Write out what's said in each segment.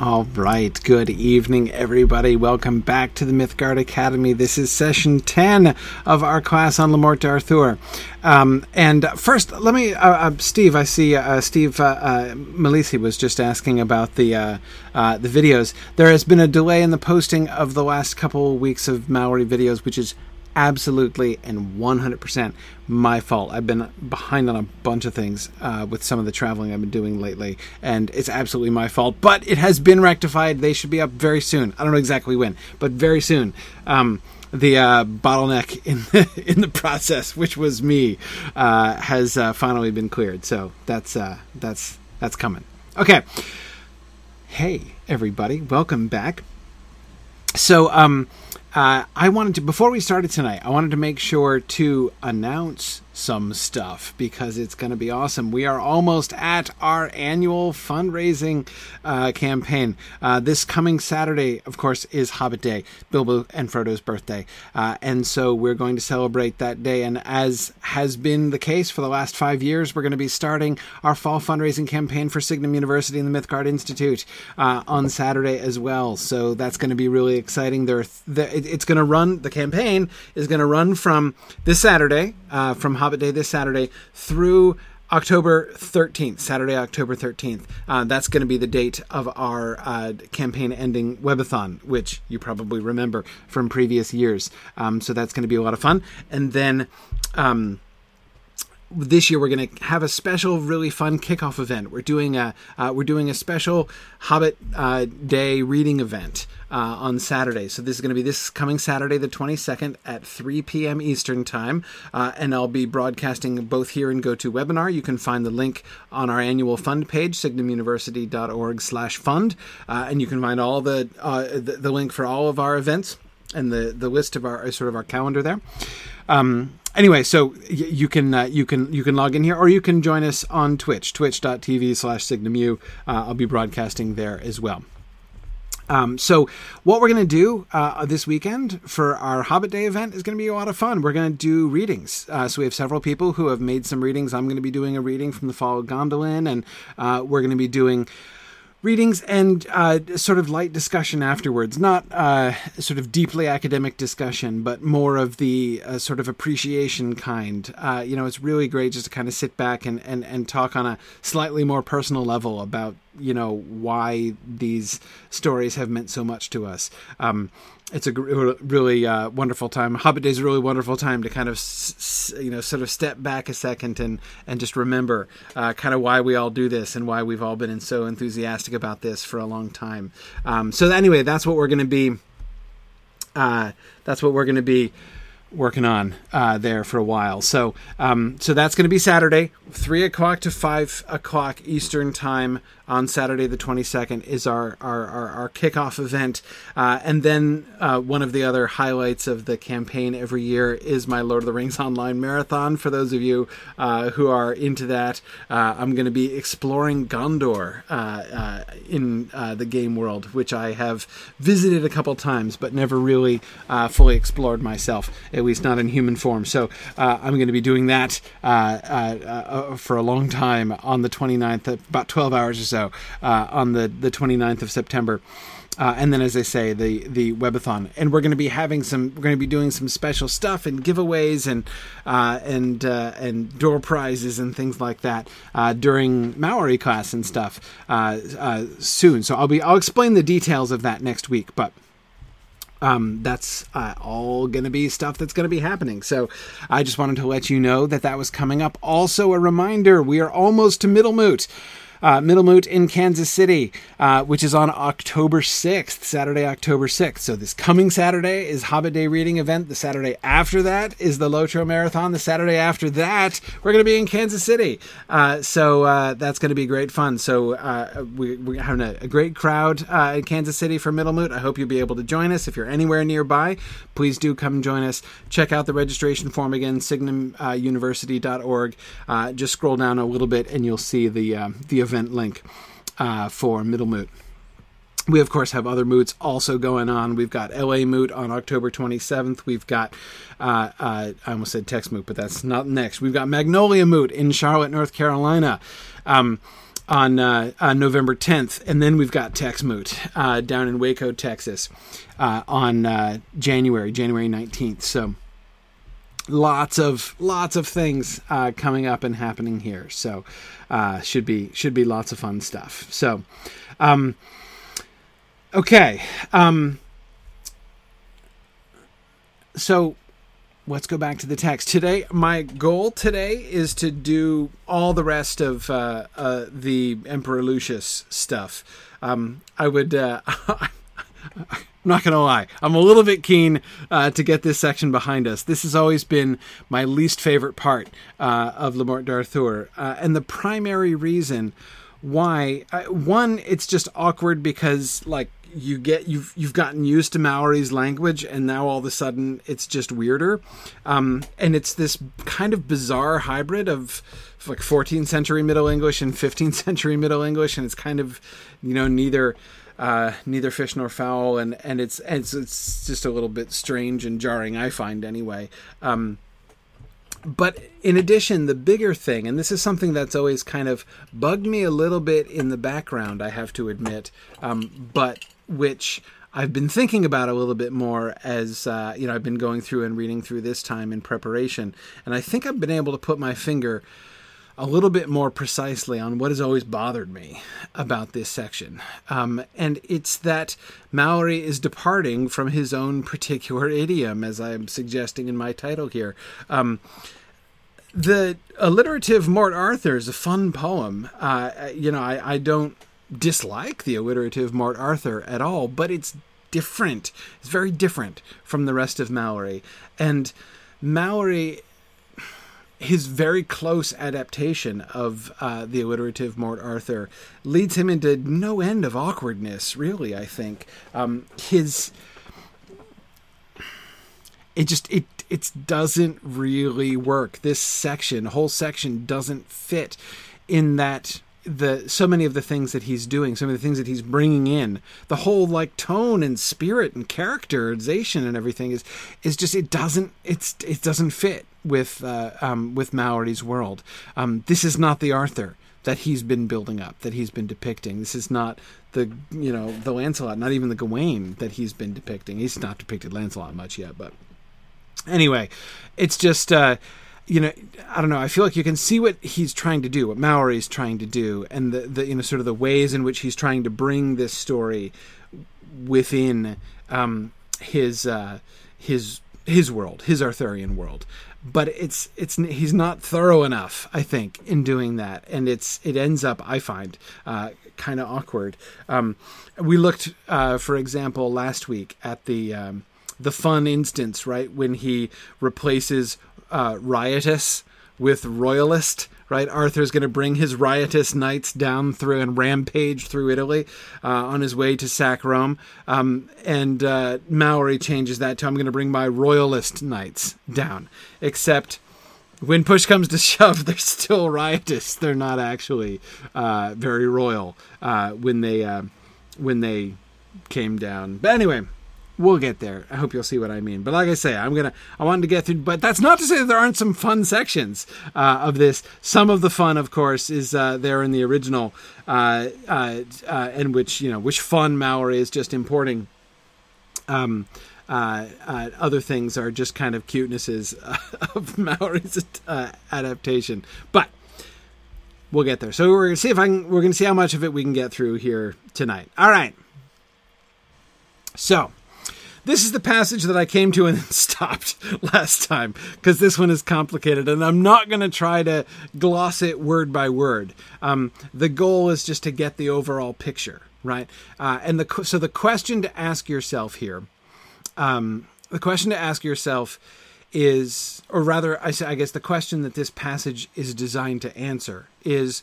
All right. Good evening, everybody. Welcome back to the Mythgard Academy. This is session 10 of our class on Le Morte d'Arthur. Um, and first, let me, uh, uh, Steve, I see uh, Steve uh, uh was just asking about the, uh, uh, the videos. There has been a delay in the posting of the last couple weeks of Malory videos, which is absolutely and 100% my fault. I've been behind on a bunch of things uh, with some of the traveling I've been doing lately, and it's absolutely my fault. But it has been rectified. They should be up very soon. I don't know exactly when, but very soon. Um, the uh, bottleneck in the, in the process, which was me, uh, has uh, finally been cleared. So that's uh, that's that's coming. Okay. Hey everybody, welcome back. So um uh, I wanted to, before we started tonight, I wanted to make sure to announce some stuff because it's going to be awesome. We are almost at our annual fundraising uh, campaign. Uh, this coming Saturday, of course, is Hobbit Day, Bilbo and Frodo's birthday. Uh, and so we're going to celebrate that day. And as has been the case for the last five years, we're going to be starting our fall fundraising campaign for Signum University and the Mythgard Institute uh, on Saturday as well. So that's going to be really exciting. There, th- it's going to run, the campaign is going to run from this Saturday, uh, from Hobbit Day this Saturday through October 13th, Saturday, October 13th. Uh, that's going to be the date of our uh, campaign ending webathon, which you probably remember from previous years. Um, so that's going to be a lot of fun. And then. Um, this year we're going to have a special, really fun kickoff event. We're doing a uh, we're doing a special Hobbit uh, Day reading event uh, on Saturday. So this is going to be this coming Saturday, the 22nd at 3 p.m. Eastern Time. Uh, and I'll be broadcasting both here and GoToWebinar. You can find the link on our annual fund page, signumuniversity.org slash fund. Uh, and you can find all the, uh, the, the link for all of our events and the, the list of our sort of our calendar there. Um, anyway, so y- you can uh, you can you can log in here, or you can join us on Twitch, twitch.tv slash signumu. Uh, I'll be broadcasting there as well. Um, so, what we're going to do uh, this weekend for our Hobbit Day event is going to be a lot of fun. We're going to do readings. Uh, so, we have several people who have made some readings. I'm going to be doing a reading from the Fall of Gondolin, and uh, we're going to be doing readings and uh, sort of light discussion afterwards. Not uh, sort of deeply academic discussion, but more of the uh, sort of appreciation kind. Uh, you know, it's really great just to kind of sit back and, and, and talk on a slightly more personal level about, you know, why these stories have meant so much to us. Um, it's a really uh, wonderful time. Hobbit Day is a really wonderful time to kind of, you know, sort of step back a second and and just remember uh, kind of why we all do this and why we've all been so enthusiastic about this for a long time. Um, so anyway, that's what we're going to be. Uh, that's what we're going to be working on uh, there for a while. So um, so that's going to be Saturday, three o'clock to five o'clock Eastern time on Saturday the 22nd is our our, our, our kickoff event. Uh, and then uh, one of the other highlights of the campaign every year is my Lord of the Rings online marathon. For those of you uh, who are into that, uh, I'm going to be exploring Gondor uh, uh, in the game world, which I have visited a couple times, but never really fully explored myself, at least not in human form. So I'm going to be doing that for a long time on the 29th, about 12 hours or so uh, on the, the 29th of September. Uh, and then, as I say, the the webathon, and we're going to be having some. We're going to be doing some special stuff and giveaways and uh, and uh, and door prizes and things like that uh, during Malory class and stuff uh, uh, soon. So I'll be I'll explain the details of that next week, but. Um, that's uh, all going to be stuff that's going to be happening. So I just wanted to let you know that that was coming up. Also, a reminder we are almost to Middlemoot uh, Middlemoot in Kansas City, uh, which is on October 6th, Saturday, October 6th. So this coming Saturday is Hobbit Day reading event. The Saturday after that is the Lotro Marathon. The Saturday after that, we're going to be in Kansas City. Uh, so uh, that's going to be great fun. So uh, we, we're having a, a great crowd uh, in Kansas City for Middlemoot. I hope you'll be able to join us. If you're anywhere nearby, please do come join us. Check out the registration form again, signumuniversity.org. just scroll down a little bit and you'll see the, the event link uh, for Middlemoot. We, of course, have other moots also going on. We've got LA Moot on October 27th. We've got, uh, uh, I almost said Tex Moot, but that's not next. We've got Magnolia Moot in Charlotte, North Carolina. Um, on uh, on November 10th, and then we've got Tex Moot uh, down in Waco, Texas, uh, on uh, January January 19th. So lots of lots of things uh, coming up and happening here. So uh, should be should be lots of fun stuff. So um, okay, um, so let's go back to the text today. My goal today is to do all the rest of uh, uh, the Emperor Lucius stuff. Um, I would. I'm not going to lie. I'm a little bit keen uh, to get this section behind us. This has always been my least favorite part uh, of Le Morte d'Arthur. Uh, and the primary reason why, uh, one, it's just awkward because, like, you get you've you've gotten used to Malory's language, and now all of a sudden it's just weirder, um, and it's this kind of bizarre hybrid of like 14th century Middle English and 15th century Middle English, and it's kind of you know neither uh, neither fish nor fowl, and and it's it's it's just a little bit strange and jarring. I find anyway. Um, but in addition, the bigger thing, and this is something that's always kind of bugged me a little bit in the background, I have to admit, um, but which I've been thinking about a little bit more as uh, you know I've been going through and reading through this time in preparation, and I think I've been able to put my finger a little bit more precisely on what has always bothered me about this section. Um, and it's that Malory is departing from his own particular idiom, as I'm suggesting in my title here. Um, the alliterative Morte Arthure is a fun poem. Uh, you know, I, I don't dislike the alliterative Morte Arthure at all, but it's different. It's very different from the rest of Malory. And Malory his very close adaptation of uh, the alliterative Morte Arthure leads him into no end of awkwardness. Really, I think um, his it just it it doesn't really work. This section, whole section, doesn't fit in that the so many of the things that he's doing, some of the things that he's bringing in, the whole like tone and spirit and characterization and everything is is just it doesn't it's it doesn't fit with uh, um, with Malory's world. Um, this is not the Arthur that he's been building up, that he's been depicting. This is not the you know the Lancelot, not even the Gawain that he's been depicting. He's not depicted Lancelot much yet, but anyway, it's just. Uh, you know, I don't know. I feel like you can see what he's trying to do, what Malory is trying to do, and the, the you know sort of the ways in which he's trying to bring this story within um, his uh, his his world, his Arthurian world. But it's it's he's not thorough enough, I think, in doing that, and it's it ends up, I find, uh, kind of awkward. Um, we looked, uh, for example, last week at the um, the fun instance, right when he replaces uh, riotous with royalist. Right, Arthur's going to bring his riotous knights down through and rampage through Italy uh, on his way to sack Rome. Um, and uh, Malory changes that to I'm going to bring my royalist knights down. Except when push comes to shove, they're still riotous. They're not actually uh, very royal uh, when they uh, when they came down. But anyway, we'll get there. I hope you'll see what I mean. But like I say, I'm gonna I wanted to get through. But that's not to say that there aren't some fun sections uh, of this. Some of the fun, of course, is uh, there in the original, uh, uh, uh in which you know which fun Malory is just importing. Um, uh, other things are just kind of cutenesses of Malory's adaptation, but we'll get there. So we're gonna see if I can. We're gonna see how much of it we can get through here tonight. All right. So this is the passage that I came to and stopped last time because this one is complicated, and I'm not going to try to gloss it word by word. Um, the goal is just to get the overall picture, right? Uh, and the so the question to ask yourself here, um, the question to ask yourself is, or rather, I, I guess the question that this passage is designed to answer is,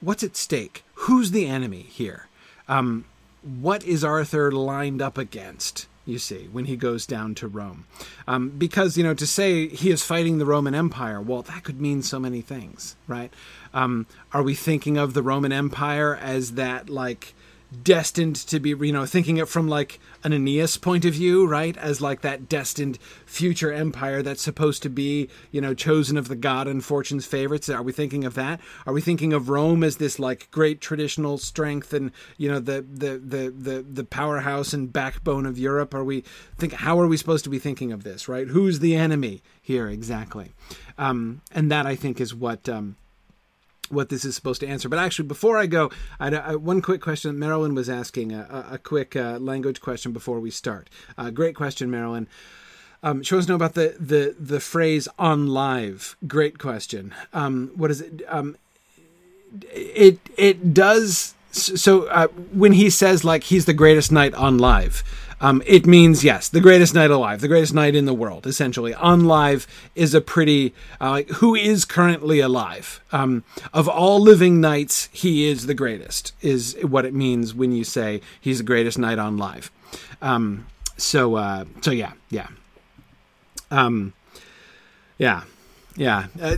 what's at stake? Who's the enemy here? Um, what is Arthur lined up against? You see, when he goes down to Rome. Um, because, you know, to say he is fighting the Roman Empire, well, that could mean so many things, right? Um, are we thinking of the Roman Empire as that, like, destined to be, you know, thinking it from like an Aeneas point of view, right? As like that destined future empire that's supposed to be, you know, chosen of the god and fortune's favorites. Are we thinking of that? Are we thinking of Rome as this like great traditional strength and, you know, the the the the, the powerhouse and backbone of Europe? Are we think how are we supposed to be thinking of this, right? Who's the enemy here exactly? Um, and that I think is what um, what this is supposed to answer. But actually, before I go, I, I, one quick question. Marilyn was asking a, a quick uh, language question before we start. Uh, great question, Marilyn. Um, she wants to know about the, the, the phrase on live. Great question. Um, what is it? Um, it it does so uh, when he says like he's the greatest knight on live um, it means yes, the greatest knight alive, the greatest knight in the world. Essentially, on live is a pretty uh, who is currently alive. Um, of all living knights, he is the greatest. Is what it means when you say he's the greatest knight on live. Um, so uh, so yeah yeah. Um, yeah, yeah. Uh,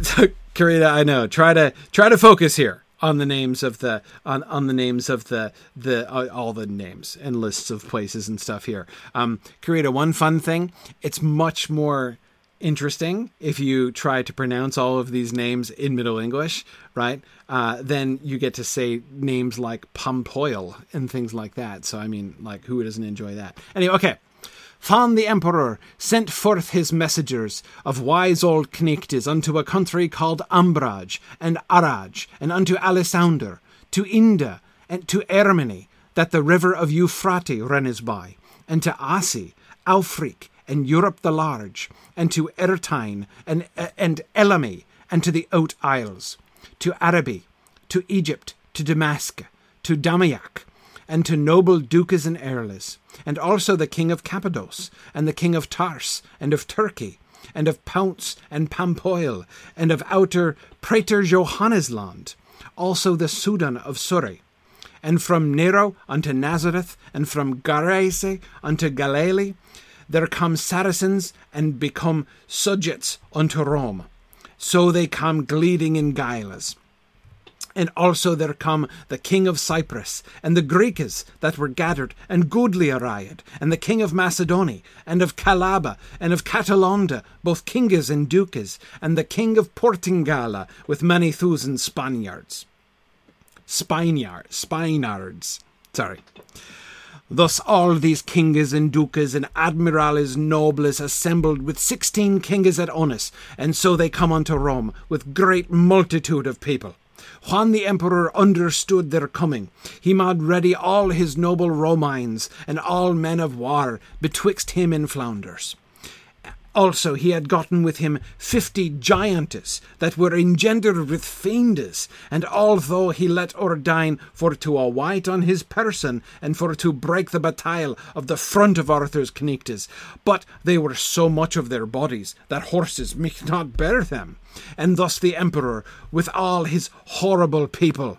Karita, I know. Try to try to focus here on the names of the on, on the names of the the uh, all the names and lists of places and stuff here. Um, Karita, one fun thing, it's much more interesting if you try to pronounce all of these names in Middle English, right? Uh, then you get to say names like Pumpoil and things like that. So I mean, like who doesn't enjoy that? Anyway, okay. Fan the Emperor sent forth his messengers of wise old Cnictes unto a country called Ambraj and Araj, and unto Alisander, to Inda, and to Erminy, that the river of Euphrates runneth by, and to Asi, Aufric, and Europe the large, and to Ertine, and, and Elame, and to the Oat Isles, to Araby, to Egypt, to Damascus, to Damayak, and to noble dukas and earls, and also the king of Cappadoce, and the king of Tars, and of Turkey, and of Pounce and Pampoil, and of outer Praetor Johannesland, also the Sudan of Surrey, and from Nero unto Nazareth, and from Garese unto Galilee, there come Saracens and become subjects unto Rome. So they come gleading in guiles. And also there come the king of Cyprus, and the Greeks that were gathered, and goodly arrayed, and the king of Macedony, and of Calaba, and of Catalonda, both kinges and dukes, and the king of Portingala, with many thousand Spaniards. Spaniards, Spinards, sorry. Thus all these kinges and dukes and admirales nobles assembled with sixteen kinges at once, and so they come unto Rome with great multitude of people. When the emperor understood their coming, he made ready all his noble Romines and all men of war betwixt him and Flanders. Also he had gotten with him fifty giantess that were engendered with fiendes, and although he let ordain for to await on his person and for to break the battail of the front of Arthur's connectes, but they were so much of their bodies that horses might not bear them, and thus the emperor, with all his horrible people,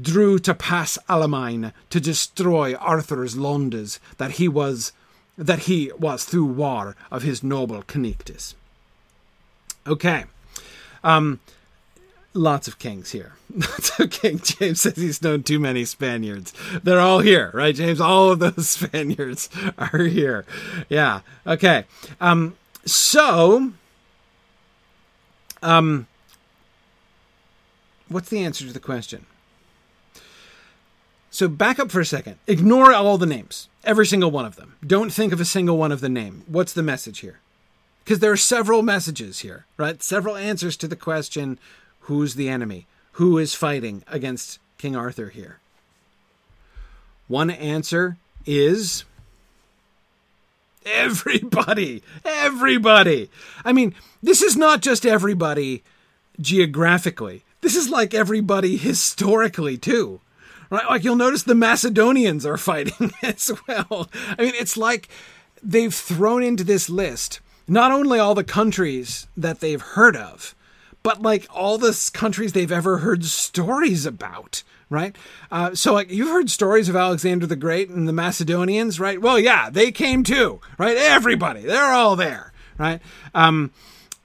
drew to pass Alamein to destroy Arthur's Londes, that he was that he was through war of his noble Connectus. Okay. Um, lots of kings here. Lots of King James says he's known too many Spaniards. They're all here, right, James? All of those Spaniards are here. Yeah. Okay. Um, so, um, what's the answer to the question? So back up for a second. Ignore all the names, every single one of them. Don't think of a single one of the name. What's the message here? Because there are several messages here, right? Several answers to the question who's the enemy? Who is fighting against King Arthur here? One answer is everybody. Everybody. I mean, this is not just everybody geographically, this is like everybody historically, too? Like you'll notice the Macedonians are fighting as well. I mean, it's like they've thrown into this list not only all the countries that they've heard of, but like all the countries they've ever heard stories about, right? Uh, so like you've heard stories of Alexander the Great and the Macedonians, right? Well, yeah, they came too, right? Everybody, they're all there, right? Um,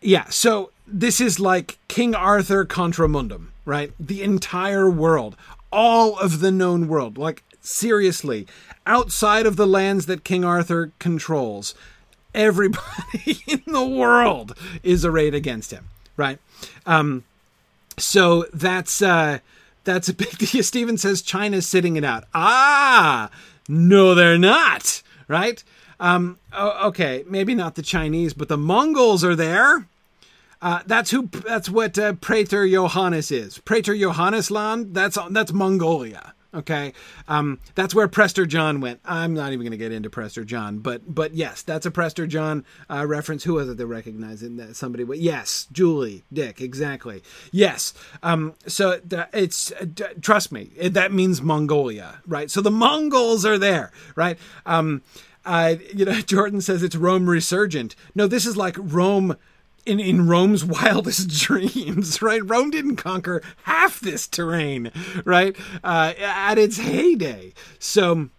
yeah, so this is like King Arthur contra mundum, right? The entire world, all of the known world, like seriously, outside of the lands that King Arthur controls, everybody in the world is arrayed against him, right? Um, so that's uh, that's a big deal. Stephen says China's sitting it out. Ah, no, they're not, right? Um, okay, maybe not the Chinese, but the Mongols are there. Uh, that's who. That's what uh, Praetor Johannes is. Praetor Johannes land. That's that's Mongolia. Okay, um, that's where Prester John went. I'm not even going to get into Prester John, but but yes, that's a Prester John uh, reference. Who was it that recognized it? That somebody? Yes, Julie Dick, exactly. Yes. Um, so th- it's uh, d- trust me, it, that means Mongolia, right? So the Mongols are there, right? Um, uh, you know, Jordan says it's Rome resurgent. No, this is like Rome in, in Rome's wildest dreams, right? Rome didn't conquer half this terrain, right? Uh, at its heyday. So,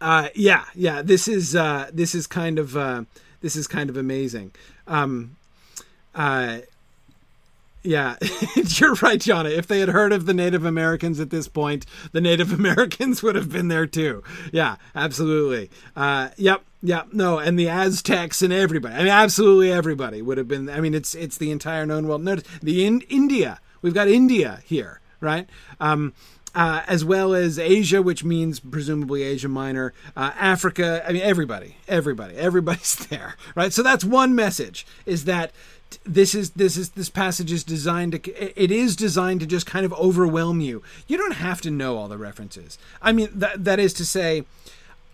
uh, yeah, yeah, this is, uh, this is kind of, uh, this is kind of amazing. Um, uh, yeah, you're right, Jonna. If they had heard of the Native Americans at this point, the Native Americans would have been there too. Yeah, absolutely. Uh, yep, yeah, no, and the Aztecs and everybody. I mean, absolutely everybody would have been. I mean, it's it's the entire known world. Notice the in, India. We've got India here, right? Um, uh, as well as Asia, which means presumably Asia Minor, uh, Africa. I mean, everybody, everybody, everybody's there, right? So that's one message: is that this is this is this passage is designed to it is designed to just kind of overwhelm you. You don't have to know all the references. I mean that that is to say,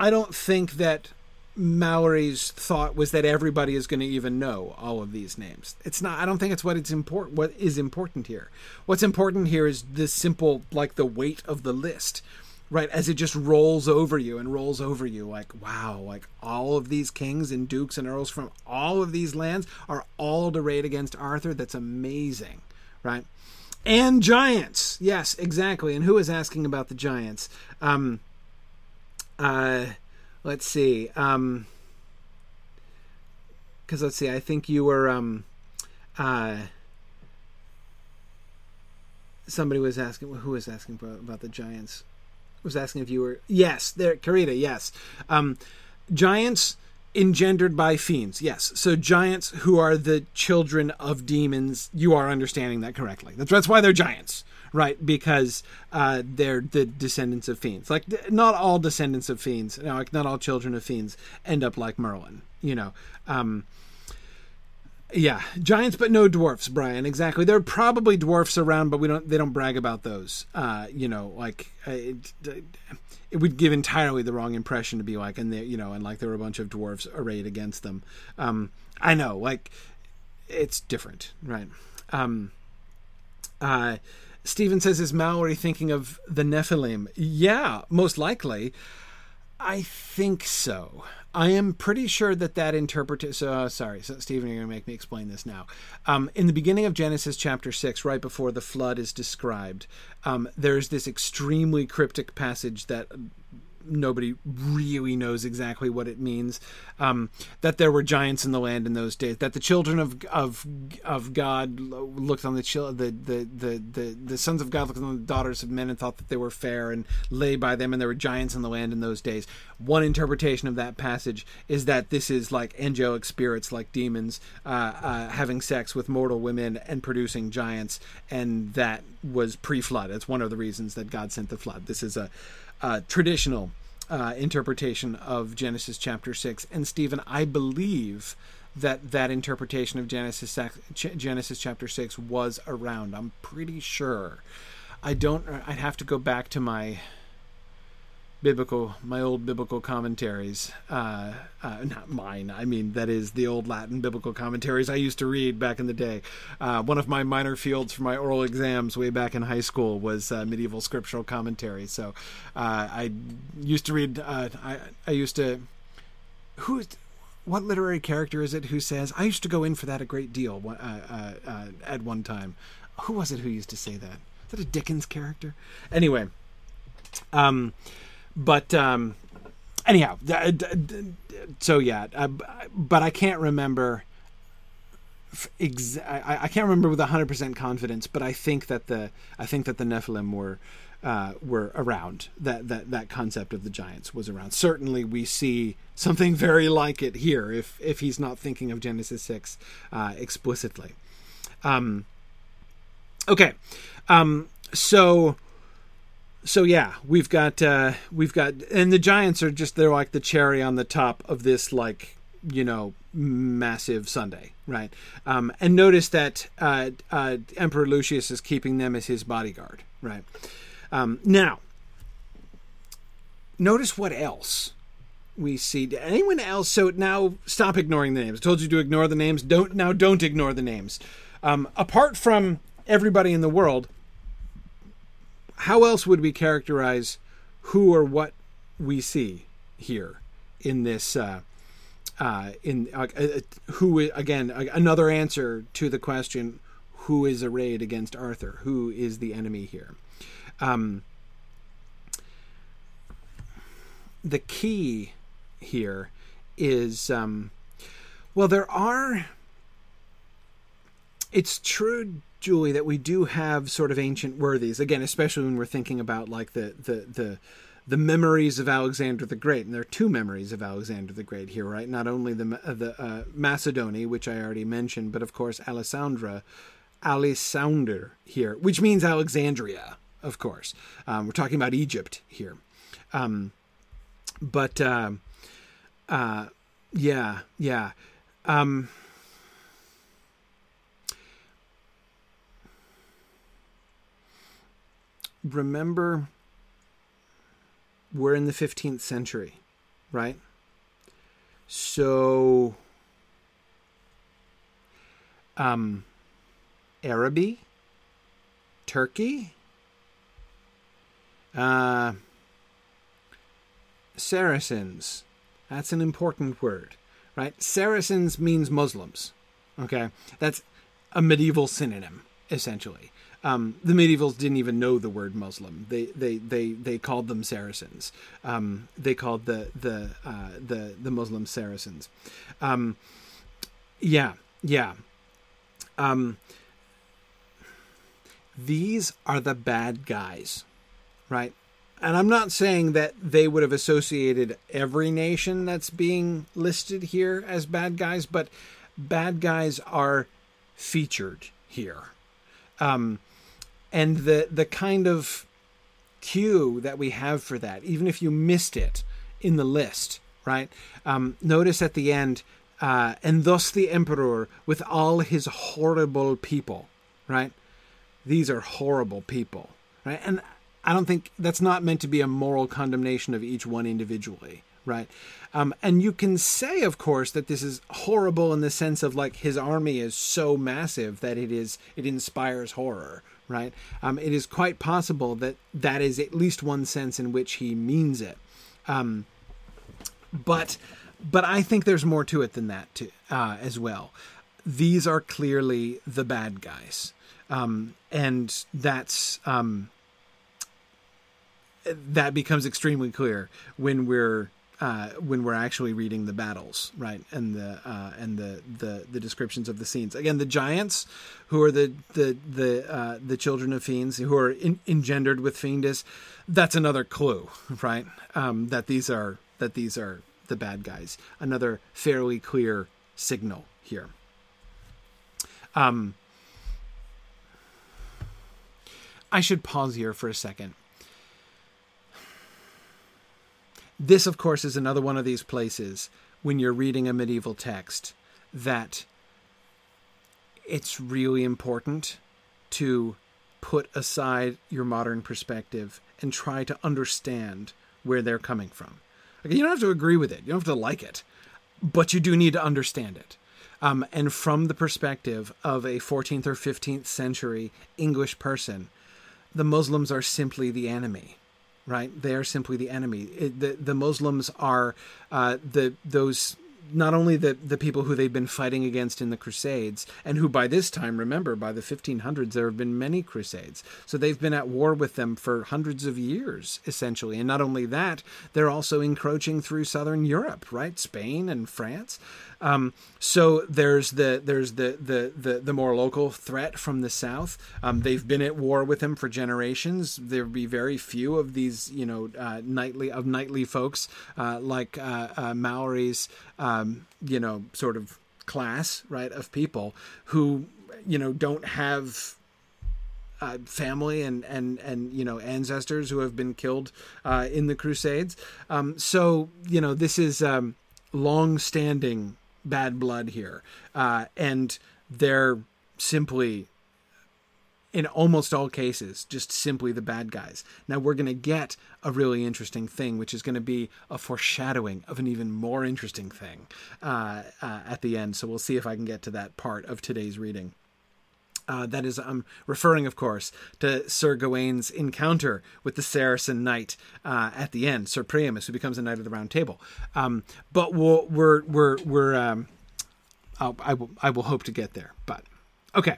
I don't think that Malory's thought was that everybody is going to even know all of these names. It's not. I don't think it's what it's important. What is important here? What's important here is the simple, like the weight of the list right as it just rolls over you and rolls over you like wow like all of these kings and dukes and earls from all of these lands are all arrayed against arthur that's amazing right and giants yes exactly and who is asking about the giants um uh let's see um because let's see i think you were um uh somebody was asking who was asking about, about the giants? Was asking if you were yes there Karita yes. Um, giants engendered by fiends yes. So giants who are the children of demons you are understanding that correctly. That's, that's why they're giants right because uh, they're the descendants of fiends like not all descendants of fiends you know, like not all children of fiends end up like merlin you know um, yeah, giants, but no dwarfs, Brian. Exactly. There are probably dwarfs around, but we don't. They don't brag about those. Uh, you know, like uh, it, it, would give entirely the wrong impression to be like, and they, you know, and like there were a bunch of dwarfs arrayed against them. Um, I know, like it's different, right? Um, uh, Stephen says, "Is Malory thinking of the Nephilim?" Yeah, most likely. I think so. I am pretty sure that that interpretation. Uh, sorry, so Stephen, you're going to make me explain this now. Um, in the beginning of Genesis chapter six, right before the flood is described, um, there's this extremely cryptic passage that nobody really knows exactly what it means. Um, that there were giants in the land in those days. That the children of of of God looked on the the, the the the the sons of God looked on the daughters of men and thought that they were fair and lay by them, and there were giants in the land in those days. One interpretation of that passage is that this is like angelic spirits, like demons, uh, uh, having sex with mortal women and producing giants, and that was pre-flood. It's one of the reasons that God sent the flood. This is a uh, traditional uh, interpretation of Genesis chapter six. And Stephen, I believe that that interpretation of Genesis Genesis chapter six was around. I'm pretty sure. I don't. I'd have to go back to my biblical my old biblical commentaries uh, uh, not mine i mean that is the old latin biblical commentaries i used to read back in the day. Uh, one of my minor fields for my oral exams way back in high school was uh, medieval scriptural commentary. So uh, i used to read uh, I, I used to who what literary character is it who says i used to go in for that a great deal at one time. Who was it who used to say that? Is that a dickens character? Anyway um but um, anyhow, so yeah, uh, but I can't remember. Ex- I, I can't remember with hundred percent confidence, but I think that the I think that the Nephilim were uh, were around. That that that concept of the giants was around. Certainly, we see something very like it here. If if he's not thinking of Genesis six uh, explicitly. Um, okay, um, so so yeah, we've got uh, we've got, and the giants are just they're like the cherry on the top of this like you know massive sundae, right? Um, and notice that uh, uh, Emperor Lucius is keeping them as his bodyguard, right? Um, now, notice what else we see. Anyone else? So now stop ignoring the names. I told you to ignore the names. Don't now. Don't ignore the names. Um, apart from everybody in the world, how else would we characterize who or what we see here in this? Uh, uh, in uh, uh who again another answer to the question who is arrayed against Arthur? Who is the enemy here? Um, the key here is um, well, there are. It's true, Julie, that we do have sort of ancient worthies again, especially when we're thinking about like the the the the memories of Alexander the Great, and there are two memories of Alexander the Great here, right? Not only the uh, the uh, Macedoni, which I already mentioned, but of course Alessandra, Alessander here, which means Alexandria, of course. Um, we're talking about Egypt here. Um, but uh, uh, yeah, yeah. Um, remember, we're in the 15th century, right? So, um, Araby, Turkey, uh, Saracens. That's an important word, right? Saracens means Muslims. Okay, that's a medieval synonym essentially. Um, the medievals didn't even know the word Muslim. They they they they called them Saracens. Um, they called the the uh, the the Muslim Saracens. Um, yeah, yeah. Um, these are the bad guys, right? And I'm not saying that they would have associated every nation that's being listed here as bad guys, but bad guys are featured here. Um, and the the kind of cue that we have for that, even if you missed it in the list, right? Um, notice at the end, uh, and thus the emperor with all his horrible people, right? These are horrible people, right? And I don't think that's not meant to be a moral condemnation of each one individually, right? Um, and you can say, of course, that this is horrible in the sense of like his army is so massive that it is it inspires horror, right? Um, it is quite possible that that is at least one sense in which he means it. Um, but but I think there's more to it than that too, uh, as well. These are clearly the bad guys, um, and that's um, that becomes extremely clear when we're uh, when we're actually reading the battles, right, and the uh, and the, the the descriptions of the scenes. Again, the giants, who are the the the uh, the children of fiends, who are in, engendered with fiendus, that's another clue, right? Um, that these are that these are the bad guys. Another fairly clear signal here. Um, I should pause here for a second This, of course, is another one of these places when you're reading a medieval text that it's really important to put aside your modern perspective and try to understand where they're coming from. You don't have to agree with it, you don't have to like it, but you do need to understand it. Um, and from the perspective of a 14th or 15th century English person, the Muslims are simply the enemy right? They are simply the enemy. It, the the Muslims are uh, the those not only the the people who they've been fighting against in the Crusades, and who by this time, remember, by the 1500s, there have been many Crusades. So they've been at war with them for hundreds of years, essentially. And not only that, they're also encroaching through southern Europe, right? Spain and France. Um, so there's the there's the, the the the more local threat from the south. Um, they've been at war with them for generations. There'd be very few of these, you know, uh, knightly of knightly folks uh, like uh, uh Malory's, um, you know, sort of class, right, of people who, you know, don't have uh, family and and and you know ancestors who have been killed uh, in the Crusades. Um, so you know this is um, long-standing bad blood here, uh, and they're simply, in almost all cases, just simply the bad guys. Now we're going to get a really interesting thing, which is going to be a foreshadowing of an even more interesting thing uh, uh, at the end. So we'll see if I can get to that part of today's reading. Uh, that is, I'm referring, of course, to Sir Gawain's encounter with the Saracen knight uh, at the end, Sir Priamus, who becomes a knight of the Round Table. Um, but we'll, we're we're we're um, I will I will hope to get there. But okay,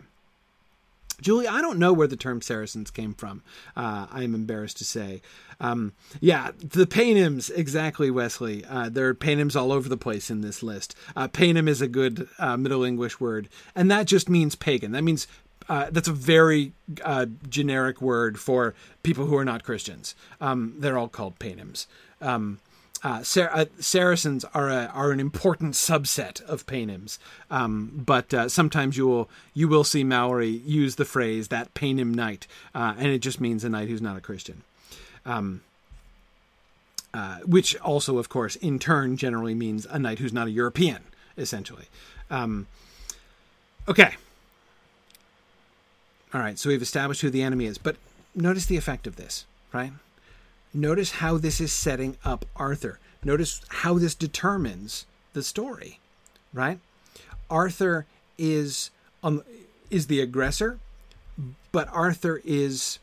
Julie, I don't know where the term Saracens came from. Uh, I am embarrassed to say. Um, yeah, the Paynims, exactly, Wesley. Uh, there are Paynims all over the place in this list. Uh, Paynim is a good uh, Middle English word, and that just means pagan. That means uh, that's a very uh, generic word for people who are not Christians. Um, they're all called Paynims. Um, uh, Sar- uh, Saracens are a, are an important subset of Paynims, um, but uh, sometimes you will you will see Malory use the phrase that Paynim knight, uh, and it just means a knight who's not a Christian. Um, uh, which also, of course, in turn generally means a knight who's not a European, essentially. Um, okay. All right, so we've established who the enemy is, but notice the effect of this, right? Notice how this is setting up Arthur. Notice how this determines the story, right? Arthur is um, is the aggressor, but Arthur is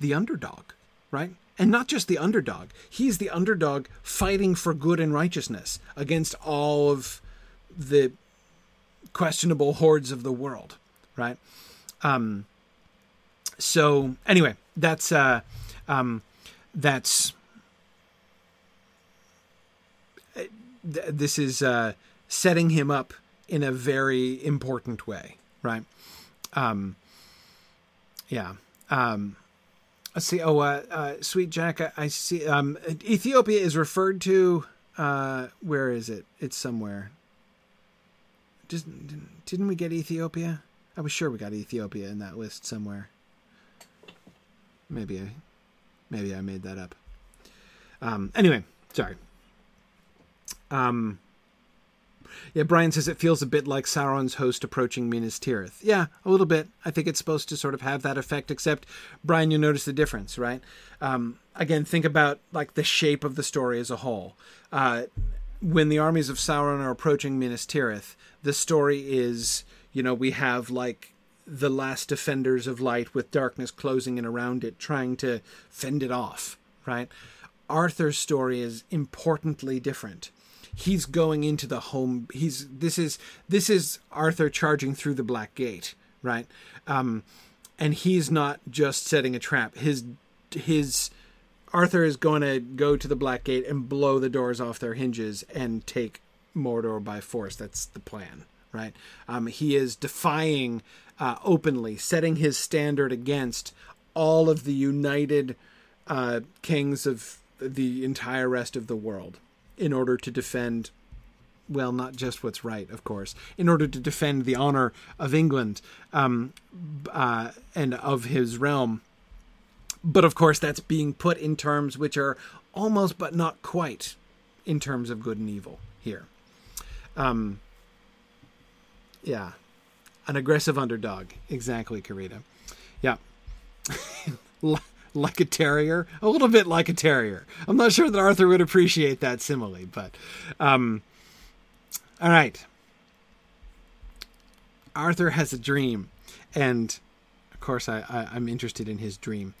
the underdog, right? And not just the underdog. He's the underdog fighting for good and righteousness against all of the questionable hordes of the world, right? Um, so anyway, that's uh, um, that's this is uh, setting him up in a very important way, right? Um, yeah. Um, let's see. Oh, uh, uh, sweet Jack, I, I see. Um, Ethiopia is referred to. Uh, where is it? It's somewhere. Just, didn't we get Ethiopia? I was sure we got Ethiopia in that list somewhere. Maybe I Maybe I made that up. Um, anyway, sorry. Um, yeah, Brian says it feels a bit like Sauron's host approaching Minas Tirith. Yeah, a little bit. I think it's supposed to sort of have that effect, except, Brian, you notice the difference, right? Um, again, think about like the shape of the story as a whole. Uh, when the armies of Sauron are approaching Minas Tirith, the story is, you know, we have like the last defenders of light with darkness closing in around it, trying to fend it off, right? Arthur's story is importantly different. He's going into the home. He's this is this is Arthur charging through the Black Gate, right? Um, and he's not just setting a trap. His his Arthur is going to go to the Black Gate and blow the doors off their hinges and take Mordor by force. That's the plan, right? Um, he is defying uh, openly, setting his standard against all of the united uh, kings of the entire rest of the world in order to defend well, not just what's right, of course, in order to defend the honor of England um, uh, and of his realm. But of course, that's being put in terms which are almost but not quite in terms of good and evil here. Um, yeah, an aggressive underdog. Exactly, Karita. Yeah. like a terrier, a little bit like a terrier. I'm not sure that Arthur would appreciate that simile, but um, all right. Arthur has a dream, and of course, I, I I'm interested in his dream,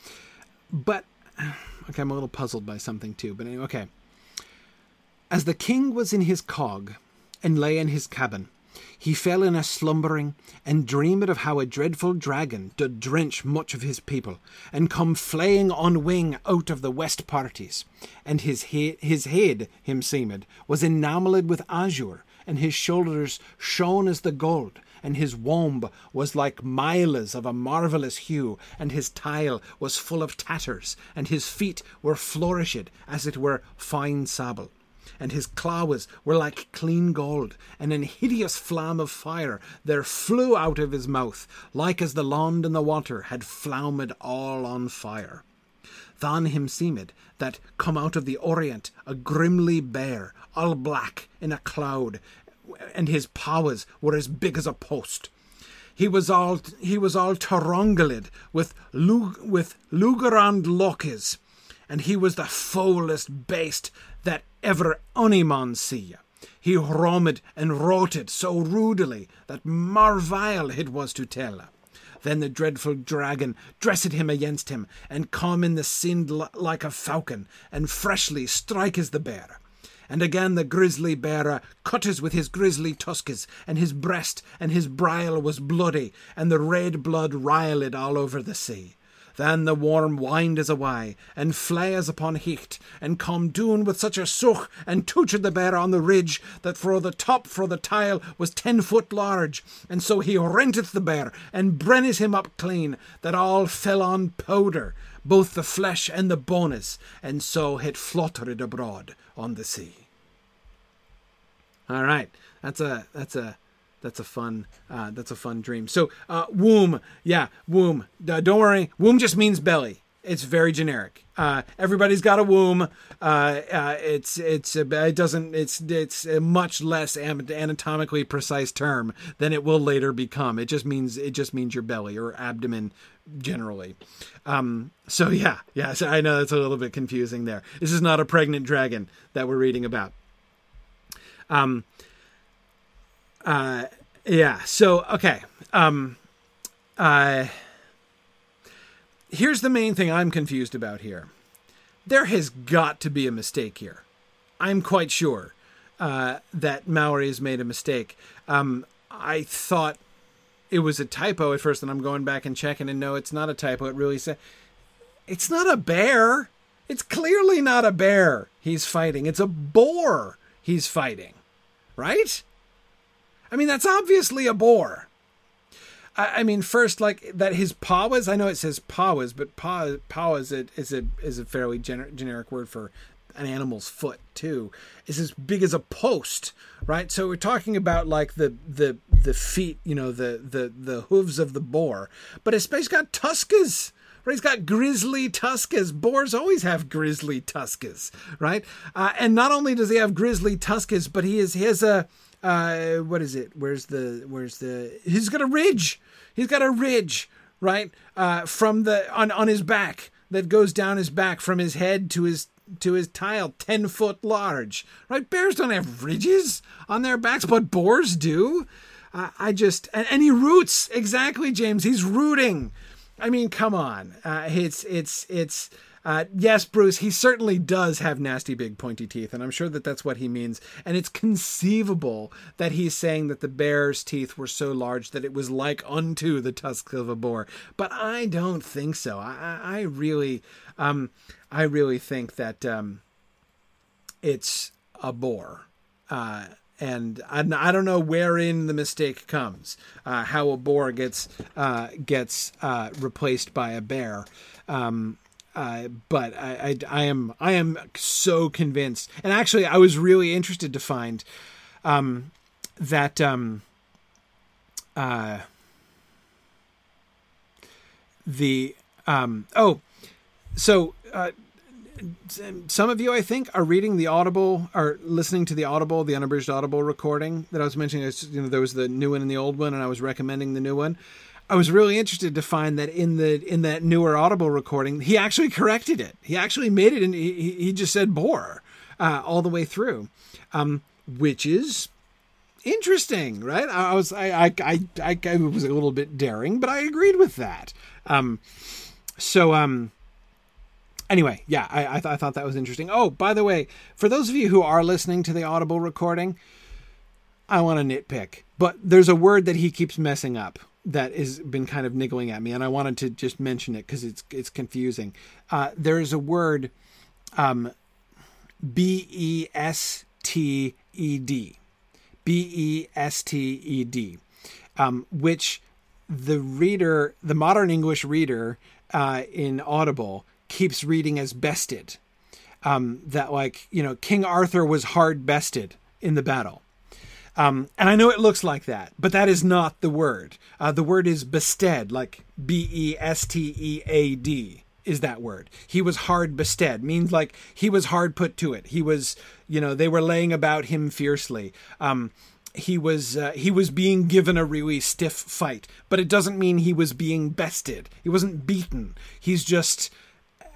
but okay, I'm a little puzzled by something too. But anyway, okay. As the king was in his cog, and lay in his cabin, he fell in a slumbering, and dreamed of how a dreadful dragon did drench much of his people, and come flaying on wing out of the west parties, and his he- his head, him seemed, was enamelled with azure, and his shoulders shone as the gold, and his womb was like miles of a marvellous hue, and his tile was full of tatters, and his feet were flourished as it were fine sable and his claws were like clean gold, and an hideous flame of fire there flew out of his mouth, like as the land and the water had flamed all on fire. Than him seemed that come out of the Orient a grimly bear, all black in a cloud, and his paws were as big as a post. He was all he was all tarongalid with lug, with lugerand lockes, and he was the foulest beast that ever ony man see. He roamed and roted so rudely that marvile it was to tell. Then the dreadful dragon dressed him against him, and come in the sind like a falcon, and freshly strike as the bear. And again the grizzly bearer cut us with his grizzly tusks, and his breast and his brile was bloody, and the red blood riled all over the sea. Then the worm wind us away, and flay upon hecht, and come doon with such a such, and touched the bear on the ridge, that fro the top fro the tile was ten foot large, and so he renteth the bear, and brennes him up clean, that all fell on powder, both the flesh and the bones, and so it fluttered abroad on the sea. All right, that's a that's a that's a fun uh, that's a fun dream. So uh, womb, yeah, womb. Uh, don't worry, womb just means belly. It's very generic. Uh, everybody's got a womb. Uh, uh, it's it's it doesn't it's it's a much less anatomically precise term than it will later become. It just means it just means your belly or abdomen generally. Um, so yeah, yeah. So I know that's a little bit confusing there. This is not a pregnant dragon that we're reading about. Um, uh, yeah. So okay. Um, uh, here's the main thing I'm confused about here. There has got to be a mistake here. I'm quite sure uh, that Malory has made a mistake. Um, I thought it was a typo at first, and I'm going back and checking, and no, it's not a typo. It really said it's not a bear. It's clearly not a bear he's fighting. It's a boar he's fighting, right? I mean, that's obviously a boar. I, I mean, first, like that his paws. I know it says paws, but paw paw is a is a is a fairly gener- generic word for an animal's foot too. Is as big as a post, right? So we're talking about like the the the feet, you know, the the the hooves of the boar, but his face got tusks. Right? He's got grizzly tusks. Boars always have grizzly tusks, right? Uh, and not only does he have grizzly tusks, but he is he has a uh, what is it? Where's the where's the? He's got a ridge. He's got a ridge, right? Uh, from the on on his back that goes down his back from his head to his to his tile, ten foot large. Right? Bears don't have ridges on their backs, but boars do. Uh, I just and, and he roots exactly, James. He's rooting. I mean, come on. Uh, it's it's it's uh, yes, Bruce, he certainly does have nasty big pointy teeth, and I'm sure that that's what he means. And it's conceivable that he's saying that the bear's teeth were so large that it was like unto the tusks of a boar. But I don't think so. I, I really, um, I really think that um, it's a boar. Uh, and I, don't know wherein the mistake comes. Uh, how a boar gets uh, gets uh, replaced by a bear. Um, uh, but I, I, I, am I am so convinced, and actually, I was really interested to find um, that um, uh, the um, oh, so uh, some of you I think are reading the Audible or listening to the Audible, the unabridged Audible recording that I was mentioning. You know, there was the new one and the old one, and I was recommending the new one. I was really interested to find that in the in that newer Audible recording, he actually corrected it. He actually made it, and he, he just said "bore" uh, all the way through, um, which is interesting, right? I, was I, I I I was a little bit daring, but I agreed with that. Um, so um, anyway, yeah, I, I, th- I, thought that was interesting. Oh, by the way, for those of you who are listening to the Audible recording, I want to nitpick, but there's a word that he keeps messing up that has been kind of niggling at me, and I wanted to just mention it because it's it's confusing. Uh, there's a word, um, B E S T E D, B E S T E D, um, which the reader, the modern English reader uh, in Audible, keeps reading as bested. Um, that like you know King Arthur was hard bested in the battle. Um, and I know it looks like that, but that is not the word. Uh, the word is bested, like B E S T E A D is that word. He was hard bested, means like he was hard put to it. He was, you know, they were laying about him fiercely. Um, he was uh, he was being given a really stiff fight, but it doesn't mean he was being bested. He wasn't beaten. He's just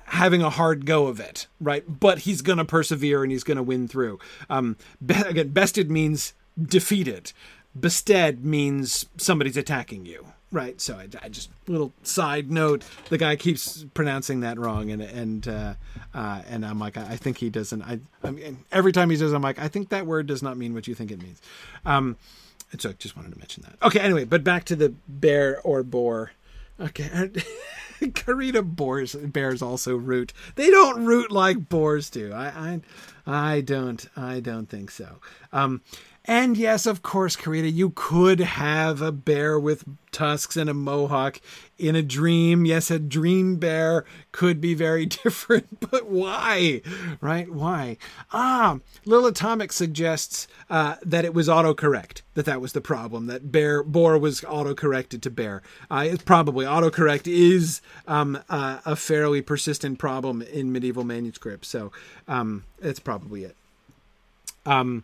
having a hard go of it, right? But he's to persevere and he's to win through. Um, be- again, bested means defeated. Bested means somebody's attacking you, right? So I, I, just little side note: the guy keeps pronouncing that wrong, and and uh, uh, and I'm like, I think he doesn't. I, I mean, every time he says, I'm like, I think that word does not mean what you think it means. Um, so I just wanted to mention that. Okay, anyway, but back to the bear or boar. Okay. Karita boars bears also root. They don't root like boars do. I I I don't I don't think so. Um and yes, of course, Karita, you could have a bear with tusks and a mohawk in a dream. Yes, a dream bear could be very different, but why? Right? Why? Ah, Lil Atomic suggests uh, that it was autocorrect, that that was the problem, that bear boar was autocorrected to bear. Uh, it's probably autocorrect is um, uh, a fairly persistent problem in medieval manuscripts, so um, it's probably it. Um,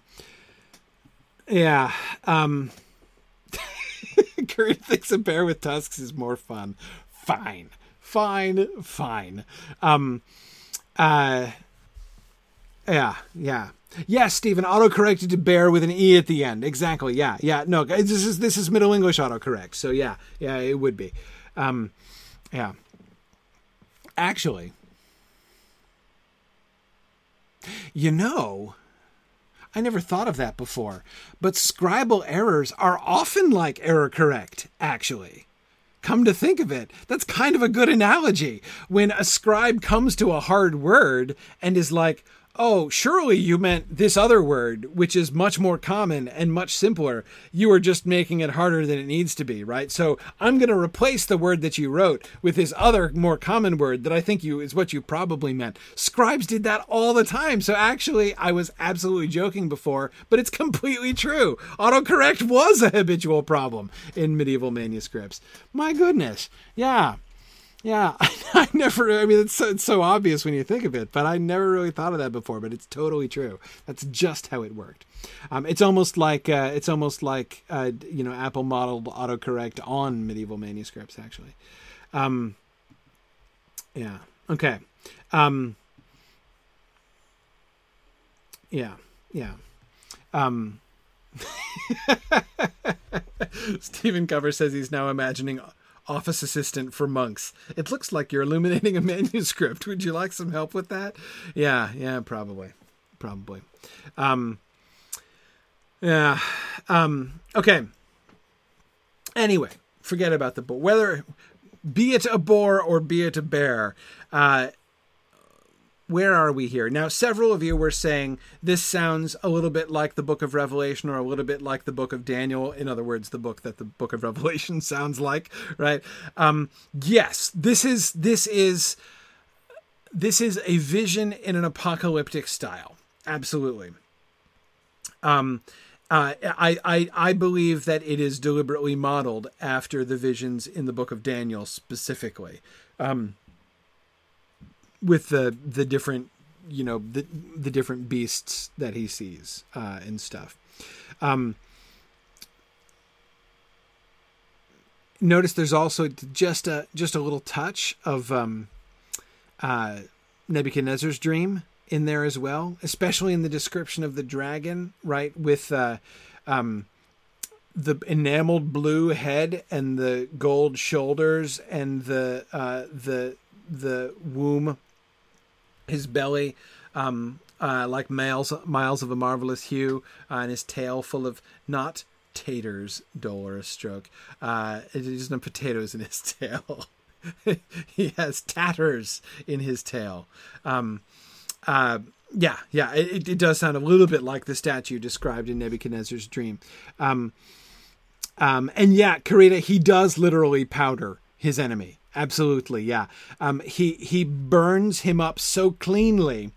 yeah. Um Kurt thinks a bear with tusks is more fun. Fine. Fine. Fine. Um uh yeah, yeah. Yes, Stephen, autocorrected to bear with an E at the end. Exactly. Yeah, yeah. No, this is this is Middle English autocorrect. So yeah, yeah, it would be. Um yeah. Actually, you know, I never thought of that before. But scribal errors are often like error correct, actually. Come to think of it, that's kind of a good analogy. When a scribe comes to a hard word and is like, oh, surely you meant this other word, which is much more common and much simpler. You are just making it harder than it needs to be, right? So I'm going to replace the word that you wrote with this other more common word that I think you is what you probably meant. Scribes did that all the time. So actually, I was absolutely joking before, but it's completely true. Autocorrect was a habitual problem in medieval manuscripts. My goodness. Yeah. Yeah, I, never. I mean, it's so, it's so obvious when you think of it, but I never really thought of that before. But it's totally true. That's just how it worked. Um, it's almost like uh, it's almost like uh, you know Apple modeled autocorrect on medieval manuscripts. Actually, um, yeah. Okay. Um, yeah. Yeah. Um, Stephen Cover says he's now imagining office assistant for monks. It looks like you're illuminating a manuscript. Would you like some help with that? Yeah, yeah, probably. Probably. Um, yeah. Um, okay. Anyway, forget about the boar. Whether be it a boar or be it a bear, uh, where are we here? Now, several of you were saying this sounds a little bit like the book of Revelation or a little bit like the book of Daniel. In other words, the book that the book of Revelation sounds like, right? Um, yes, this is this is this is a vision in an apocalyptic style. Absolutely. Um, uh, I, I I believe that it is deliberately modeled after the visions in the book of Daniel specifically. Um, with the the different you know the the different beasts that he sees uh, and stuff. Um, notice there's also just a just a little touch of um, uh, Nebuchadnezzar's dream in there as well, especially in the description of the dragon, right? With uh, um, the enameled blue head and the gold shoulders and the uh, the the womb his belly um, uh, like miles miles of a marvelous hue, uh, and his tail full of not taters, Dolores Stroke. Uh, there's no potatoes in his tail. he has tatters in his tail. Um, uh, yeah, yeah, it, it, does sound a little bit like the statue described in Nebuchadnezzar's dream. Um, um, and yeah, Karina, he does literally powder his enemy. Absolutely, yeah. Um, he he burns him up so cleanly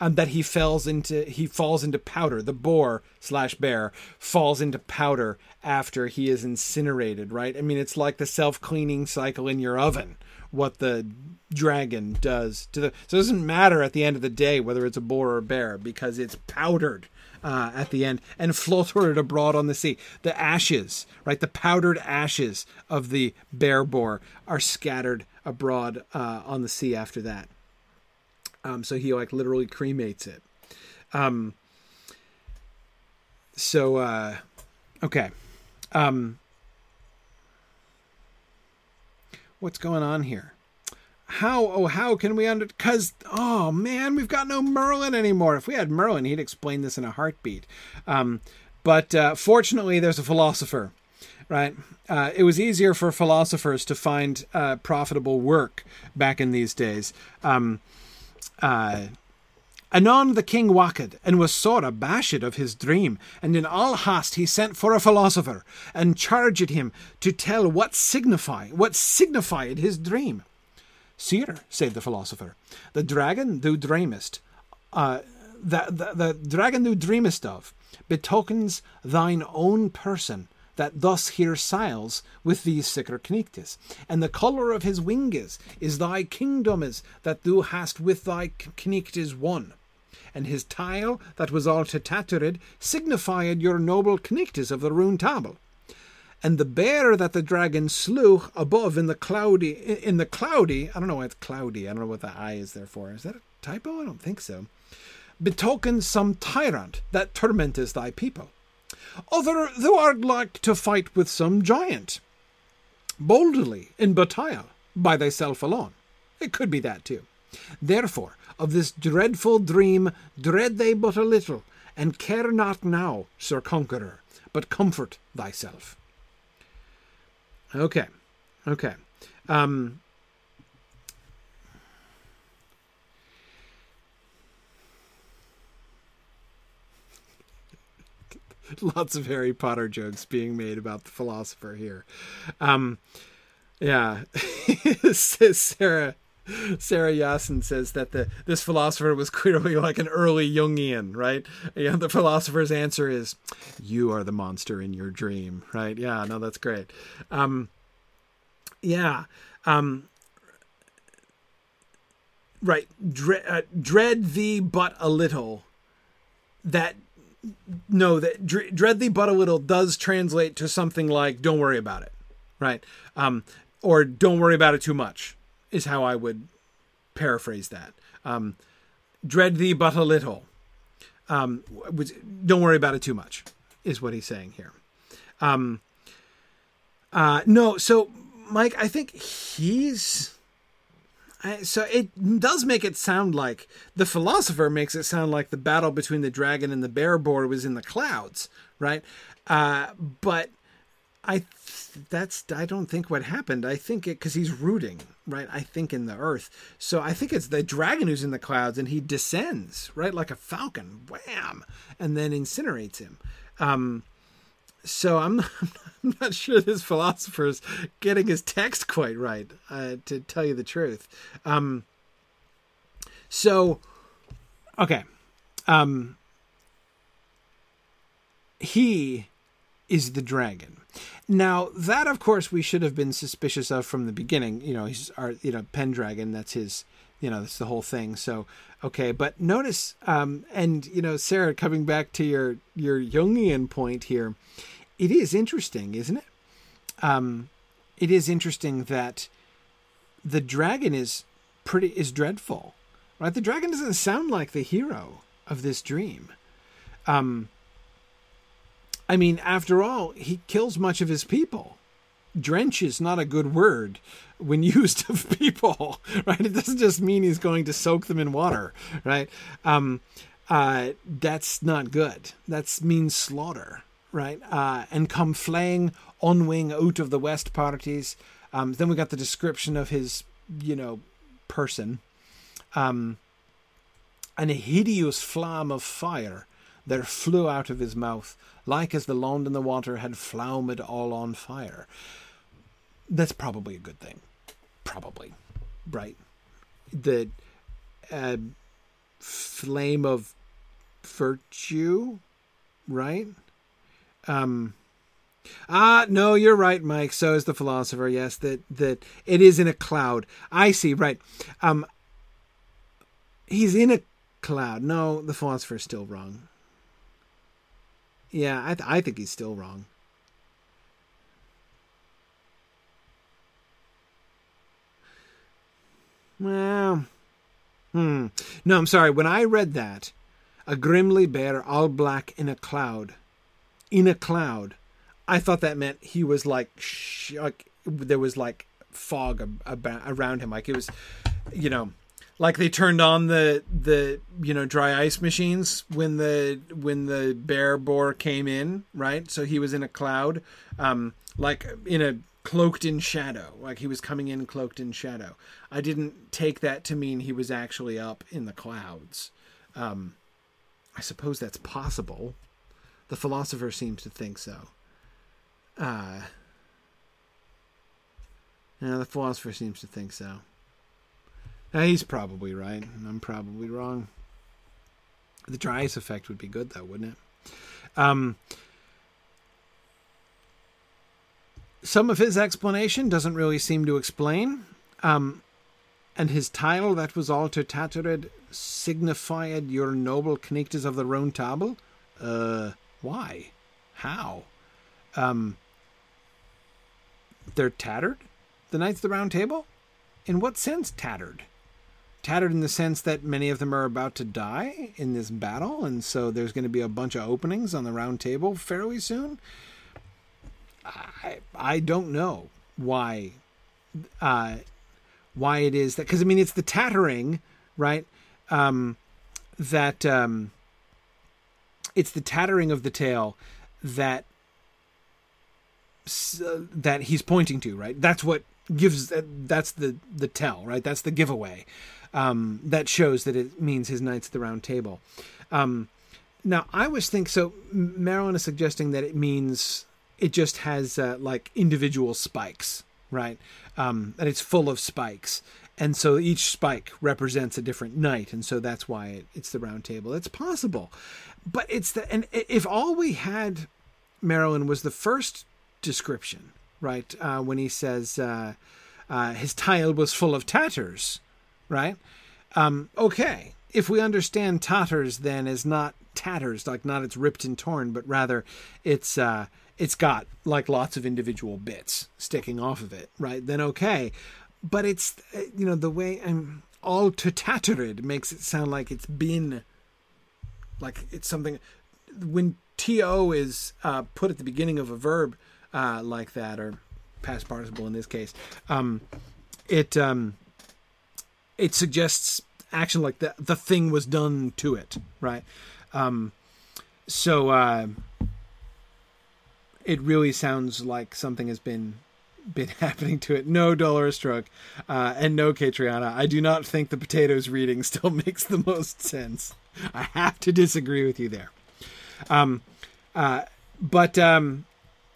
um, that he falls into he falls into powder. The boar slash bear falls into powder after he is incinerated. Right? I mean, it's like the self cleaning cycle in your oven. What the dragon does to the so it doesn't matter at the end of the day whether it's a boar or a bear because it's powdered uh, at the end and floated abroad on the sea. The ashes, right, the powdered ashes of the bear boar are scattered abroad uh, on the sea after that. Um, so he like literally cremates it. Um, so uh, okay. Um, what's going on here? How oh how can we under cuz oh man, we've got no Merlin anymore. If we had Merlin, he'd explain this in a heartbeat. Um, but uh, fortunately there's a philosopher right? Uh, it was easier for philosophers to find uh, profitable work back in these days. Um, uh, Anon the king waked, and was sore abashed of his dream, and in all haste he sent for a philosopher, and charged him to tell what signify what signified his dream. Sire, said the philosopher, the dragon thou dreamest, uh, the, the, the dragon thou dreamest of, betokens thine own person, that thus here sails with these sicker knictis, and the colour of his winges is thy kingdomes that thou hast with thy knictis won. And his tile that was all to tattered signified your noble knictis of the rune table. And the bear that the dragon slew above in the cloudy in the cloudy I don't know why it's cloudy, I don't know what the I is there for. Is that a typo? I don't think so. Betokens some tyrant that tormenteth thy people other thou art like to fight with some giant, boldly in battile, by thyself alone. It could be that too. Therefore, of this dreadful dream dread they but a little, and care not now, Sir Conqueror, but comfort thyself. Okay, okay. Um, lots of Harry Potter jokes being made about the philosopher here. Um, yeah, Sarah. Sarah Yasin says that the this philosopher was clearly like an early Jungian, right? Yeah, the philosopher's answer is, "You are the monster in your dream," right? Yeah, no, that's great. Um, yeah, um, right. Dread, uh, dread thee but a little. That no, that dread thee but a little does translate to something like "don't worry about it," right? Um, or "don't worry about it too much" is how I would paraphrase that. Um, dread thee but a little. Um, don't worry about it too much is what he's saying here. Um, uh, no, so Mike, I think he's so it does make it sound like the philosopher makes it sound like the battle between the dragon and the bear board was in the clouds, right? Uh, but I that's I don't think what happened. I think it because he's rooting, right? I think in the earth. So I think it's the dragon who's in the clouds and he descends, right, like a falcon, wham, and then incinerates him. Um, so I'm not, I'm not sure this philosopher is getting his text quite right, uh, to tell you the truth. Um, so, okay, um, he is the dragon. Now that, of course, we should have been suspicious of from the beginning. You know, he's our, you know, Pendragon. That's his. You know, that's the whole thing. So, okay, but notice, um, and you know, Sarah, coming back to your your Jungian point here, it is interesting, isn't it? Um, it is interesting that the dragon is pretty is dreadful, right? The dragon doesn't sound like the hero of this dream. Um, I mean, after all, he kills much of his people, drench is not a good word when used of people, right? It doesn't just mean he's going to soak them in water, right? Um, uh, that's not good. That means slaughter, right? Uh, and come flaying on wing out of the west parties. Um, then we got the description of his, you know, person. Um, and a hideous flame of fire there flew out of his mouth, like as the land and the water had flamed all on fire. That's probably a good thing. Probably. Right. The uh, flame of virtue, right? Um, Ah, no, you're right, Mike. So is the philosopher. Yes, that that it is in a cloud. I see. Right. Um, he's in a cloud. No, the philosopher is still wrong. Yeah, I th- I think he's still wrong. Well, hmm. No, I'm sorry. When I read that, a grimly bear, all black in a cloud, in a cloud, I thought that meant he was like, sh- like there was like fog ab- ab- around him, like it was, you know, like they turned on the the you know dry ice machines when the when the bear boar came in, right? So he was in a cloud, um, like in a cloaked in shadow, like he was coming in cloaked in shadow. I didn't take that to mean he was actually up in the clouds. Um, I suppose that's possible. The philosopher seems to think so. Uh, yeah, the philosopher seems to think so. He's probably right. And I'm probably wrong. The dry ice effect would be good, though, wouldn't it? Um, some of his explanation doesn't really seem to explain. Um, and his title that was alter tattered signified your noble knights of the Round Table. Uh, why? How? Um, they're tattered? The Knights of the Round Table? In what sense tattered? Tattered in the sense that many of them are about to die in this battle, and so there's going to be a bunch of openings on the Round Table fairly soon. I I don't know why uh, why it is that because I mean it's the tattering right um, that um, it's the tattering of the tail that that he's pointing to right? That's what gives that's the the tell right? That's the giveaway um, that shows that it means his knights at the round table. Um, now i was think so marilyn is suggesting that it means it just has uh, like individual spikes right? Um, and it's full of spikes. And so each spike represents a different knight and so that's why it, it's the round table. It's possible. But it's the and if all we had marilyn was the first description, right? Uh, when he says uh, uh, his tile was full of tatters, right? Um, okay, if we understand tatters then as not tatters, like not it's ripped and torn, but rather it's uh, it's got like lots of individual bits sticking off of it, right? Then okay, but it's uh, you know the way I'm all to tattered makes it sound like it's been like it's something when to is uh, put at the beginning of a verb uh, like that, or past participle in this case, um, it um, it suggests action like the the thing was done to it, right? Um, so uh, it really sounds like something has been been happening to it. No Dolores Stroke, uh, and no Catriona. I do not think the potatoes reading still makes the most sense. I have to disagree with you there. Um, uh, but um,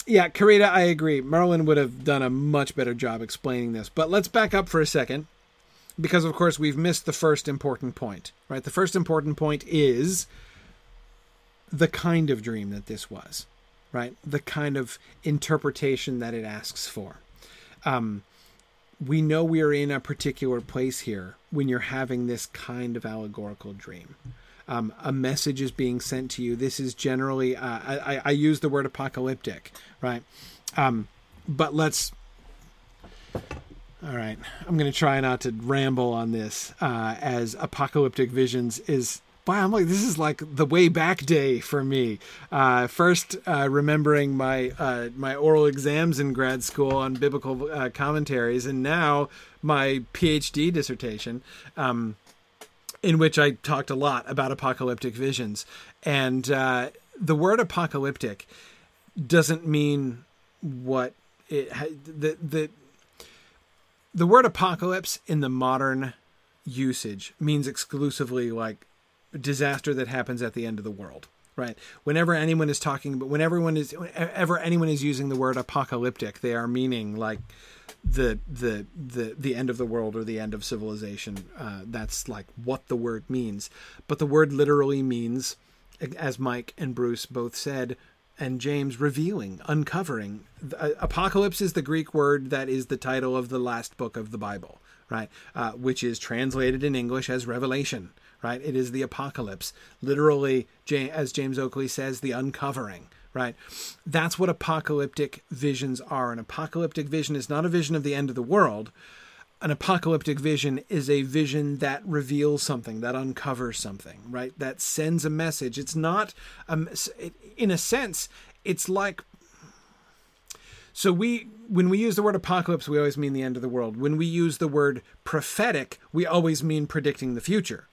yeah, Karita, I agree. Merlin would have done a much better job explaining this. But let's back up for a second, because of course we've missed the first important point. Right, the first important point is the kind of dream that this was. Right, the kind of interpretation that it asks for. Um, we know we're in a particular place here when you're having this kind of allegorical dream um, a message is being sent to you. This is generally, uh, I, I, use the word apocalyptic, right? Um, but let's, all right, I'm going to try not to ramble on this uh, as apocalyptic visions is wow, I'm like, this is like the way back day for me. Uh, first, uh, remembering my uh, my oral exams in grad school on biblical uh, commentaries, and now my PhD dissertation. Um, in which I talked a lot about apocalyptic visions. And uh, the word apocalyptic doesn't mean what it the the the word apocalypse in the modern usage means exclusively like disaster that happens at the end of the world right whenever anyone is talking but when everyone is whenever anyone is using the word apocalyptic they are meaning like the the the the end of the world or the end of civilization. Uh, that's like what the word means. But the word literally means, as Mike and Bruce both said, and James revealing, uncovering. Uh, apocalypse is the Greek word that is the title of the last book of the Bible, right? Uh, which is translated in English as Revelation, right? It is the apocalypse, literally, as James Oakley says, the uncovering right? That's what apocalyptic visions are. An apocalyptic vision is not a vision of the end of the world. An apocalyptic vision is a vision that reveals something, that uncovers something, right? That sends a message. It's not, um, in a sense, it's like so we when we use the word apocalypse, we always mean the end of the world. When we use the word prophetic, we always mean predicting the future.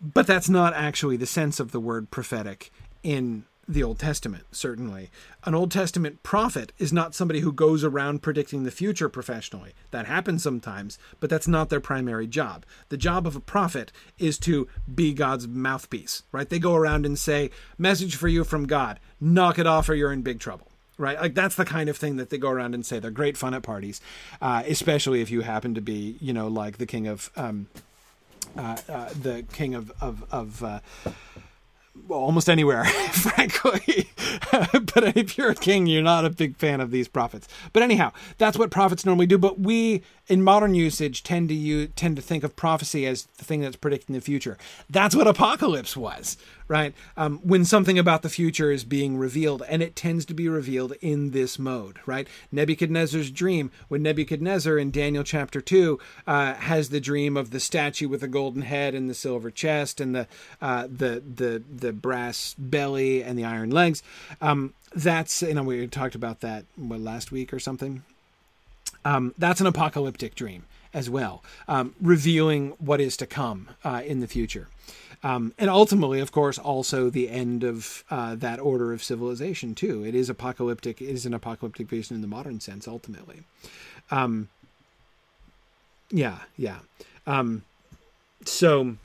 But that's not actually the sense of the word prophetic in the Old Testament, certainly. An Old Testament prophet is not somebody who goes around predicting the future professionally. That happens sometimes, but that's not their primary job. The job of a prophet is to be God's mouthpiece, right? They go around and say, Message for you from God, knock it off or you're in big trouble. Right, like that's the kind of thing that they go around and say. They're great fun at parties, uh, especially if you happen to be, you know, like the king of, um, uh, uh, the king of of, of uh, well, almost anywhere, frankly. but if you're a king, you're not a big fan of these prophets. But anyhow, that's what prophets normally do. But we, in modern usage, tend to use, tend to think of prophecy as the thing that's predicting the future. That's what apocalypse was, right? Um, when something about the future is being revealed, and it tends to be revealed in this mode, right? Nebuchadnezzar's dream, when Nebuchadnezzar in Daniel chapter 2 uh, has the dream of the statue with the golden head and the silver chest and the, uh, the, the, the brass belly and the iron legs. Um, that's, you know, we talked about that what, last week or something. Um, that's an apocalyptic dream as well, um, revealing what is to come uh, in the future. Um, and ultimately, of course, also the end of uh, that order of civilization too. It is apocalyptic. It is an apocalyptic vision in the modern sense. Ultimately, um, yeah, yeah. Um, so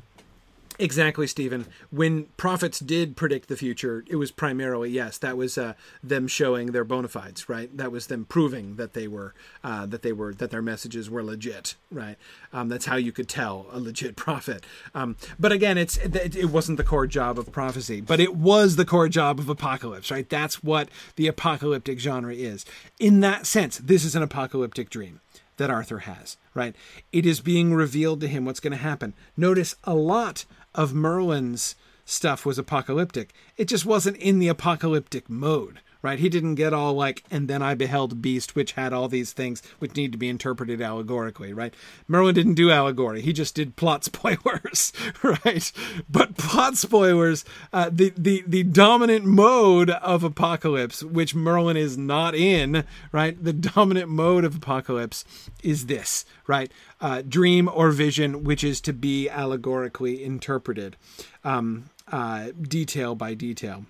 Exactly, Stephen. When prophets did predict the future, it was primarily yes, that was uh, them showing their bona fides, right? That was them proving that they were uh, that they were that their messages were legit, right? Um, that's how you could tell a legit prophet. Um, but again, it's it, it wasn't the core job of prophecy, but it was the core job of apocalypse, right? That's what the apocalyptic genre is. In that sense, this is an apocalyptic dream that Arthur has, right? It is being revealed to him what's going to happen. Notice a lot of Merlin's stuff was apocalyptic. It just wasn't in the apocalyptic mode, right? He didn't get all like, and then I beheld beast which had all these things which need to be interpreted allegorically, right? Merlin didn't do allegory. He just did plot spoilers, right? But plot spoilers, uh, the, the, the dominant mode of apocalypse, which Merlin is not in, right? The dominant mode of apocalypse is this, right? Uh, dream or vision, which is to be allegorically interpreted, um, uh, detail by detail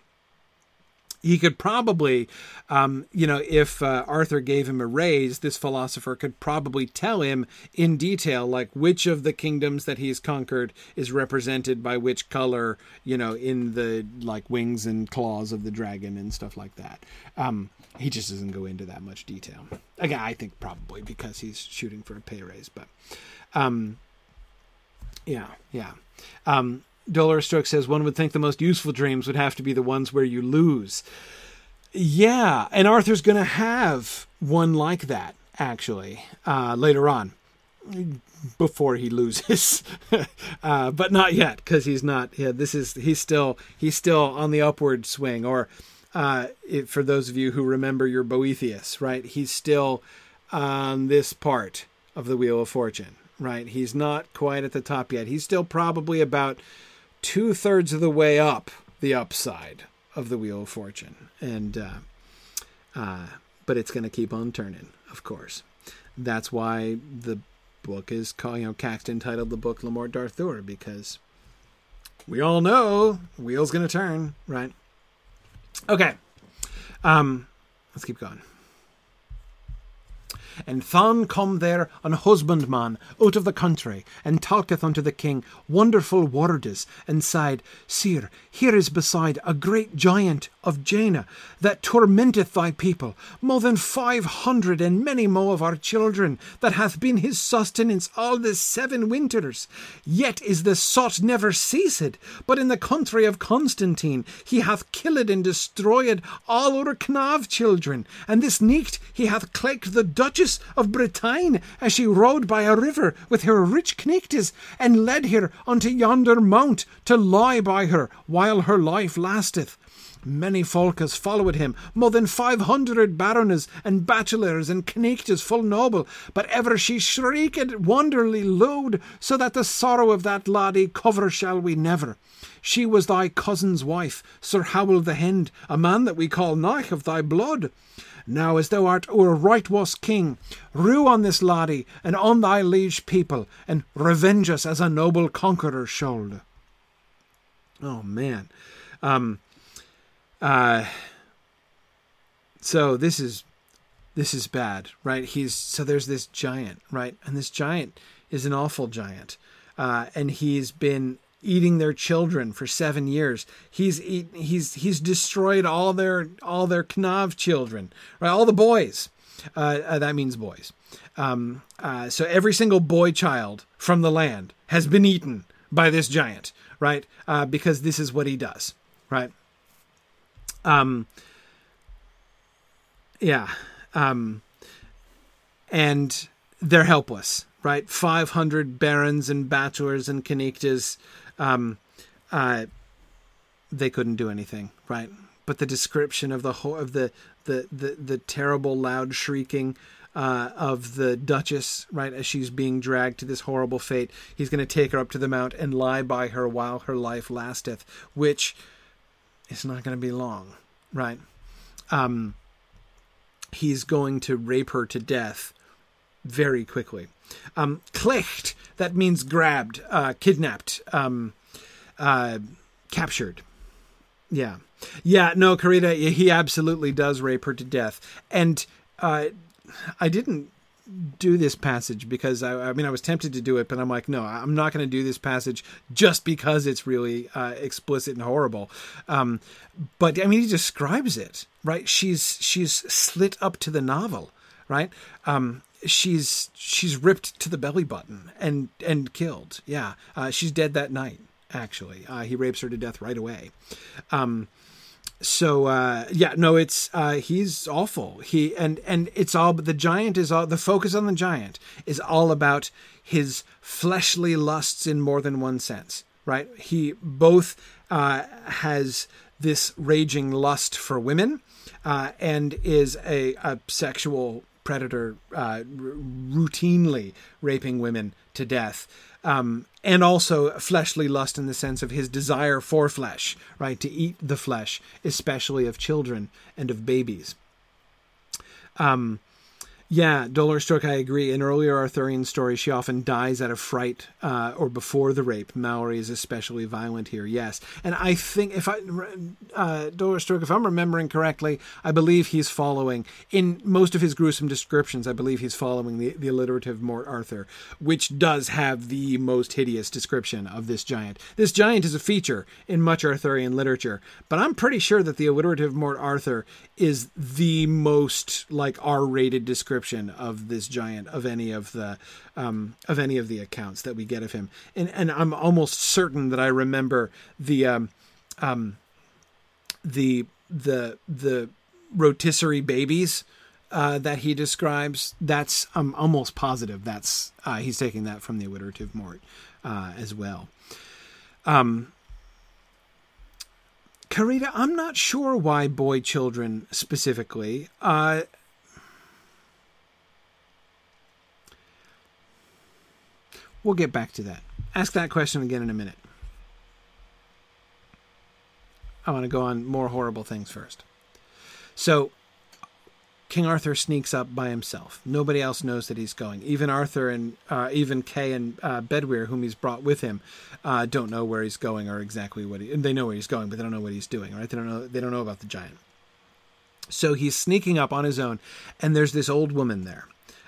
he could probably, um, you know, if uh, Arthur gave him a raise, this philosopher could probably tell him in detail, like which of the kingdoms that he's conquered is represented by which color, you know, in the like wings and claws of the dragon and stuff like that. Um, he just doesn't go into that much detail. Again, I think probably because he's shooting for a pay raise, but, um, yeah, yeah. Um, Dolores says one would think the most useful dreams would have to be the ones where you lose. Yeah, and Arthur's going to have one like that actually uh, later on before he loses. Uh, but not yet because he's not yeah this is he's still he's still on the upward swing. Or uh, it, for those of you who remember your boethius right he's still on this part of the wheel of fortune right? He's not quite at the top yet. He's still probably about two thirds of the way up the upside of the Wheel of Fortune, and uh, uh, but it's going to keep on turning, of course. That's why the book is called, you know, Caxton titled the book Le Morte d'Arthur because we all know wheel's going to turn, right? Okay, um, let's keep going. And Thon come there an husbandman out of the country, and talketh unto the king wonderful wordes, and said, Sire, here is beside a great giant of Genoa that tormenteth thy people, more than five hundred and many more of our children, that hath been his sustenance all the seven winters. Yet is the sot never ceased, but in the country of Constantine he hath killed and destroyed all our Knav children, and this nicht he hath claked the Duchess of Bretagne as she rode by a river with her rich knichtes, and led her unto yonder mount to lie by her while her life lasteth. Many folk has followed him, more than five hundred barones and bachelors and knichtes full noble, but ever she shrieked wonderly loud, so that the sorrow of that laddie cover shall we never. She was thy cousin's wife, Sir Howell the Hend, a man that we call nigh of thy blood. Now, as thou art our rightwas king, rue on this laddie and on thy liege people, and revenge us as a noble conqueror should. Oh man, um, uh, so this is this is bad, right? He's so there's this giant, right, and this giant is an awful giant, uh, and he's been eating their children for seven years. He's eat, he's he's destroyed all their all their Knav children, right? All the boys. Uh, uh, that means boys. Um, uh, so every single boy child from the land has been eaten by this giant, right? Uh, because this is what he does, right? Um, yeah. Um, and they're helpless, right? 500 barons and bachelors and knichtes um, uh, they couldn't do anything, right? But the description of the whole of the the the, the terrible loud shrieking uh, of the Duchess, right, as she's being dragged to this horrible fate. He's going to take her up to the mount and lie by her while her life lasteth, which is not going to be long, right? Um, he's going to rape her to death very quickly. Um, Klecht, that means grabbed, uh, kidnapped, um, uh, captured. Yeah. Yeah, no, Karita, he absolutely does rape her to death. And uh, I didn't do this passage because I, I, mean I was tempted to do it, but I'm like, no, I'm not going to do this passage just because it's really uh, explicit and horrible. Um, but I mean, he describes it right. She's she's slit up to the novel, right? Um, she's she's ripped to the belly button and and killed. Yeah, uh, she's dead that night. Actually, uh, he rapes her to death right away. Um, so uh, yeah, no, it's uh, he's awful. He and and it's all. But the giant is all. The focus on the giant is all about his fleshly lusts in more than one sense. Right? He both uh, has this raging lust for women uh, and is a, a sexual predator uh, r- routinely raping women to death. Um, and also fleshly lust in the sense of his desire for flesh, right? To eat the flesh, especially of children and of babies. Um, yeah, Dolores Stroke, I agree. In earlier Arthurian stories, she often dies out of fright uh, or before the rape. Malory is especially violent here, yes. And I think, if I, uh, Dolores Stroke, if I'm remembering correctly, I believe he's following, in most of his gruesome descriptions, I believe he's following the, the alliterative Morte Arthure, which does have the most hideous description of this giant. This giant is a feature in much Arthurian literature, but I'm pretty sure that the alliterative Morte Arthure is the most, like, R rated description description of this giant of any of the um, of any of the accounts that we get of him, and and I'm almost certain that I remember the um, um, the the the rotisserie babies. Uh, that he describes, that's I'm almost positive that's uh, he's taking that from the alliterative Morte uh, as well. Um, Karita, I'm not sure why boy children specifically. Uh, We'll get back to that. Ask that question again in a minute. I want to go on more horrible things first. So King Arthur sneaks up by himself. Nobody else knows that he's going. Even Arthur and uh, even Kay and uh, Bedwyr, whom he's brought with him, uh, don't know where he's going or exactly what he. They know where he's going, but they don't know what he's doing. Right? They don't know. They don't know about the giant. So he's sneaking up on his own, and there's this old woman there.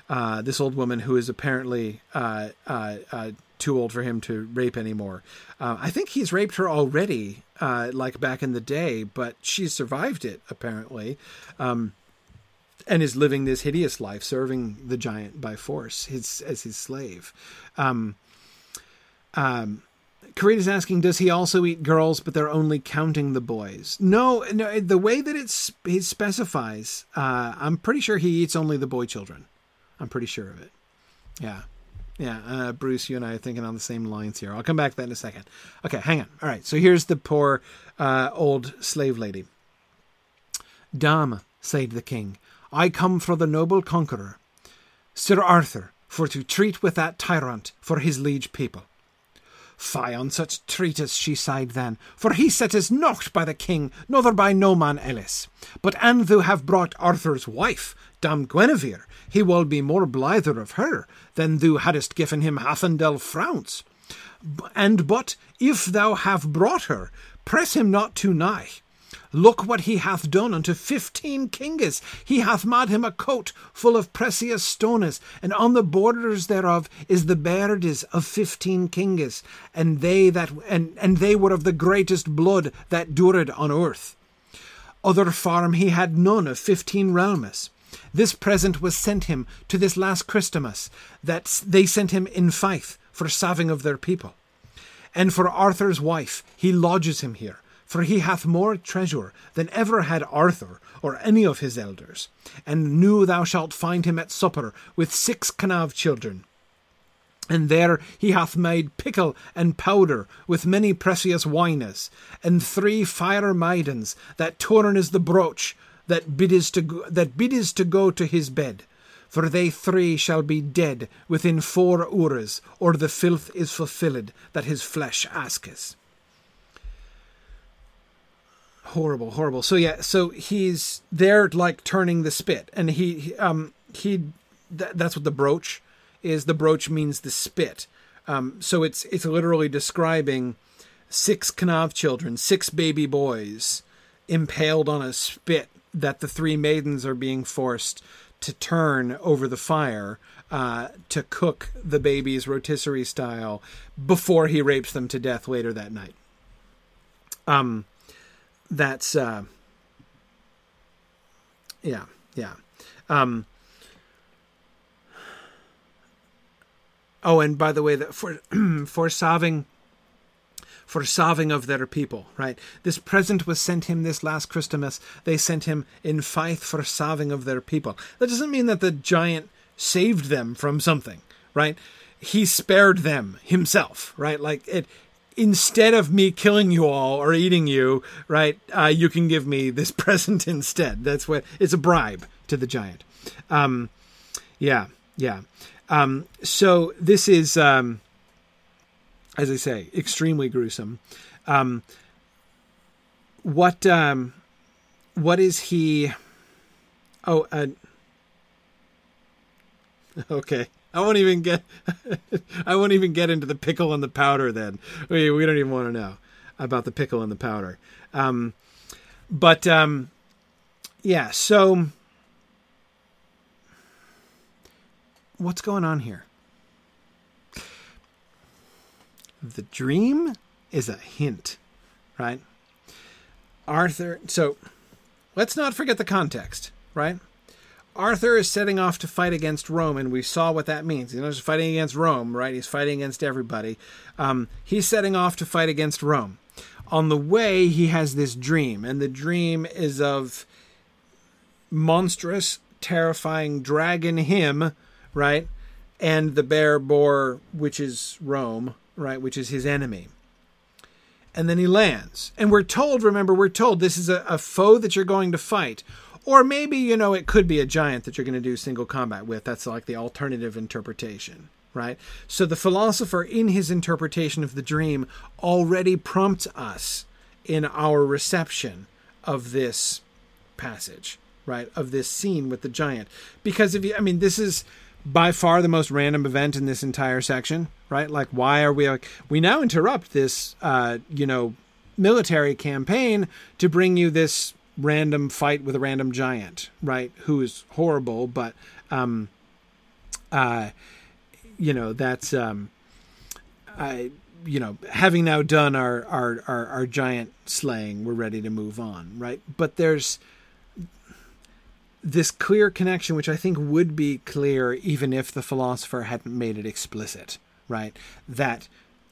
Uh, this old woman who is apparently uh, uh, uh too old for him to rape anymore. Uh, I think he's raped her already, like back in the day, but she survived it apparently. Um, and is living this hideous life, serving the giant by force, his as his slave. Um, um, is asking, does he also eat girls, but they're only counting the boys? No, no. The way that it's he specifies, uh, I'm pretty sure he eats only the boy children. I'm pretty sure of it. Yeah, yeah. Uh, Bruce, you and I are thinking on the same lines here. I'll come back to that in a second. Okay, hang on. All right. So here's the poor uh, old slave lady. Dame, said the king, I come for the noble conqueror, Sir Arthur, for to treat with that tyrant for his liege people. Fie on such treatise, she sighed then, for he setteth not by the king, nor by no man else. But an thou have brought Arthur's wife, Dame Guinevere, he will be more blither of her than thou hadst given him Hathendel France. And but if thou have brought her, press him not too nigh, Look what he hath done unto fifteen kings. He hath made him a coat full of precious stones, and on the borders thereof is the beardes of fifteen kings, and they that and, and they were of the greatest blood that dured on earth. Other farm he had none of fifteen realms. This present was sent him to this last Christmas, that they sent him in Fife for saving of their people. And for Arthur's wife, he lodges him here for he hath more treasure than ever had Arthur or any of his elders. And knew thou shalt find him at supper with six knave children. And there he hath made pickle and powder with many precious wines, and three fire maidens that torn is the broach that bid is to go, that bid is to go to his bed. For they three shall be dead within four hours, or the filth is fulfilled that his flesh asketh horrible, horrible. So yeah, so he's there like turning the spit, and he um he th- that's what the broach is. The broach means the spit. Um, so it's it's literally describing six knave children, six baby boys, impaled on a spit that the three maidens are being forced to turn over the fire uh, to cook the babies rotisserie style before he rapes them to death later that night. Um, that's uh, yeah, yeah. Um, oh, and by the way, that for for solving for solving of their people, right? This present was sent him this last Christmas. They sent him in faith for solving of their people. That doesn't mean that the giant saved them from something, right? He spared them himself, right? Like it instead of me killing you all or eating you, right, uh, you can give me this present instead. That's what it's a bribe to the giant. Um, yeah, yeah. Um, so this is, um, as I say, extremely gruesome. Um, what um, what is he? Oh, uh, okay. I won't even get I won't even get into the pickle and the powder then. We, we don't even want to know about the pickle and the powder. Um, but um, yeah, so what's going on here? The dream is a hint, right? Arthur, so let's not forget the context, right? Arthur is setting off to fight against Rome, and we saw what that means. He's not just fighting against Rome, right? He's fighting against everybody. Um, he's setting off to fight against Rome. On the way, he has this dream, and the dream is of monstrous, terrifying dragon him, right? And the bear boar, which is Rome, right? Which is his enemy. And then he lands. And we're told, remember, we're told this is a, a foe that you're going to fight or maybe, you know, it could be a giant that you're going to do single combat with. That's like the alternative interpretation, right? So the philosopher, in his interpretation of the dream, already prompts us in our reception of this passage, right? Of this scene with the giant. Because if you, I mean, this is by far the most random event in this entire section, right? Like, why are we we now interrupt this, uh, you know, military campaign to bring you this random fight with a random giant, right? Who is horrible, but, um, uh, you know, that's, um, I, you know, having now done our, our, our, our giant slaying, we're ready to move on, right? But there's, this clear connection, which I think would be clear even if the philosopher hadn't made it explicit, right? That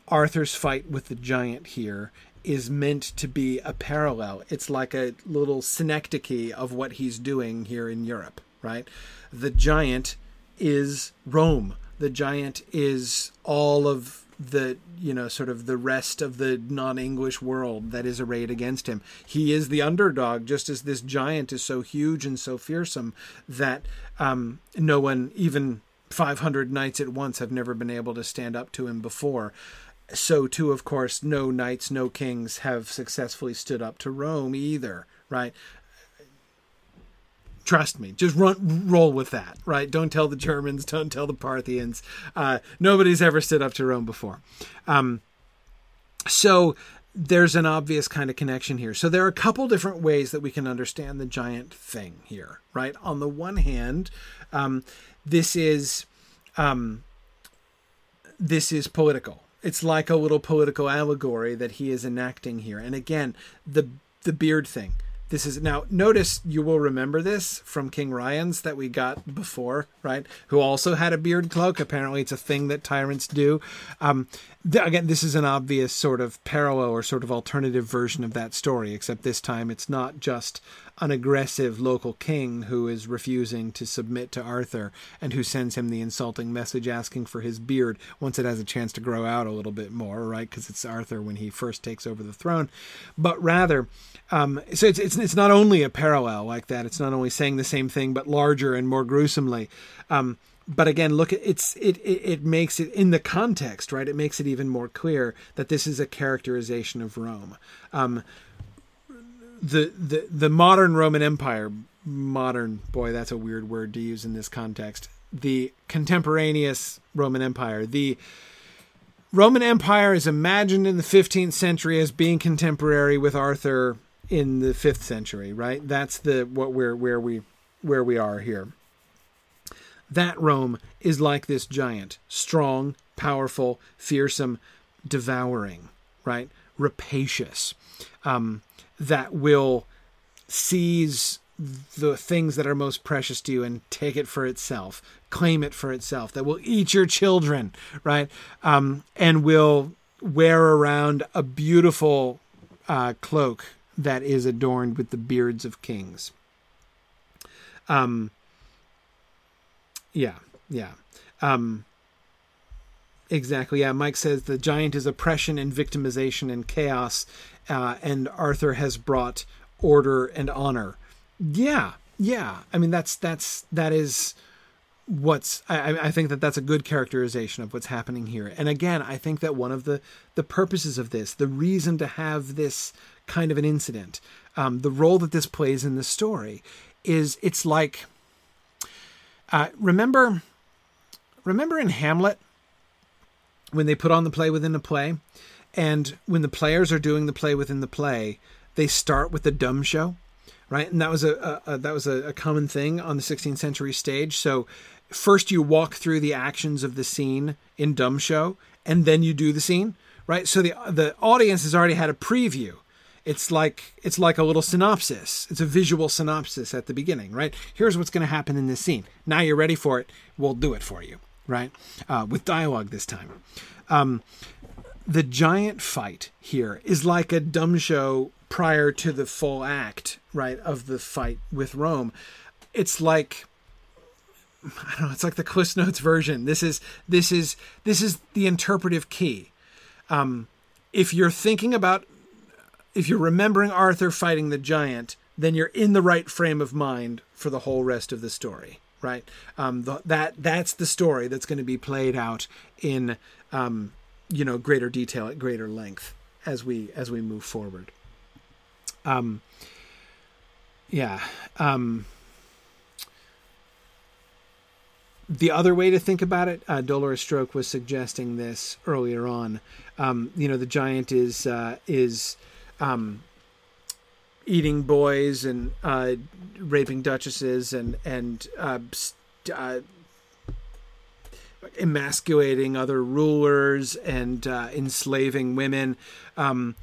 Arthur's fight with the giant here is meant to be a parallel. It's like a little synecdoche of what he's doing here in Europe, right? The giant is Rome. The giant is all of the you know sort of the rest of the non-english world that is arrayed against him he is the underdog just as this giant is so huge and so fearsome that um, no one even 500 knights at once have never been able to stand up to him before so too of course no knights no kings have successfully stood up to rome either right Trust me. Just run, roll with that, right? Don't tell the Germans. Don't tell the Parthians. Uh, nobody's ever stood up to Rome before. Um, so there's an obvious kind of connection here. So there are a couple different ways that we can understand the giant thing here, right? On the one hand, um, this is um, this is political. It's like a little political allegory that he is enacting here. And again, the the beard thing this is now notice you will remember this from King Ryan's that we got before, right? Who also had a beard cloak. Apparently, it's a thing that tyrants do. Um, again, this is an obvious sort of parallel or sort of alternative version of that story, except this time it's not just an aggressive local king who is refusing to submit to Arthur and who sends him the insulting message asking for his beard once it has a chance to grow out a little bit more, right? Because it's Arthur when he first takes over the throne, but rather um, so it's, it's it's not only a parallel like that. It's not only saying the same thing but larger and more gruesomely. Um, but again, look, it's it, it it makes it in the context, right? It makes it even more clear that this is a characterization of Rome. Um, the the the modern Roman Empire, modern boy, that's a weird word to use in this context. The contemporaneous Roman Empire, the Roman Empire is imagined in the 15th century as being contemporary with Arthur in the fifth century, right? That's the what we're where we where we are here. That Rome is like this giant, strong, powerful, fearsome, devouring, right? Rapacious, um, that will seize the things that are most precious to you and take it for itself, claim it for itself, that will eat your children, right? Um, and will wear around a beautiful uh, cloak that is adorned with the beards of kings. Um, yeah, yeah. Um, exactly. Yeah, Mike says the giant is oppression and victimization and chaos, uh, and Arthur has brought order and honor. Yeah, yeah. I mean, that's that's that is what's I, I think that that's a good characterization of what's happening here and again i think that one of the the purposes of this the reason to have this kind of an incident um, the role that this plays in the story is it's like uh, remember remember in hamlet when they put on the play within the play and when the players are doing the play within the play they start with the dumb show right? And that was a, a, a that was a, a, common thing on the 16th century stage. So first you walk through the actions of the scene in dumb show, and then you do the scene, right? So the the audience has already had a preview. It's like it's like a little synopsis. It's a visual synopsis at the beginning, right? Here's what's going to happen in this scene. Now you're ready for it. We'll do it for you, right? Uh, with dialogue this time. Um, the giant fight here is like a dumb show prior to the full act, right, of the fight with Rome. It's like I don't know, it's like the Cliff Notes version. This is this is this is the interpretive key. Um, if you're thinking about if you're remembering Arthur fighting the giant, then you're in the right frame of mind for the whole rest of the story, right? Um, the, that that's the story that's going to be played out in um, you know greater detail at greater length as we as we move forward. Um, yeah. Um, the other way to think about it, uh, Dolorous Stroke was suggesting this earlier on. Um, you know, the giant is uh, is um, eating boys and uh, raping duchesses and and uh, uh, emasculating other rulers and uh, enslaving women. Um,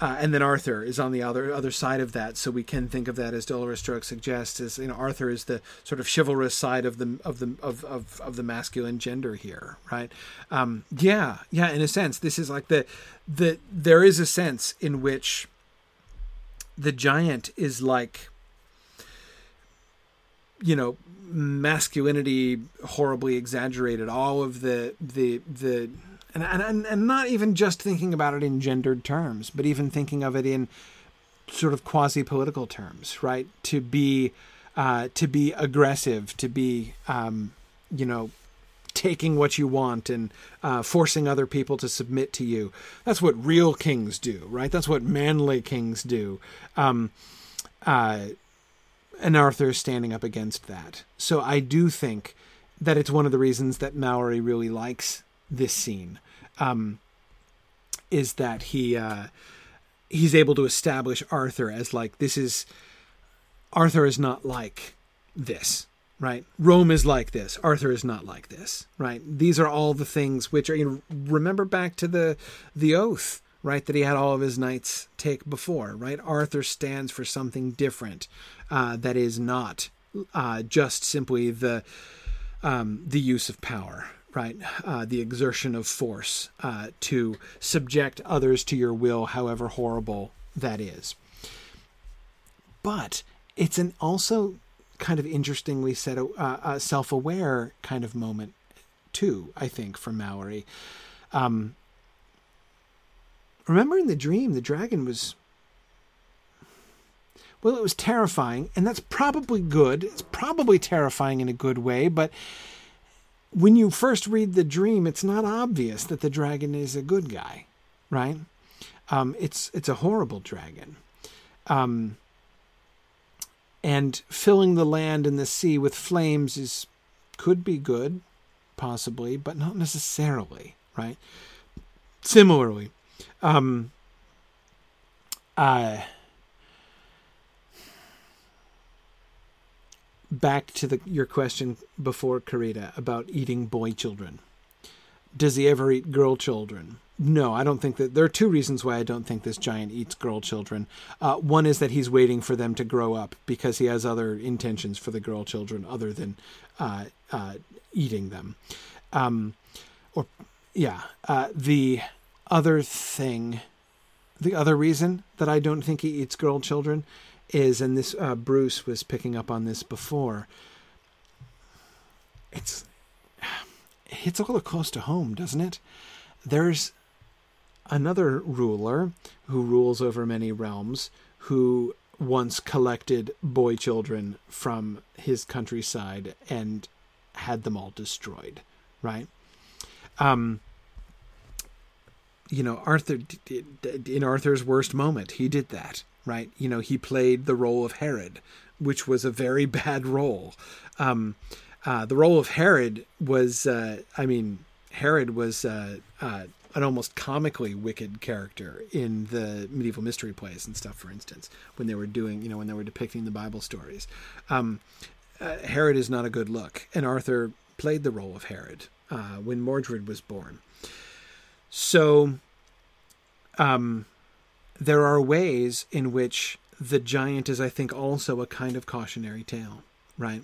uh, and then Arthur is on the other other side of that, so we can think of that as Dolorous Stroke suggests. As you know, Arthur is the sort of chivalrous side of the of the of of, of the masculine gender here, right? Um, yeah, yeah. In a sense, this is like the the there is a sense in which the giant is like you know masculinity horribly exaggerated all of the the the and, and and not even just thinking about it in gendered terms but even thinking of it in sort of quasi political terms right to be uh, to be aggressive to be um, you know taking what you want and uh, forcing other people to submit to you. That's what real kings do, right? That's what manly kings do. Um, uh, and Arthur is standing up against that. So I do think that it's one of the reasons that Malory really likes this scene. Um, is that he uh, he's able to establish Arthur as like this is Arthur is not like this right? Rome is like this. Arthur is not like this, right? These are all the things which are. You know, remember back to the the oath, right? That he had all of his knights take before, right? Arthur stands for something different uh, that is not uh, just simply the um, the use of power, right? Uh, the exertion of force uh, to subject others to your will, however horrible that is. But it's an also kind of interestingly set a, uh, self-aware kind of moment too. I think for Malory. Um, remember in the dream, the dragon was. Well, it was terrifying, and that's probably good. It's probably terrifying in a good way, but when you first read the dream, it's not obvious that the dragon is a good guy, right? Um, it's it's a horrible dragon. Um, and filling the land and the sea with flames is could be good possibly but not necessarily right similarly um uh back to the your question before Karita about eating boy children does he ever eat girl children no, I don't think that. There are two reasons why I don't think this giant eats girl children. Uh, one is that he's waiting for them to grow up because he has other intentions for the girl children other than uh, uh, eating them. Um, or, yeah. Uh, the other thing, the other reason that I don't think he eats girl children is, and this uh, Bruce was picking up on this before. It's it hits a little close to home, doesn't it? There's another ruler who rules over many realms who once collected boy children from his countryside and had them all destroyed right um you know arthur in arthur's worst moment he did that right you know he played the role of herod which was a very bad role um uh, the role of herod was uh, i mean herod was uh, uh an almost comically wicked character in the medieval mystery plays and stuff, for instance, when they were doing, you know, when they were depicting the Bible stories. Um, uh, Herod is not a good look, and Arthur played the role of Herod uh, when Mordred was born. So, um, there are ways in which the giant is, I think, also a kind of cautionary tale, right?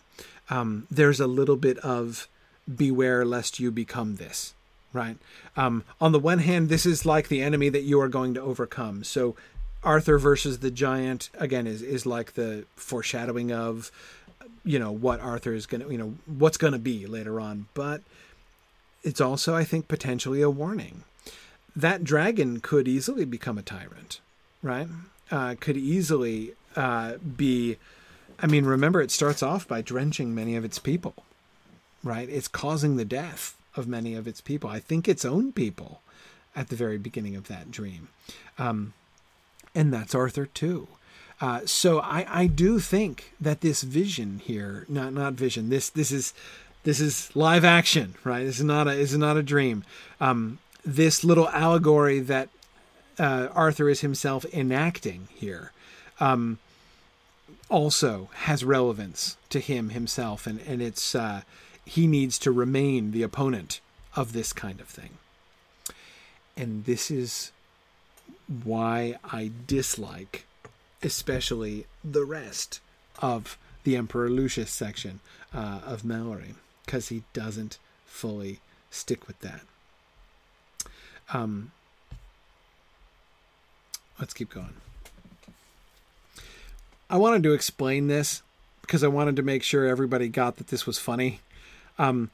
Um, there's a little bit of beware lest you become this right? Um, on the one hand, this is like the enemy that you are going to overcome. So, Arthur versus the giant again is is like the foreshadowing of, you know, what Arthur is going to, you know, what's going to be later on. But it's also, I think, potentially a warning. That dragon could easily become a tyrant, right? Uh, could easily uh, be. I mean, remember, it starts off by drenching many of its people, right? It's causing the death of many of its people. I think its own people at the very beginning of that dream. Um, and that's Arthur too. Uh, so I, I do think that this vision here, not not vision, this this is this is live action, right? This is not a this is not a dream. Um, this little allegory that uh, Arthur is himself enacting here um, also has relevance to him himself, and and it's uh, he needs to remain the opponent of this kind of thing. And this is why I dislike especially the rest of the Emperor Lucius section uh, of Malory, because he doesn't fully stick with that. Um, let's keep going. I wanted to explain this because I wanted to make sure everybody got that this was funny. Um,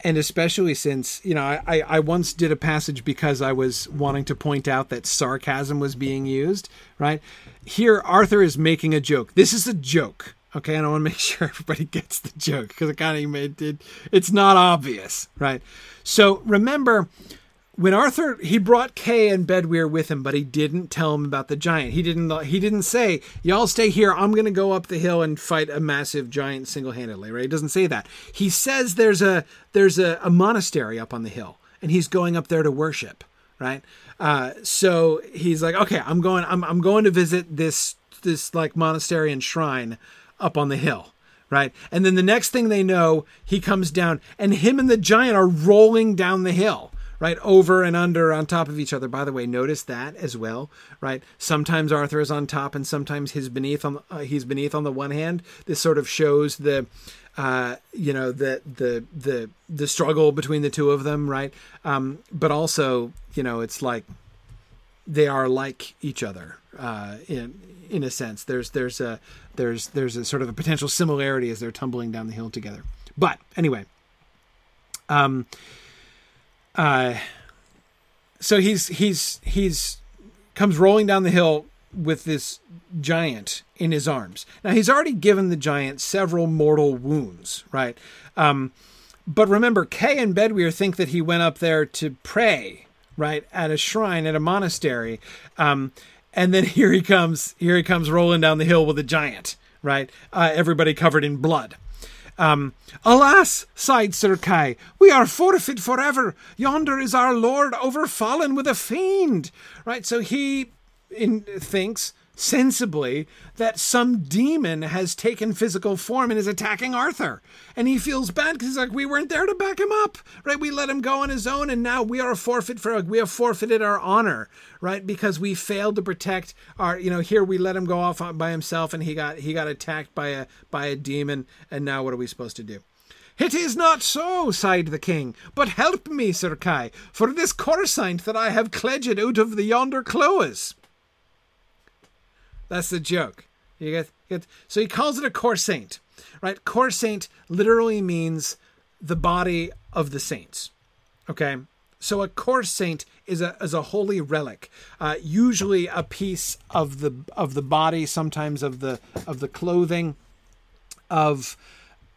and especially since you know I, I once did a passage because i was wanting to point out that sarcasm was being used right here arthur is making a joke this is a joke okay and i want to make sure everybody gets the joke because it kind of made it it's not obvious right so remember when Arthur he brought Kay and Bedwyr with him, but he didn't tell him about the giant. He didn't he didn't say, "Y'all stay here. I'm going to go up the hill and fight a massive giant single-handedly." Right? He doesn't say that. He says there's a there's a, a monastery up on the hill, and he's going up there to worship. Right? Uh, so he's like, "Okay, I'm going. I'm I'm going to visit this this like monastery and shrine up on the hill." Right? And then the next thing they know, he comes down, and him and the giant are rolling down the hill right? Over and under on top of each other. By the way, notice that as well, right? Sometimes Arthur is on top and sometimes he's beneath on uh, he's beneath on the one hand. This sort of shows the uh, you know the the the the struggle between the two of them, right? Um, but also, you know, it's like they are like each other uh, in in a sense. There's there's a there's there's a sort of a potential similarity as they're tumbling down the hill together. But anyway, um, uh, so he's he's he's comes rolling down the hill with this giant in his arms. Now he's already given the giant several mortal wounds, right? Um, but remember, Kay and Bedwyr think that he went up there to pray, right, at a shrine at a monastery. Um, and then here he comes, here he comes rolling down the hill with a giant, right? Uh, everybody covered in blood. Um, Alas, sighed Sir Kay, we are forfeit forever. Yonder is our lord overfallen with a fiend. Right, so he in, thinks sensibly that some demon has taken physical form and is attacking Arthur. And he feels bad because he's like, we weren't there to back him up, right? We let him go on his own, and now we are a forfeit for we have forfeited our honor, right? Because we failed to protect our, you know, here we let him go off by himself, and he got he got attacked by a by a demon, and now what are we supposed to do? It is not so, sighed the king, but help me, Sir Kay, for this corsaint that I have cledged out of the yonder close. That's the joke. You get, you get so he calls it a core saint, right? Core saint literally means the body of the saints. Okay, so a corsaint is a is a holy relic, uh, usually a piece of the of the body, sometimes of the of the clothing of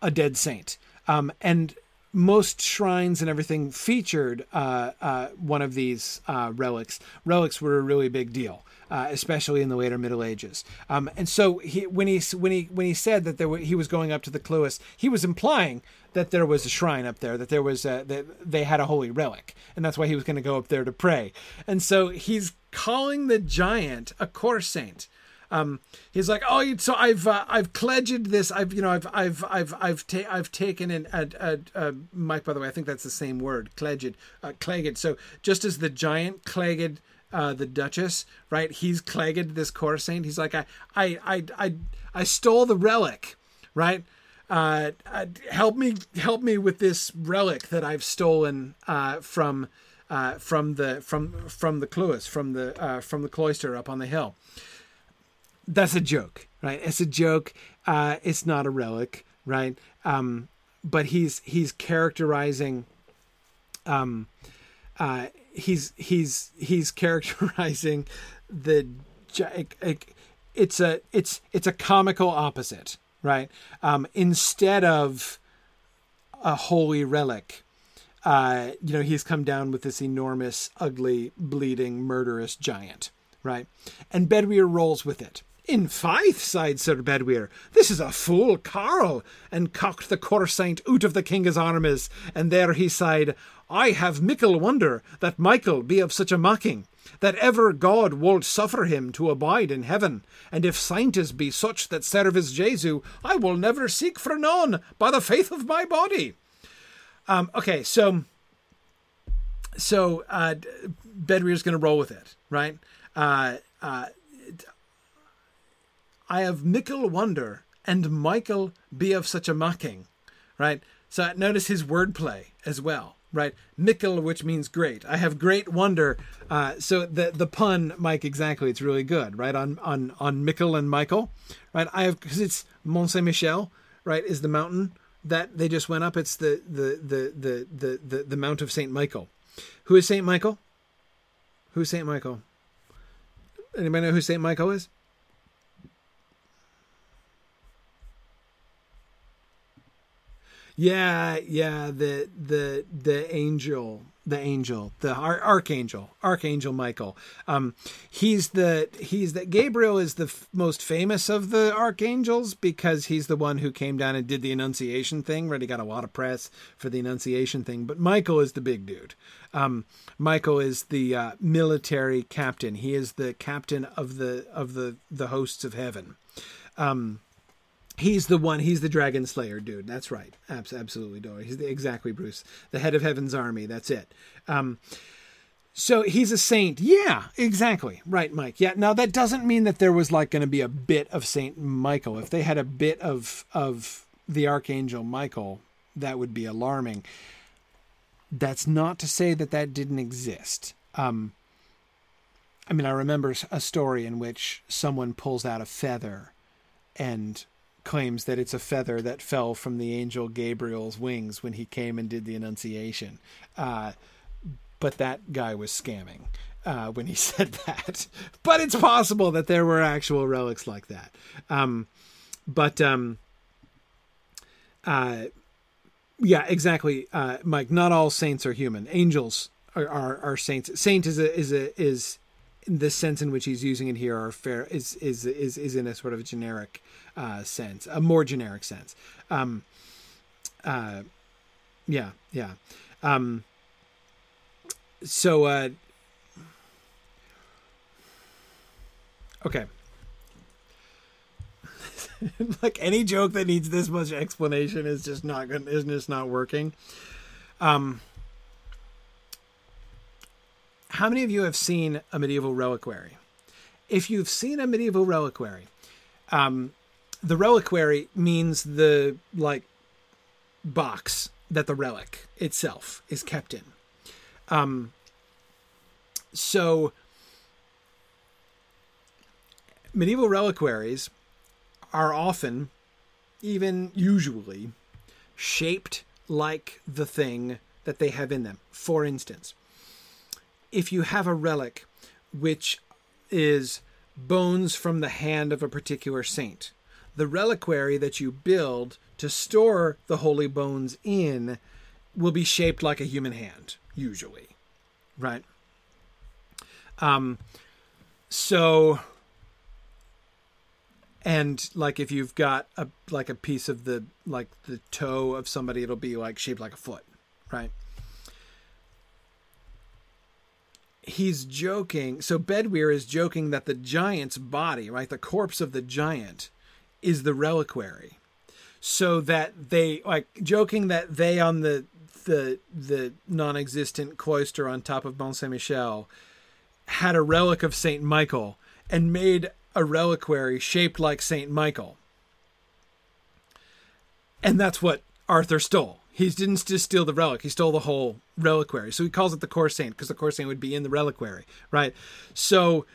a dead saint. Um, and most shrines and everything featured uh, uh, one of these uh, relics. Relics were a really big deal uh, especially in the later Middle Ages. Um, and so he, when he when he when he said that there were, he was going up to the Cluis, he was implying that there was a shrine up there, that there was a, that they had a holy relic, and that's why he was going to go up there to pray. And so he's calling the giant a corsaint. Um, he's like, oh, so I've uh, I've pledged this. I've you know I've I've I've I've ta- I've taken an a, a, a, Mike. By the way, I think that's the same word, pledged, uh, cleged. So just as the giant cleged uh, the Duchess, right? He's clegged this corsaint. He's like, I, I, I, I, I stole the relic, right? Uh, uh, help me, help me with this relic that I've stolen uh, from, uh, from the from from the Cluis, from the uh, from the cloister up on the hill. That's a joke, right? It's a joke. Uh, it's not a relic, right? Um, but he's he's characterizing um, uh, he's he's he's characterizing the it's a it's it's a comical opposite, right? Um, instead of a holy relic, uh, you know, he's come down with this enormous, ugly, bleeding, murderous giant, right? And Bedwyr rolls with it In faith, sighed Sir Bedwyr, this is a fool carl, and cocked the corsaint out of the king's armies, and there he sighed, I have mickle wonder that Michael be of such a mocking, that ever God wold suffer him to abide in heaven, and if saintes be such that service Jesu, I will never seek for none by the faith of my body. Um, okay, so so uh, Bedwyr's going to roll with it, right? Uh, uh, I have mickle wonder, and Michael be of such a mocking, right? So notice his wordplay as well, right? Mickle, which means great. I have great wonder. Uh, so the the pun, Mike, exactly. It's really good, right? On on on Mickle and Michael, right? I have because it's Mont Saint Michel, right? Is the mountain that they just went up? It's the the the the the the, the Mount of Saint Michael. Who is Saint Michael? Who's Saint Michael? Anybody know who Saint Michael is? Yeah, yeah, the the the angel, the angel, the ar- archangel, archangel Michael. Um, he's the he's that Gabriel is the f- most famous of the archangels because he's the one who came down and did the Annunciation thing. He got a lot of press for the Annunciation thing, but Michael is the big dude. Um, Michael is the uh, military captain. He is the captain of the of the the hosts of heaven. Um, He's the one. He's the dragon slayer dude. That's right. Abs- absolutely, Dory. He's the, exactly Bruce, the head of Heaven's army. That's it. Um, so he's a saint. Yeah, exactly. Right, Mike. Yeah. Now that doesn't mean that there was like going to be a bit of Saint Michael. If they had a bit of of the archangel Michael, that would be alarming. That's not to say that that didn't exist. Um, I mean, I remember a story in which someone pulls out a feather and claims that it's a feather that fell from the angel Gabriel's wings when he came and did the Annunciation. Uh, but that guy was scamming uh, when he said that. But it's possible that there were actual relics like that. Um, but um, uh, yeah, exactly, uh, Mike. Not all saints are human. Angels are, are, are saints. Saint is a is a is the sense in which he's using it here are fair is is is is in a sort of generic uh, sense, a more generic sense. Um, uh, yeah, yeah. Um, so, uh, okay. like any joke that needs this much explanation is just not good. Isn't just not working. Um, how many of you have seen a medieval reliquary? If you've seen a medieval reliquary, um, the reliquary means the like box that the relic itself is kept in. Um, so medieval reliquaries are often, even usually, shaped like the thing that they have in them. For instance, if you have a relic which is bones from the hand of a particular saint, the reliquary that you build to store the holy bones in will be shaped like a human hand, usually. Right? Um, so and like if you've got a like a piece of the like the toe of somebody it'll be like shaped like a foot right he's joking. So Bedwyr is joking that the giant's body, right, the corpse of the giant, is the reliquary. So that they like joking that they on the the the non-existent cloister on top of Mont Saint Michel had a relic of Saint Michael and made a reliquary shaped like Saint Michael. And that's what Arthur stole. He didn't just steal the relic; he stole the whole reliquary. So he calls it the core saint because the core saint would be in the reliquary, right? So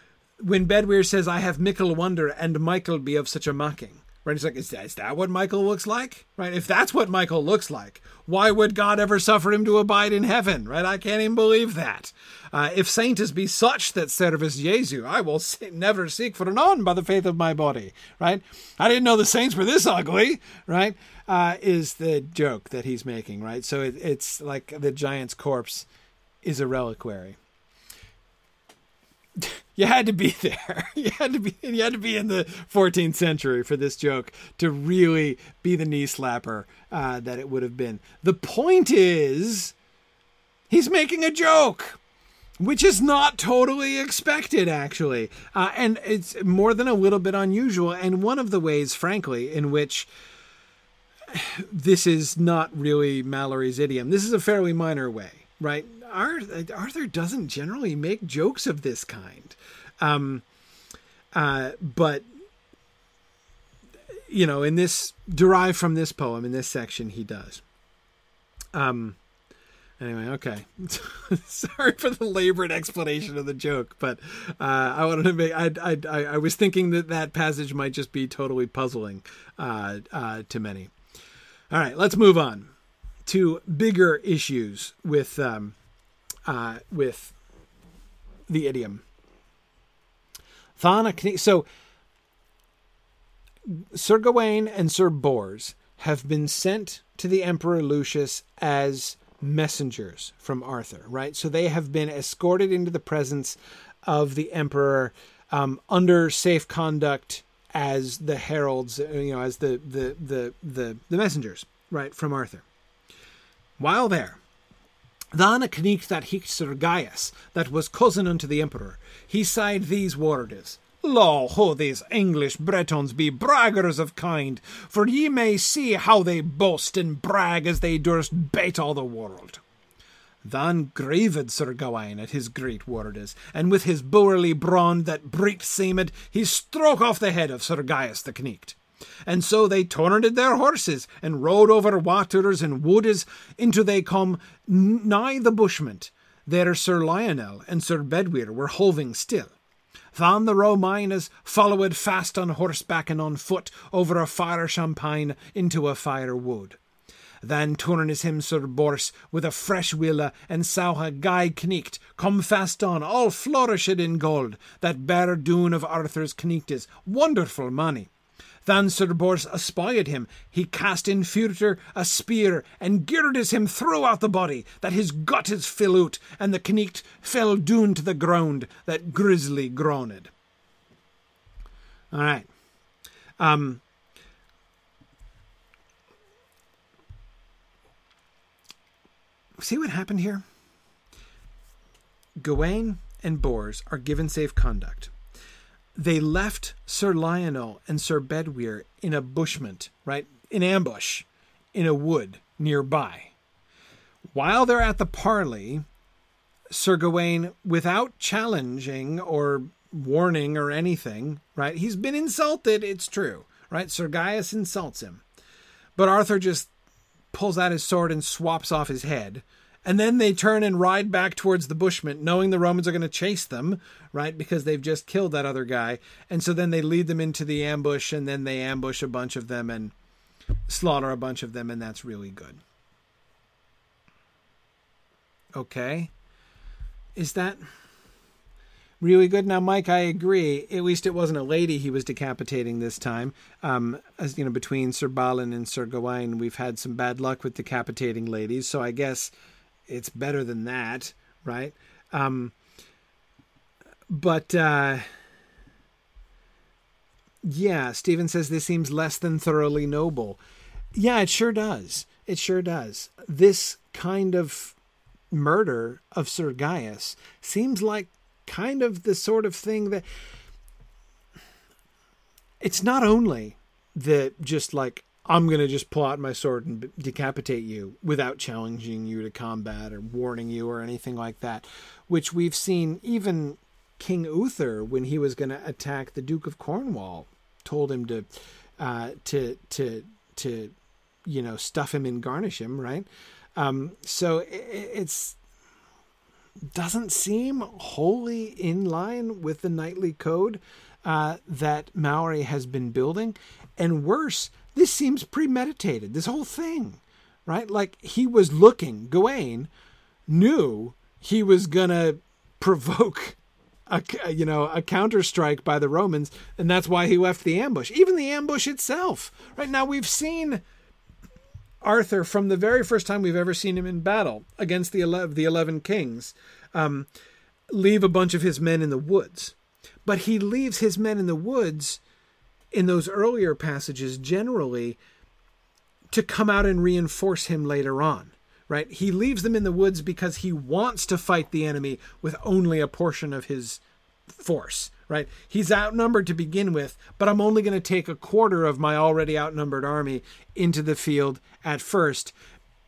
when Bedwyr says, "I have mickle wonder, and Michael be of such a mocking," He's like, is that, is that what Michael looks like? Right? If that's what Michael looks like, why would God ever suffer him to abide in heaven? Right? I can't even believe that. Uh, if saints be such that service Jesu, I will never seek for none by the faith of my body. Right? I didn't know the saints were this ugly. Right? uh, is the joke that he's making, right? So it, it's like the giant's corpse is a reliquary. You had to be there. You had to be. You had to be in the 14th century for this joke to really be the knee slapper uh, that it would have been. The point is, he's making a joke, which is not totally expected, actually, uh, and it's more than a little bit unusual. And one of the ways, frankly, in which this is not really Malory's idiom. This is a fairly minor way, right? Arthur doesn't generally make jokes of this kind. Um, uh, but you know, in this derived from this poem in this section, he does. Um. Anyway, okay. Sorry for the labored explanation of the joke, but uh, I wanted to make. I, I I was thinking that that passage might just be totally puzzling uh, uh, to many. All right, let's move on to bigger issues with um, uh, with the idiom. Thana, so Sir Gawain and Sir Bors have been sent to the Emperor Lucius as messengers from Arthur, right? So they have been escorted into the presence of the Emperor um, under safe conduct as the heralds, you know, as the the the the, the messengers, right, from Arthur. While there, Then knicht that hicht Sir Gaius, that was cousin unto the Emperor, he sighed these words. Lo, ho, these English Bretons be braggers of kind, for ye may see how they boast and brag as they durst bait all the world. Then grieved Sir Gawain at his great words, and with his bowerly brawn that breekt seemed, he stroke off the head of Sir Gaius the Knicht. And so they turned their horses and rode over waters and woods into they come nigh the bushment. There Sir Lionel and Sir Bedwyr were hoving still. Then the Romaines followed fast on horseback and on foot over a fire champagne into a fire wood. Then turns him Sir Bors with a fresh willa and saw a guy knicht come fast on, all flourished in gold, that bare doon of Arthur's knichtes, wonderful money. Then Sir Bors espied him. He cast in furter a spear and girded him throughout the body, that his guts fell out, and the knicht fell doon to the ground, that grisly groaned. All right. Um, see what happened here? Gawain and Bors are given safe conduct. They left Sir Lionel and Sir Bedwyr in a bushment, right? In ambush, in a wood nearby. While they're at the parley, Sir Gawain, without challenging or warning or anything, right? He's been insulted, it's true, right? Sir Gaius insults him. But Arthur just pulls out his sword and swaps off his head. And then they turn and ride back towards the bushment, knowing the Romans are going to chase them, right? Because they've just killed that other guy. And so then they lead them into the ambush, and then they ambush a bunch of them and slaughter a bunch of them, and that's really good. Okay. Is that really good. Now, Mike, I agree. At least it wasn't a lady he was decapitating this time. Um, as you know, between Sir Balin and Sir Gawain, we've had some bad luck with decapitating ladies, so I guess it's better than that, right? Um, but uh, yeah, Stephen says this seems less than thoroughly noble. Yeah, it sure does. It sure does. This kind of murder of Sir Gaius seems like kind of the sort of thing that it's not only that just like I'm going to just pull out my sword and decapitate you without challenging you to combat or warning you or anything like that, which we've seen even King Uther when he was going to attack the Duke of Cornwall told him to uh, to to to you know stuff him and garnish him, right? Um, so it, it's doesn't seem wholly in line with the knightly code uh, that Malory has been building. And worse, this seems premeditated, this whole thing, right? Like he was looking, Gawain knew he was going to provoke a you know a counter strike by the Romans, and that's why he left the ambush. Even the ambush itself, right now we've seen Arthur from the very first time we've ever seen him in battle against the eleven, the eleven kings, um, leave a bunch of his men in the woods, but he leaves his men in the woods in those earlier passages generally to come out and reinforce him later on right? He leaves them in the woods because he wants to fight the enemy with only a portion of his force right? He's outnumbered to begin with but i'm only going to take a quarter of my already outnumbered army into the field at first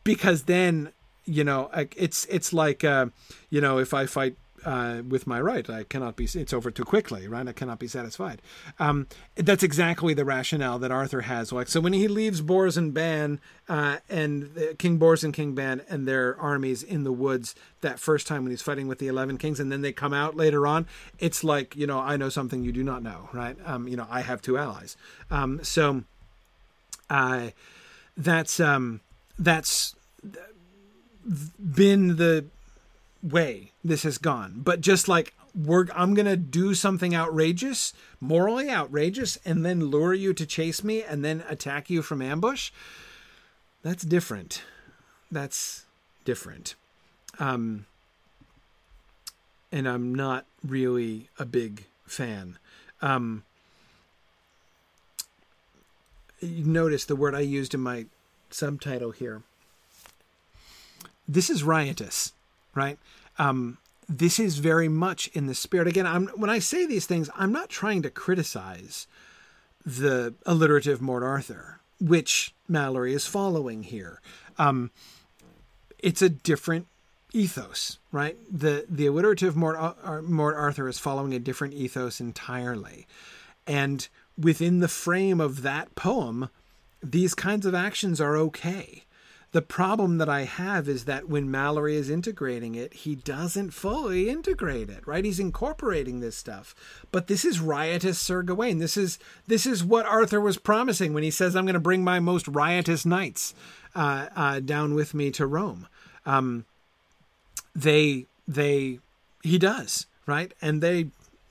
because then you know it's it's like uh, you know if i fight uh, with my right. I cannot be. It's over too quickly, right? I cannot be satisfied. Um, that's exactly the rationale that Arthur has. Like so, when he leaves Bors and Ban uh, and uh, King Bors and King Ban and their armies in the woods that first time when he's fighting with the Eleven Kings, and then they come out later on, it's like you know I know something you do not know, right? Um, you know I have two allies. Um, so, uh, that's um, that's been the way this has gone. But just like we're, I'm to do something outrageous, morally outrageous, and then lure you to chase me and then attack you from ambush. That's different. That's different. Um, and I'm not really a big fan. Um, you notice the word I used in my subtitle here. This is riotous right? Um, this is very much in the spirit. Again, I'm, when I say these things, I'm not trying to criticize the alliterative Morte Arthure, which Malory is following here. Um, it's a different ethos, right? The the alliterative Morte, uh, Morte Arthure is following a different ethos entirely, and within the frame of that poem, these kinds of actions are okay. The problem that I have is that when Malory is integrating it, he doesn't fully integrate it, right? He's incorporating this stuff. But this is riotous Sir Gawain. This is this is what Arthur was promising when he says, "I'm going to bring my most riotous knights uh, uh, down with me to Rome." Um, they they he does right, and they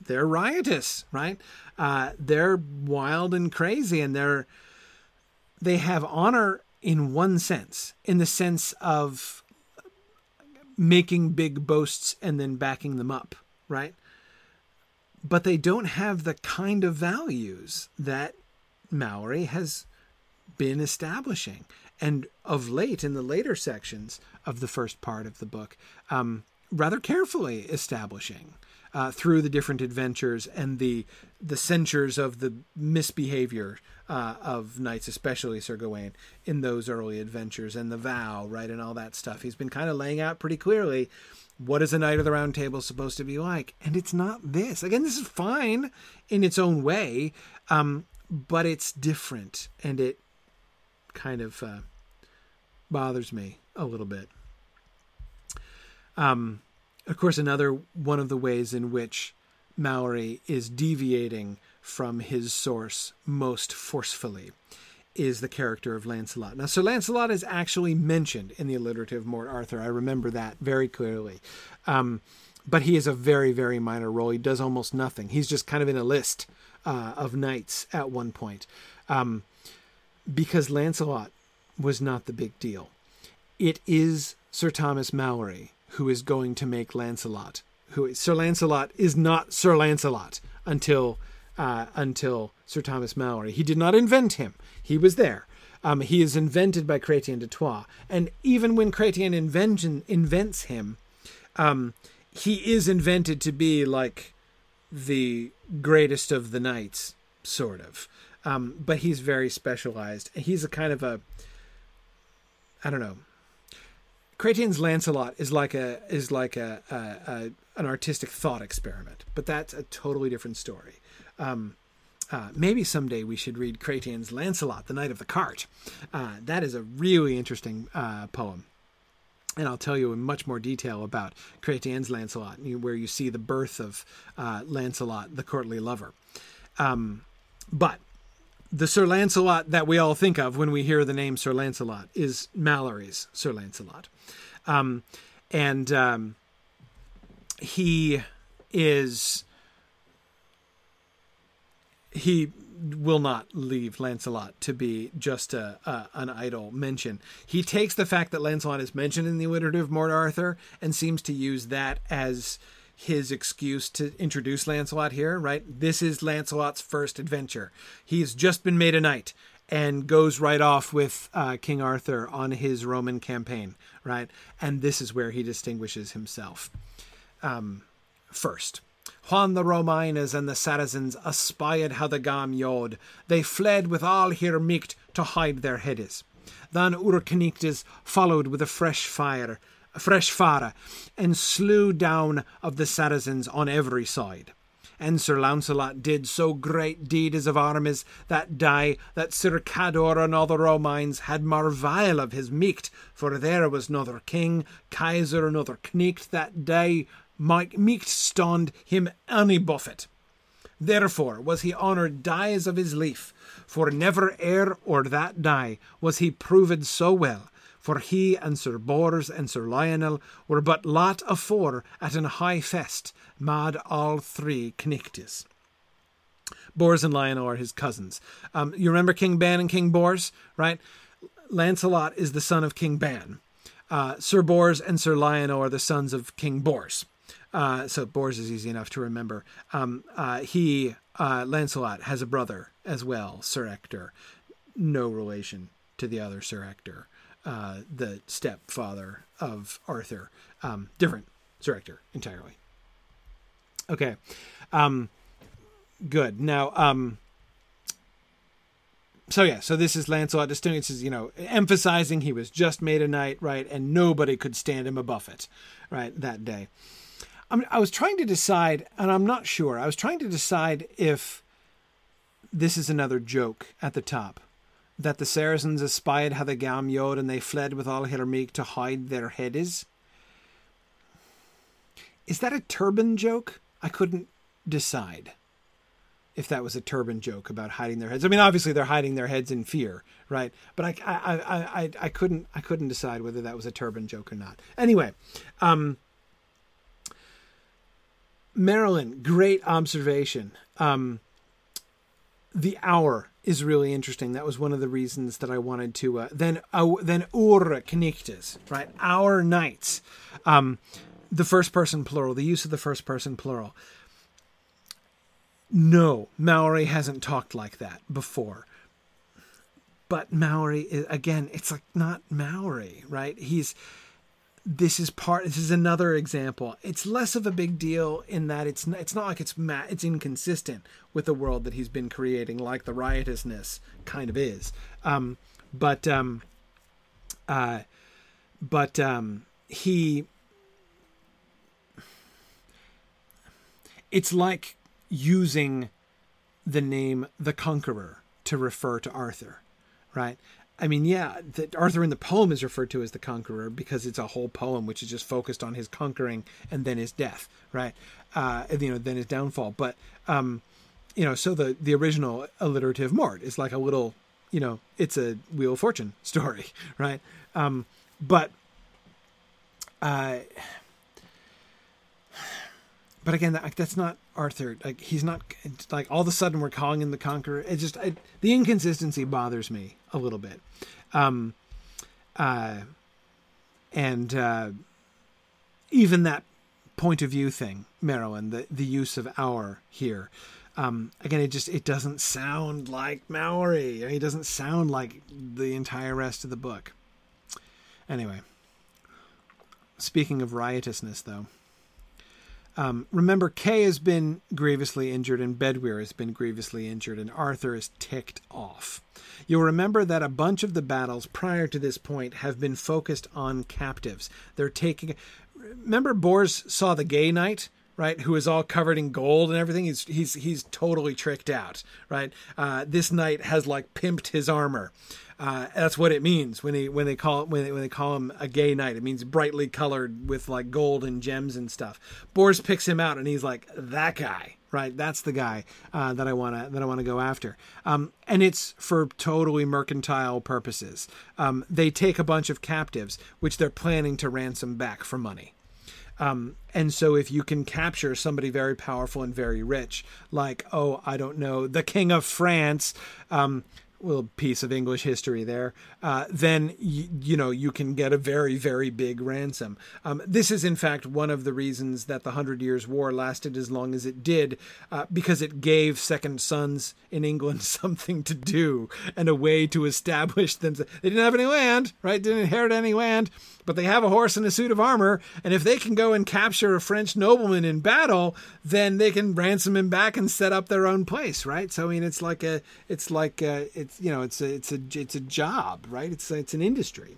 they're riotous, right? Uh, they're wild and crazy, and they're they have honor in one sense, in the sense of making big boasts and then backing them up, right? But they don't have the kind of values that Malory has been establishing. And of late, in the later sections of the first part of the book, um, rather carefully establishing uh, through the different adventures and the the censures of the misbehavior uh, of knights, especially Sir Gawain, in those early adventures and the vow, right, and all that stuff. He's been kind of laying out pretty clearly what is a knight of the round table supposed to be like, and it's not this. Again, this is fine in its own way, um, but it's different, and it kind of uh, bothers me a little bit. Um, of course, another one of the ways in which Malory is deviating from his source most forcefully is the character of Lancelot. Now, Sir Lancelot is actually mentioned in the alliterative Morte Arthure. I remember that very clearly. Um, but he is a very, very minor role. He does almost nothing. He's just kind of in a list uh, of knights at one point. Um, because Lancelot was not the big deal. It is Sir Thomas Malory who is going to make Lancelot. Who Sir Lancelot is not Sir Lancelot until uh, until Sir Thomas Malory. He did not invent him. He was there. Um, he is invented by Chrétien de Troyes, and even when Chrétien invention, invents him, um, he is invented to be like the greatest of the knights, sort of. Um, but he's very specialized. He's a kind of a, I don't know, Chrétien's Lancelot is like a is like a, a, a, an artistic thought experiment, but that's a totally different story. Um, uh, maybe someday we should read Chrétien's Lancelot, the Knight of the Cart. Uh, that is a really interesting uh, poem. And I'll tell you in much more detail about Chrétien's Lancelot, where you see the birth of uh, Lancelot, the courtly lover. Um, but the Sir Lancelot that we all think of when we hear the name Sir Lancelot is Malory's Sir Lancelot. Um, and um, he is. He will not leave Lancelot to be just a, a, an idle mention. He takes the fact that Lancelot is mentioned in the alliterative Morte Arthure and seems to use that as his excuse to introduce Lancelot here, right? This is Lancelot's first adventure. He's just been made a knight and goes right off with uh, King Arthur on his Roman campaign, right? And this is where he distinguishes himself. Um, first, Juan the Romaines and the Saracens espied how the Gam yod. They fled with all here micht to hide their heads. Then Urkenictes followed with a fresh fire, a fresh fire, and slew down of the Saracens on every side. And Sir Launcelot did so great deeds of armies that day that Sir Cador and all the Romines had marvile of his micht, for there was another king, Kaiser, another knicht that day might micht stand him any buffet. Therefore was he honoured dies of his lief, for never ere or that day was he proved so well, for he and Sir Bors and Sir Lionel were but lot afore at an high fest, mad all three knichtes. Bors and Lionel are his cousins. Um, you remember King Ban and King Bors, right? Lancelot is the son of King Ban. Uh, Sir Bors and Sir Lionel are the sons of King Bors. Uh, so Bors is easy enough to remember. Um, uh, he, uh, Lancelot, has a brother as well, Sir Ector. No relation to the other Sir Ector, uh, the stepfather of Arthur. Um, different director entirely. Okay. Um, good. Now, um, so yeah, so this is Lancelot distinguishes, you know, emphasizing he was just made a knight, right, and nobody could stand him a buffet, right, that day. I mean, I was trying to decide, and I'm not sure. I was trying to decide if this is another joke at the top that the Saracens espied how the Gam yode and they fled with all Hillermeek to hide their heads. Is that a turban joke? I couldn't decide if that was a turban joke about hiding their heads. I mean, obviously they're hiding their heads in fear, right? But I, I, I, I, I couldn't, I couldn't decide whether that was a turban joke or not. Anyway, um, Marilyn, great observation. Um, the hour is really interesting. That was one of the reasons that I wanted to. Uh, then, uh, then ur knichtes, right? Our knights. Um, the first person plural, the use of the first person plural. No, Malory hasn't talked like that before. But Malory is again, it's like not Malory, right? He's this is part this is another example. It's less of a big deal in that it's not, it's not like it's ma- it's inconsistent with the world that he's been creating like the riotousness kind of is. Um, but um, uh, but um, he it's like using the name the conqueror to refer to arthur right I mean, yeah, the, Arthur in the poem is referred to as the conqueror because it's a whole poem which is just focused on his conquering and then his death, right? Uh, you know, then his downfall. But um, you know, so the the original alliterative mort is like a little, you know, it's a Wheel of Fortune story, right? Um, but uh, but again, that, that's not Arthur. Like he's not like all of a sudden we're calling him the conqueror. It just I, the inconsistency bothers me a little bit. Um, uh, and uh, even that point of view thing, Marilyn, the the use of our here. Um, again, it just it doesn't sound like Malory. It doesn't sound like the entire rest of the book. Anyway, speaking of riotousness, though. Um, remember, Kay has been grievously injured, and Bedwyr has been grievously injured, and Arthur is ticked off. You'll remember that a bunch of the battles prior to this point have been focused on captives. They're taking. Remember, Bors saw the gay knight right? Who is all covered in gold and everything. He's he's he's totally tricked out, right? Uh, this knight has like pimped his armor. Uh, that's what it means when they when they call when they, when they call him a gay knight. It means brightly colored with like gold and gems and stuff. Bors picks him out and he's like that guy, right? That's the guy uh, that I wanna that I wanna go after. Um, and it's for totally mercantile purposes. Um, they take a bunch of captives, which they're planning to ransom back for money. Um, and so if you can capture somebody very powerful and very rich, like, oh, I don't know, the King of France, um, little piece of English history there, uh, then you know you can get a very very big ransom. Um, this is in fact one of the reasons that the Hundred Years' War lasted as long as it did, uh, because it gave second sons in England something to do and a way to establish themselves. They didn't have any land, right? Didn't inherit any land but they have a horse and a suit of armor, and if they can go and capture a French nobleman in battle, then they can ransom him back and set up their own place, right? So I mean, it's like a, it's like a, it's you know, it's a, it's a, it's a job, right? It's it's an industry.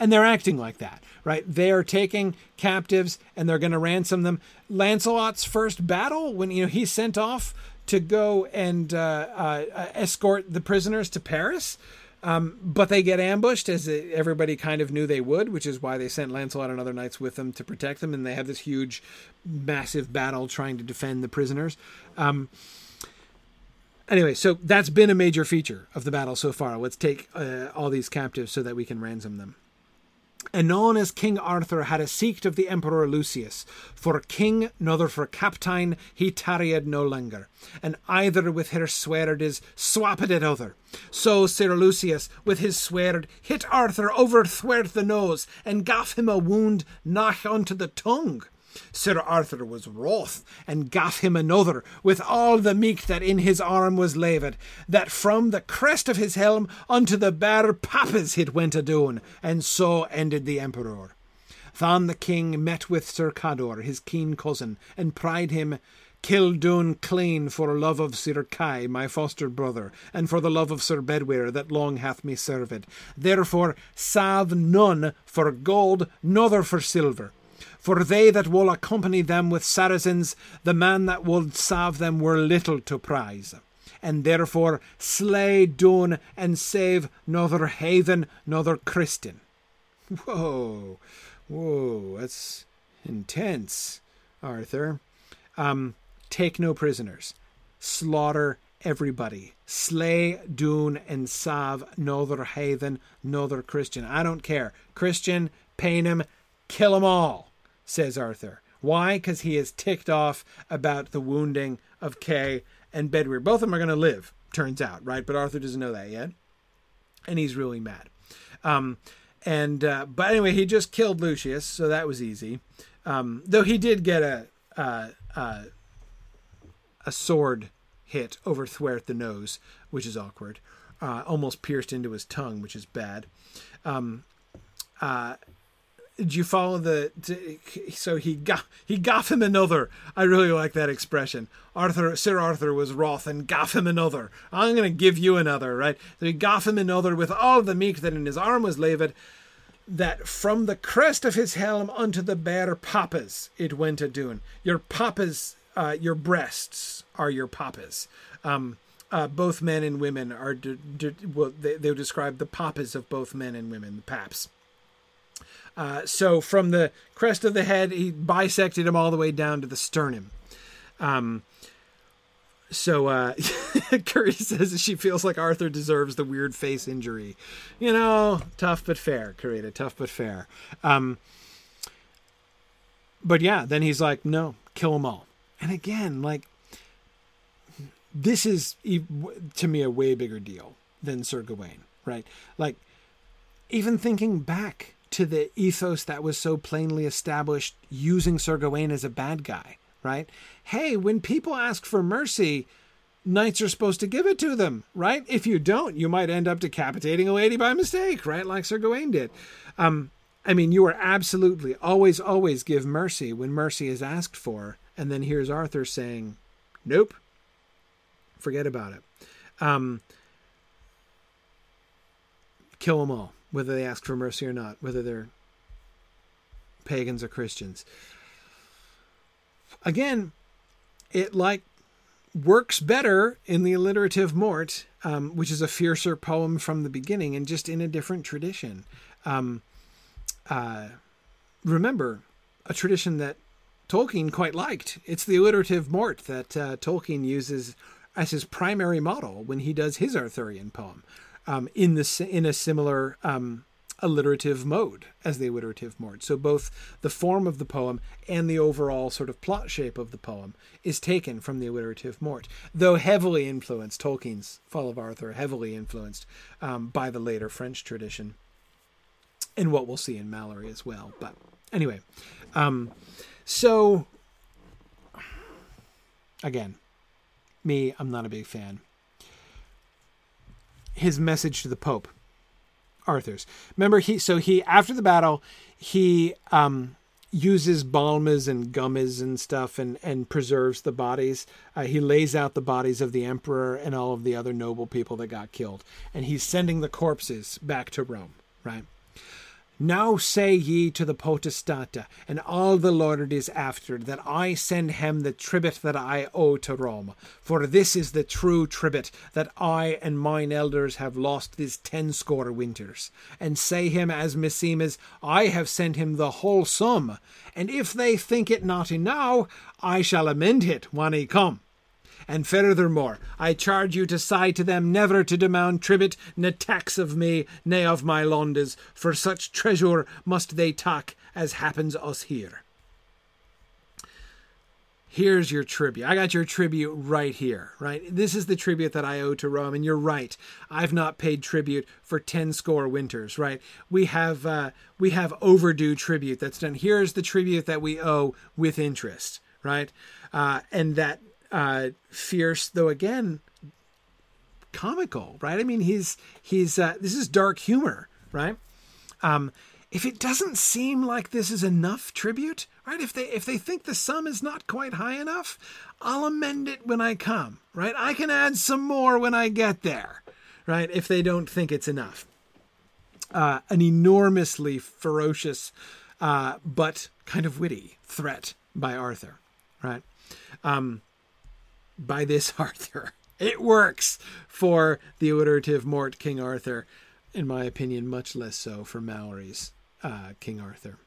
And they're acting like that, right? They are taking captives and they're going to ransom them. Lancelot's first battle, when you know he's sent off to go and uh, uh, escort the prisoners to Paris, um, but they get ambushed as everybody kind of knew they would, which is why they sent Lancelot and other knights with them to protect them. And they have this huge, massive battle trying to defend the prisoners. Um, anyway, so that's been a major feature of the battle so far. Let's take uh, all these captives so that we can ransom them. Anon as King Arthur had a seeked of the Emperor Lucius, for king nother for captain he tarried no longer, and either with her swerd is swapped at other. So Sir Lucius with his sword hit Arthur over thwert the nose, and gaf him a wound nigh unto the tongue. Sir Arthur was wroth, and gaf him another, with all the meek that in his arm was laved, that from the crest of his helm unto the bare pappes it went a doon, and so ended the emperor. Than the king met with Sir Cador, his keen cousin, and pried him, Kill Doon clean for love of Sir Kay, my foster brother, and for the love of Sir Bedwyr that long hath me served. Therefore salve none for gold, nother for silver. For they that will accompany them with Saracens, the man that would salve them were little to prize. And therefore slay Doon and save neither heathen nor Christian. Whoa, whoa, that's intense, Arthur. Um, take no prisoners, slaughter everybody, slay Doon and salve neither heathen nor Christian. I don't care. Christian, pain him, kill 'em all says Arthur. Why? Because he is ticked off about the wounding of Kay and Bedwyr. Both of them are going to live, turns out, right? But Arthur doesn't know that yet. And he's really mad. Um, and uh, but anyway, he just killed Lucius, so that was easy. Um, though he did get a uh, uh, a sword hit over Thwert the nose, which is awkward. Uh, almost pierced into his tongue, which is bad. Um, did you follow the so he got he got him another. I really like that expression. Arthur sir arthur was wroth and gaf him another. I'm going to give you another right? So he gaf him another with all the meek that in his arm was laved that from the crest of his helm unto the bare pappes it went a doon your pappes uh, your breasts are your pappes um, uh, both men and women are de- de- well, they, they describe the pappes of both men and women the paps uh, so from the crest of the head, he bisected him all the way down to the sternum. Um, so uh, Curry says she feels like Arthur deserves the weird face injury. You know, tough but fair, Karita, tough but fair. Um, but yeah, then he's like, no, kill them all. And again, like, this is to me a way bigger deal than Sir Gawain, right? Like, even thinking back to the ethos that was so plainly established using Sir Gawain as a bad guy, right? Hey, when people ask for mercy, knights are supposed to give it to them, right? If you don't, you might end up decapitating a lady by mistake, right? Like Sir Gawain did. Um, I mean, you are absolutely always, always give mercy when mercy is asked for. And then here's Arthur saying, nope, forget about it. Um, kill them all whether they ask for mercy or not, whether they're pagans or Christians. Again, it like works better in the alliterative mort, um, which is a fiercer poem from the beginning and just in a different tradition. Um, uh, remember, a tradition that Tolkien quite liked. It's the alliterative mort that uh, Tolkien uses as his primary model when he does his Arthurian poem um, in the in a similar um, alliterative mode as the alliterative mode. So both the form of the poem and the overall sort of plot shape of the poem is taken from the alliterative mort, though heavily influenced, Tolkien's Fall of Arthur, heavily influenced um, by the later French tradition, and what we'll see in Malory as well. But anyway, um, so again, me, I'm not a big fan. His message to the Pope Arthur's. Remember, he so he after the battle, he um, uses balmas and gummies and stuff and and preserves the bodies. Uh, he lays out the bodies of the emperor and all of the other noble people that got killed, and he's sending the corpses back to Rome. Right. Now say ye to the potestata and all the lordies after that I send him the tribute that I owe to Rome, for this is the true tribute that I and mine elders have lost these ten score winters. And say him as meseemes I have sent him the whole sum, and if they think it not enow, I shall amend it when he come. And furthermore, I charge you to say to them never to demand tribute ne tax of me, ne of my londes, for such treasure must they take as happens us here. Here's your tribute. I got your tribute right here, right? This is the tribute that I owe to Rome, and you're right. I've not paid tribute for ten score winters, right? We have uh, we have overdue tribute that's done. Here's the tribute that we owe with interest, right? Uh, and that uh, fierce, though again comical, right? I mean, he's he's uh, this is dark humor, right? Um, if it doesn't seem like this is enough tribute, right? If they if they think the sum is not quite high enough, I'll amend it when I come, right? I can add some more when I get there, right? If they don't think it's enough. Uh, an enormously ferocious, uh, but kind of witty threat by Arthur, right? Um, by this Arthur. It works for the alliterative Mort King Arthur, in my opinion, much less so for Malory's uh, King Arthur.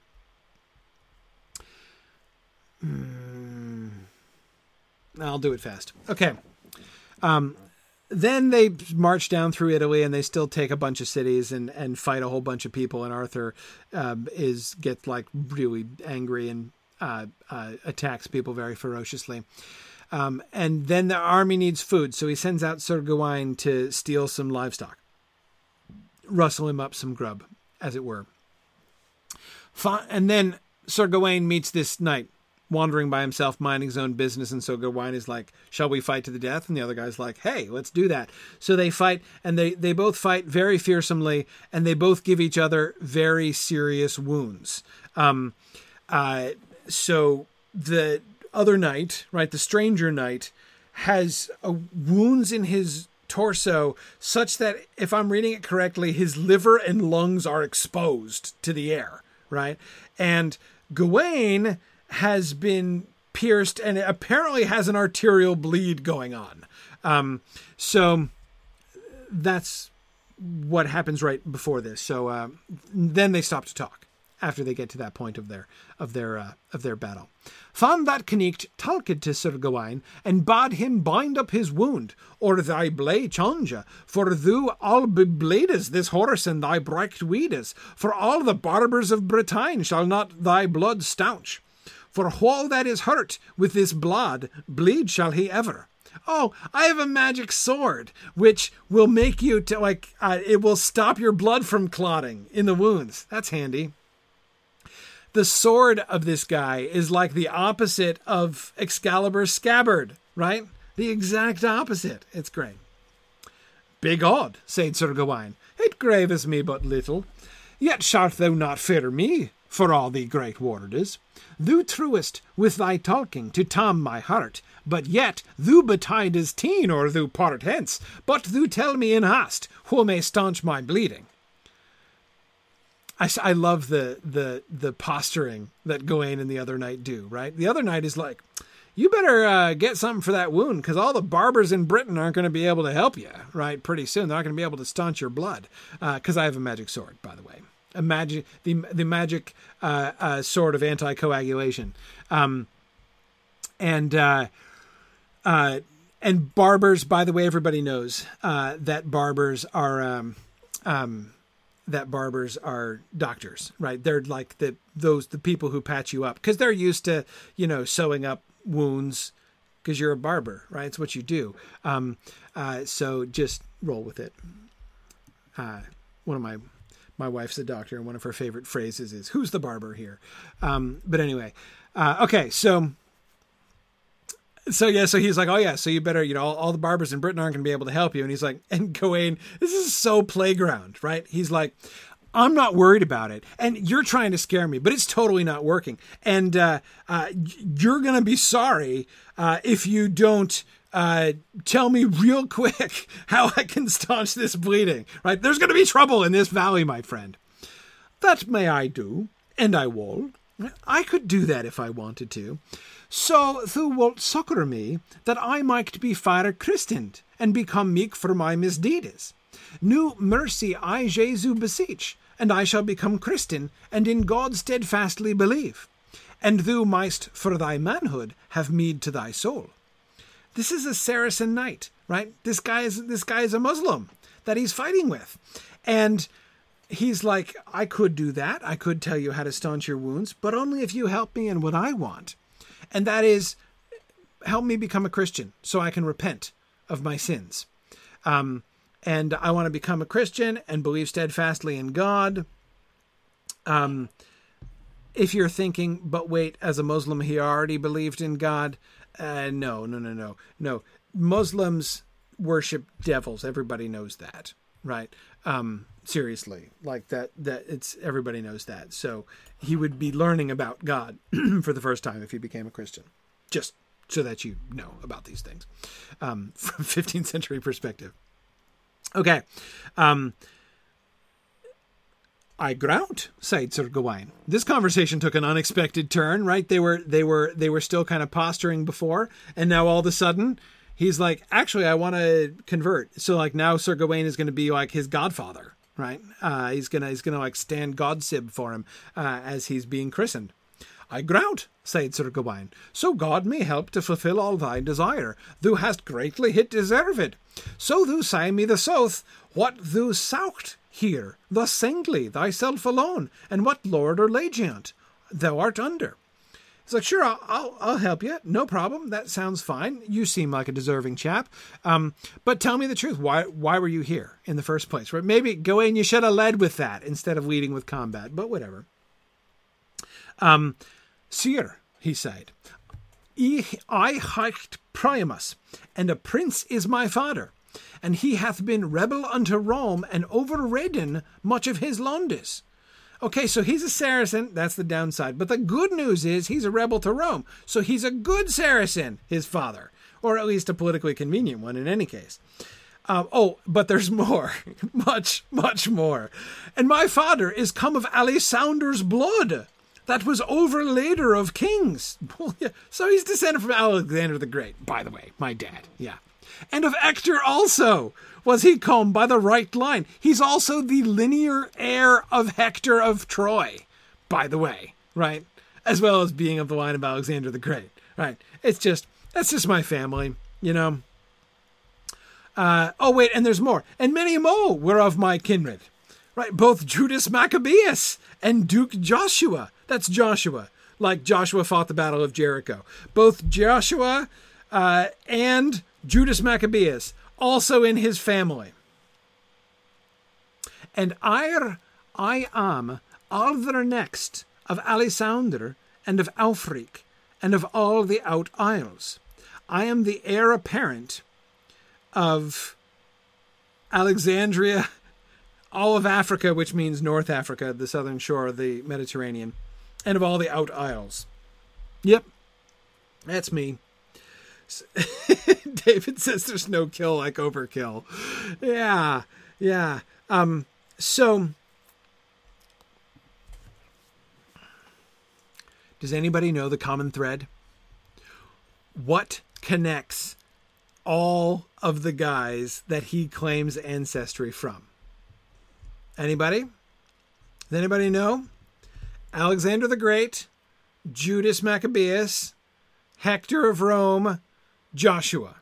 Mm. I'll do it fast. Okay. Um, then they march down through Italy and they still take a bunch of cities and, and fight a whole bunch of people. And Arthur um, is gets like really angry and uh, uh, attacks people very ferociously. Um, and then the army needs food, so he sends out Sir Gawain to steal some livestock, rustle him up some grub, as it were. And then Sir Gawain meets this knight wandering by himself, minding his own business. And so Gawain is like, Shall we fight to the death? And the other guy's like, Hey, let's do that. So they fight, and they, they both fight very fearsomely, and they both give each other very serious wounds. Um, uh, so the other knight, right, the stranger knight, has uh, wounds in his torso such that if I'm reading it correctly, his liver and lungs are exposed to the air, right? And Gawain has been pierced and apparently has an arterial bleed going on. Um, so that's what happens right before this. So uh, then they stop to talk after they get to that point of their of their uh, of their battle. Fan that Knicht talked to Sir Gawain, and bade him bind up his wound, or thy blade change, for thou all bebledes this horse and thy brecht weedes, for all the barbers of Bretagne shall not thy blood staunch. For while that is hurt with this blood, bleed shall he ever. Oh, I have a magic sword which will make you to like uh, it will stop your blood from clotting in the wounds. That's handy the sword of this guy is like the opposite of Excalibur's scabbard, right? The exact opposite. It's great. Big odd, said Sir Gawain, it graves me but little. Yet shalt thou not fear me, for all thee great warders. Thou truest with thy talking to Tom my heart, but yet thou betidest teen or thou part hence, but thou tell me in hast, who may staunch my bleeding. I, I love the the the posturing that Gawain and the other knight do. Right, the other knight is like, "You better uh, get something for that wound, because all the barbers in Britain aren't going to be able to help you. Right, pretty soon they're not going to be able to staunch your blood. Because uh, I have a magic sword, by the way, a magic the the magic uh, uh sword of anticoagulation, um, and uh, uh, and barbers. By the way, everybody knows that barbers are. Um, um, that barbers are doctors, right? They're like the those the people who patch you up because they're used to you know sewing up wounds because you're a barber, right? It's what you do. Um, uh, so just roll with it. Uh, one of my my wife's a doctor, and one of her favorite phrases is "Who's the barber here?" Um, but anyway, uh, okay, so so yeah, so he's like, oh yeah, so you better, you know, all, all the barbers in Britain aren't going to be able to help you. And he's like, and Gawain, this is so playground, right? He's like, I'm not worried about it, and you're trying to scare me, but it's totally not working. And uh, uh, you're going to be sorry uh, if you don't uh, tell me real quick how I can staunch this bleeding. Right? There's going to be trouble in this valley, my friend. That may I do, and I will. I could do that if I wanted to. So thou wilt succour me, that I might be fire christened, and become meek for my misdeeds. New mercy I Jesu beseech, and I shall become Christian, and in God steadfastly believe. And thou mightst for thy manhood have meed to thy soul. This is a Saracen knight, right? This guy is this guy is a Muslim that he's fighting with. And he's like, I could do that. I could tell you how to staunch your wounds, but only if you help me in what I want. And that is help me become a Christian so I can repent of my sins. Um, and I want to become a Christian and believe steadfastly in God. Um, if you're thinking, but wait, as a Muslim, he already believed in God. Uh, no, no, no, no, no. Muslims worship devils. Everybody knows that, right? Um, seriously, like that. That it's everybody knows that. So he would be learning about God for the first time if he became a Christian. Just so that you know about these things um, from 15th century perspective. Okay. Um, I grout, sighed Sir Gawain. This conversation took an unexpected turn, right? They were they were they were still kind of posturing before, and now all of a sudden he's like, actually, I want to convert. So like now Sir Gawain is going to be like his godfather, right? Uh, he's gonna he's gonna like stand godsib for him uh, as he's being christened. I grout, said Sir Gawain, so God may help to fulfill all thy desire. Thou hast greatly hit deserved. So thou say me the south, what thou sought here, thus singly, thyself alone, and what lord or legiant thou art under. He's like, sure, I'll, I'll, I'll, help you. No problem. That sounds fine. You seem like a deserving chap. Um, but tell me the truth. Why, why were you here in the first place? Right? Maybe go in. you should have led with that instead of leading with combat. But whatever. Um, Sir, he said, I hight Priamus, and a prince is my father and he hath been rebel unto Rome and overridden much of his Londis. Okay, so he's a Saracen. That's the downside. But the good news is he's a rebel to Rome. So he's a good Saracen, his father, or at least a politically convenient one in any case. Um, oh, but there's more. much, much more. And my father is come of Alisander's blood. That was overlader of kings. so he's descended from Alexander the Great, by the way, my dad. Yeah and of Ector also was he come by the right line. He's also the linear heir of Hector of Troy, by the way, right? As well as being of the line of Alexander the Great, right? It's just, that's just my family, you know? Uh, oh, wait, and there's more. And many more were of my kindred, right? Both Judas Maccabeus and Duke Joshua. That's Joshua, like Joshua fought the Battle of Jericho. Both Joshua uh, and Judas Maccabeus, also in his family. And I, I am Alder next of Alisander and of Alfric and of all the out isles. I am the heir apparent of Alexandria, all of Africa, which means North Africa, the southern shore of the Mediterranean, and of all the out isles. Yep, that's me. David says there's no kill like overkill. Yeah, yeah. Um, so, does anybody know the common thread? What connects all of the guys that he claims ancestry from? Anybody? Does anybody know? Alexander the Great, Judas Maccabeus, Hector of Rome, Joshua.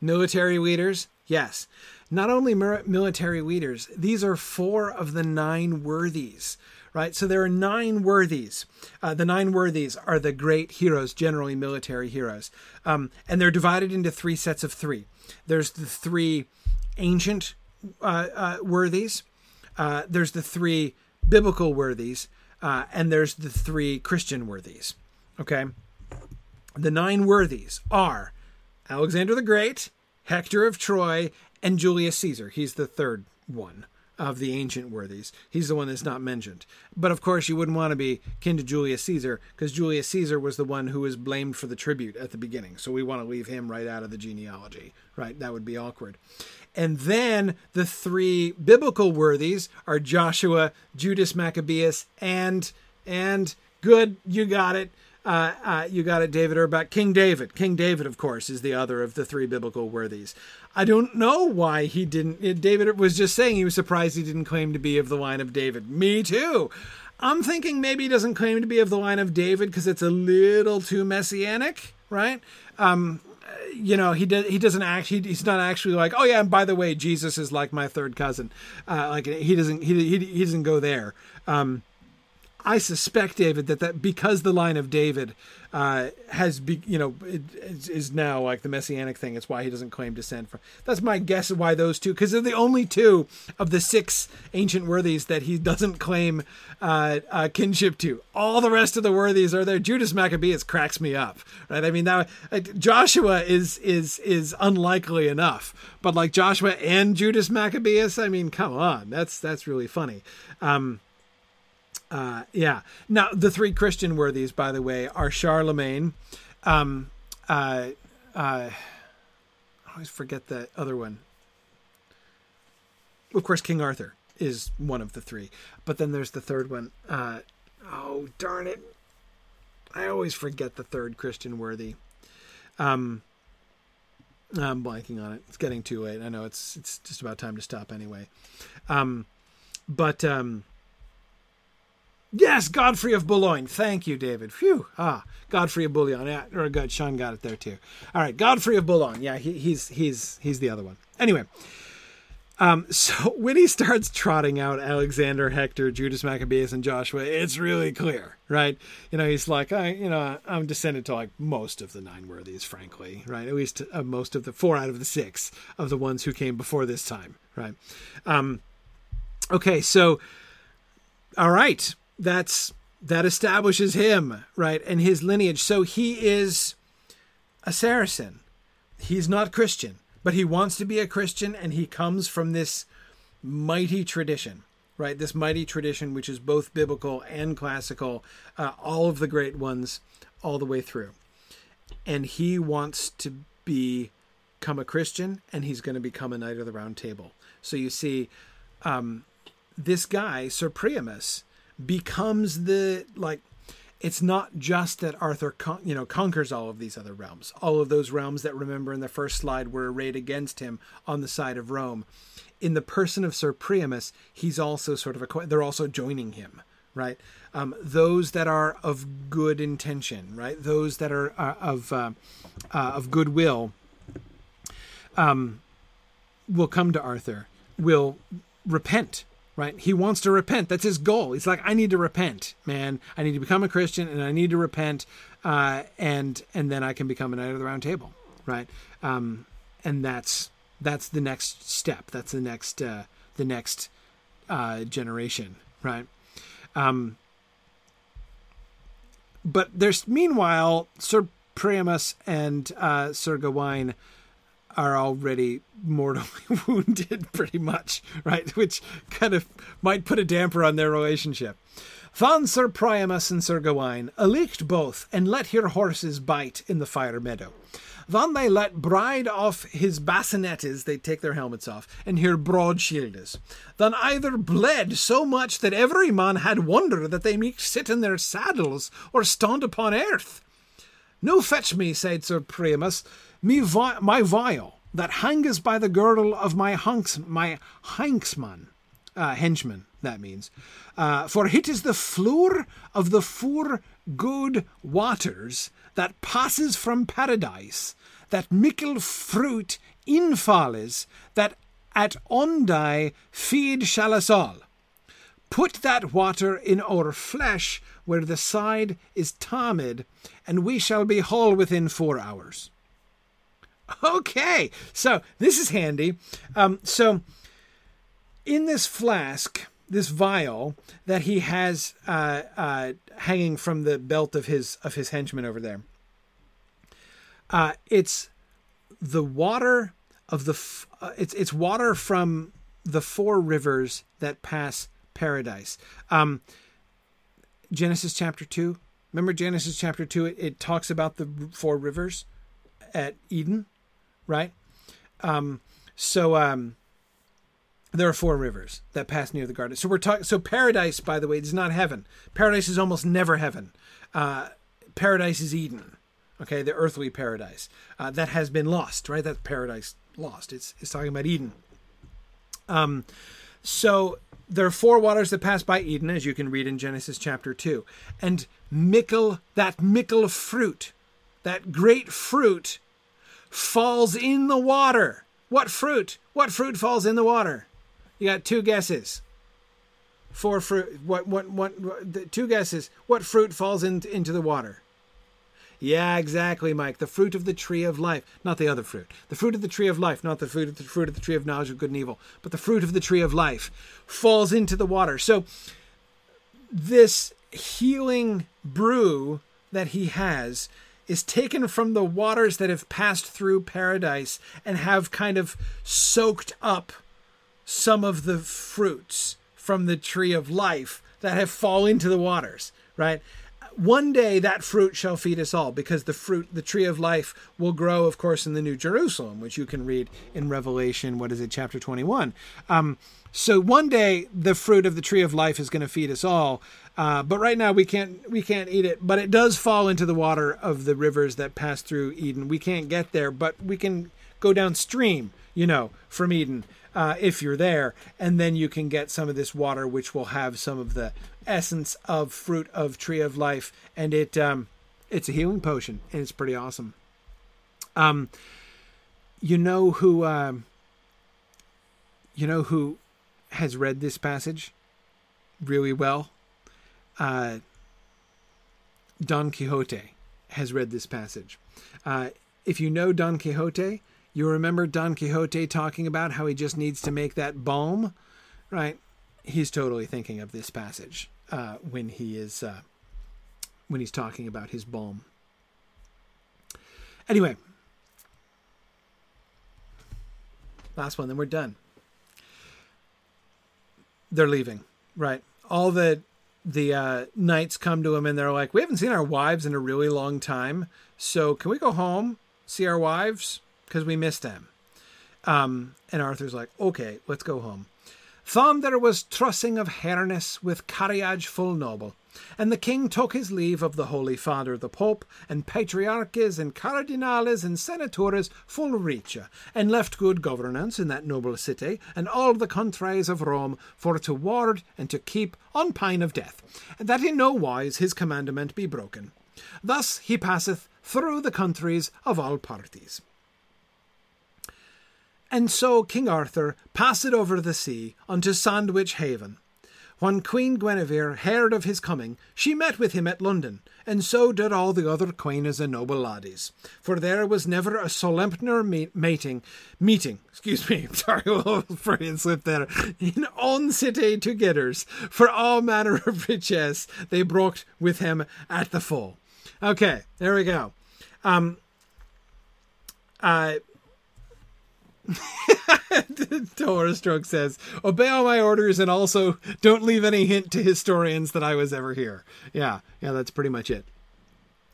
Military leaders, yes. Not only military leaders, these are four of the nine worthies, right? So there are nine worthies. Uh, the nine worthies are the great heroes, generally military heroes. Um, and they're divided into three sets of three. There's the three ancient uh, uh, worthies, uh, there's the three biblical worthies, uh, and there's the three Christian worthies. Okay? The nine worthies are Alexander the Great, Hector of Troy, and Julius Caesar. He's the third one of the ancient worthies. He's the one that's not mentioned. But of course, you wouldn't want to be kin to Julius Caesar because Julius Caesar was the one who was blamed for the tribute at the beginning. So we want to leave him right out of the genealogy, right? That would be awkward. And then the three biblical worthies are Joshua, Judas Maccabeus, and and good, you got it. Uh, uh, you got it, David Urbach. King David. King David, of course, is the other of the three biblical worthies. I don't know why he didn't. David was just saying he was surprised he didn't claim to be of the line of David. Me too. I'm thinking maybe he doesn't claim to be of the line of David because it's a little too messianic, right? Um, you know he does he doesn't actually he's not actually like oh yeah and by the way jesus is like my third cousin. Uh, like he doesn't he, he, he doesn't go there. Um, I suspect, David, that, that because the line of David uh, has be, you know is now like the messianic thing, it's why he doesn't claim descent from. That's my guess why those two, because they're the only two of the six ancient worthies that he doesn't claim uh, uh, kinship to. All the rest of the worthies are there. Judas Maccabeus cracks me up, right? I mean, now Joshua is is is unlikely enough, but like Joshua and Judas Maccabeus, I mean, come on, that's that's really funny. Um, uh, yeah. Now, the three Christian worthies, by the way, are Charlemagne. Um, uh, uh, I always forget the other one. Of course, King Arthur is one of the three. But then there's the third one. Uh, oh, darn it. I always forget the third Christian worthy. Um, I'm blanking on it. It's getting too late. I know it's it's just about time to stop anyway. Um, but um, Yes, Godfrey of Boulogne. Thank you, David. Phew. Ah, Godfrey of Boulogne. Yeah, or good. Sean got it there too. All right, Godfrey of Boulogne. Yeah, he, he's he's he's the other one. Anyway, um, so when he starts trotting out Alexander, Hector, Judas Maccabeus, and Joshua, it's really clear, right? You know, he's like, I, you know, I'm descended to like most of the nine worthies, frankly, right? At least uh, most of the four out of the six of the ones who came before this time, right? Um, okay, so all right that's that establishes him, right, and his lineage. So he is a Saracen. He's not Christian, but he wants to be a Christian, and he comes from this mighty tradition, right? This mighty tradition, which is both biblical and classical, uh, all of the great ones, all the way through. And he wants to be, become a Christian, and he's going to become a Knight of the Round Table. So you see, um, this guy, Sir Priamus, becomes the like it's not just that Arthur con- you know conquers all of these other realms. All of those realms that remember in the first slide were arrayed against him on the side of Rome. In the person of Sir Priamus, he's also sort of a they're also joining him, right? Um, those that are of good intention, right? Those that are uh, of uh, uh, of goodwill, um, will come to Arthur, will repent right? He wants to repent. That's his goal. He's like, I need to repent, man. I need to become a Christian, and I need to repent, uh, and and then I can become a knight of the round table, right? Um, and that's that's the next step. That's the next uh, the next uh, generation, right? Um, but there's meanwhile Sir Priamus and uh, Sir Gawain are already mortally wounded, pretty much, right? Which kind of might put a damper on their relationship. Van Sir Priamus and Sir Gawain alicht both, and let your horses bite in the fire meadow. Then they let bride off his bascinettes, they take their helmets off, and here broad shields. Then either bled so much that every man had wonder that they might sit in their saddles or stand upon earth. No fetch me, said Sir Priamus, me vi- my vial that hangs by the girdle of my hunks my hanksman, uh, henchman. That means, uh, for it is the floor of the four good waters that passes from paradise, that mickle fruit infalles, that at onday feed shall us all. Put that water in our flesh where the side is tamid, and we shall be whole within four hours. Okay, so this is handy. Um, so in this flask, this vial that he has uh, uh, hanging from the belt of his of his henchman over there, uh, it's the water of the f- uh, it's it's water from the four rivers that pass paradise. Um, Genesis chapter 2. Remember Genesis chapter 2? It, it talks about the four rivers at Eden, right? Um, so um, there are four rivers that pass near the garden. So we're talking. So paradise, by the way, is not heaven. Paradise is almost never heaven. Uh, paradise is Eden. Okay, the earthly paradise uh, that has been lost. Right, that's paradise lost. It's it's talking about Eden. Um, so there are four waters that pass by Eden, as you can read in Genesis chapter 2. And mickle, that mickle fruit, that great fruit, falls in the water. What fruit? What fruit falls in the water? You got two guesses. Four fruit. What? What? What? what two guesses. What fruit falls in, into the water? Yeah, exactly, Mike. The fruit of the tree of life, not the other fruit. The fruit of the tree of life, not the fruit of the fruit of the tree of knowledge of good and evil, but the fruit of the tree of life falls into the water. So this healing brew that he has is taken from the waters that have passed through paradise and have kind of soaked up some of the fruits from the tree of life that have fallen into the waters, right? one day that fruit shall feed us all because the fruit the tree of life will grow of course in the new jerusalem which you can read in revelation what is it chapter 21 um, so one day the fruit of the tree of life is going to feed us all uh, but right now we can't we can't eat it but it does fall into the water of the rivers that pass through eden we can't get there but we can go downstream you know from eden uh, if you're there, and then you can get some of this water, which will have some of the essence of fruit of tree of life, and it um, it's a healing potion, and it's pretty awesome. Um, you know who um, you know who has read this passage really well. Uh, Don Quixote has read this passage. Uh, if you know Don Quixote, you remember Don Quixote talking about how he just needs to make that balm, right? He's totally thinking of this passage uh, when he is uh, when he's talking about his balm. Anyway, last one, then we're done. They're leaving, right? All the the uh, knights come to him and they're like, "We haven't seen our wives in a really long time, so can we go home, see our wives?" because we miss them. Um, and Arthur's like, okay, let's go home. Thunder was trussing of harness with carriage full noble, and the king took his leave of the holy father the pope, and patriarches and cardinales and senatores full riche, and left good governance in that noble city, and all the countries of Rome for to ward and to keep on pine of death, that in no wise his commandment be broken. Thus he passeth through the countries of all parties. And so King Arthur passed over the sea unto Sandwich Haven. When Queen Guinevere heard of his coming, she met with him at London, and so did all the other queens and noble laddies. For there was never a solemner mating, meeting, excuse me, sorry, little Freudian slip there, in on city togethers, for all manner of riches they brought with him at the full. Okay, there we go. Um, uh, Dolores Stroke says, "Obey all my orders, and also don't leave any hint to historians that I was ever here." Yeah, yeah, that's pretty much it.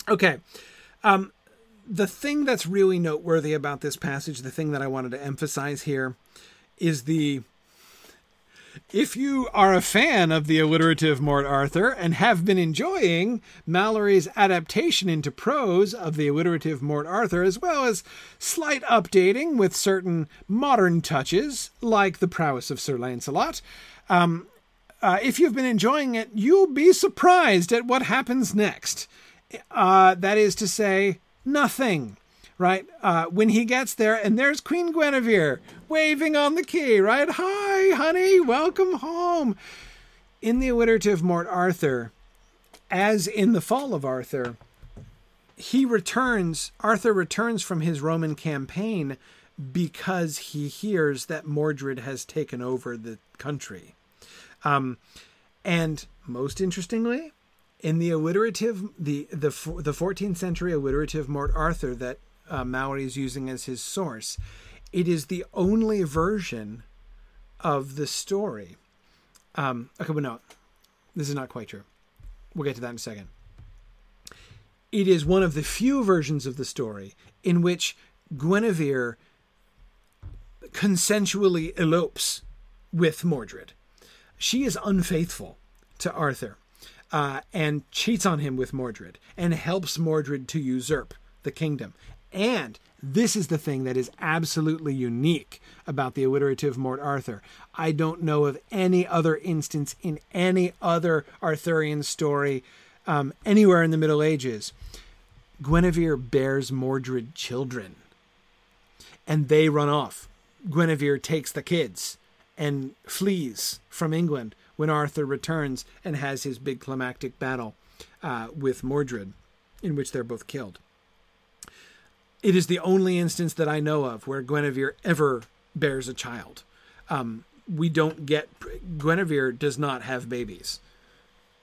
Okay, um, the thing that's really noteworthy about this passage, the thing that I wanted to emphasize here, is the if you are a fan of the alliterative Morte Arthure and have been enjoying Malory's adaptation into prose of the alliterative Morte Arthure, as well as slight updating with certain modern touches, like the prowess of Sir Lancelot, um, uh, if you've been enjoying it, you'll be surprised at what happens next. Uh, that is to say, nothing. Right uh, when he gets there, and there's Queen Guinevere waving on the quay. Right, hi, honey, welcome home. In the alliterative Morte Arthure, as in the Fall of Arthur, he returns. Arthur returns from his Roman campaign because he hears that Mordred has taken over the country. Um, and most interestingly, in the alliterative, the the the 14th century alliterative Morte Arthure that uh, Malory is using as his source, it is the only version of the story. Um, okay, but no, this is not quite true. We'll get to that in a second. It is one of the few versions of the story in which Guinevere consensually elopes with Mordred she is unfaithful to Arthur uh, and cheats on him with Mordred and helps Mordred to usurp the kingdom. And this is the thing that is absolutely unique about the alliterative Morte Arthure. I don't know of any other instance in any other Arthurian story um, anywhere in the Middle Ages. Guinevere bears Mordred children, and they run off. Guinevere takes the kids and flees from England when Arthur returns and has his big climactic battle uh, with Mordred, in which they're both killed. It is the only instance that I know of where Guinevere ever bears a child. Um, we don't get Guinevere does not have babies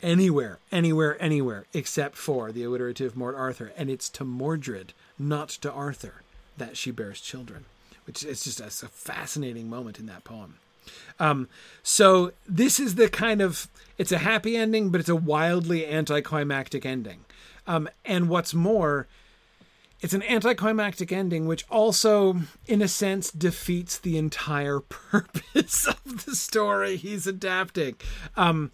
anywhere, anywhere, anywhere except for the alliterative Morte Arthure, and it's to Mordred, not to Arthur, that she bears children. Which is just a, a fascinating moment in that poem. Um, so this is the kind of it's a happy ending, but it's a wildly anticlimactic ending. Um, and what's more, it's an anticlimactic ending, which also, in a sense, defeats the entire purpose of the story he's adapting. Um,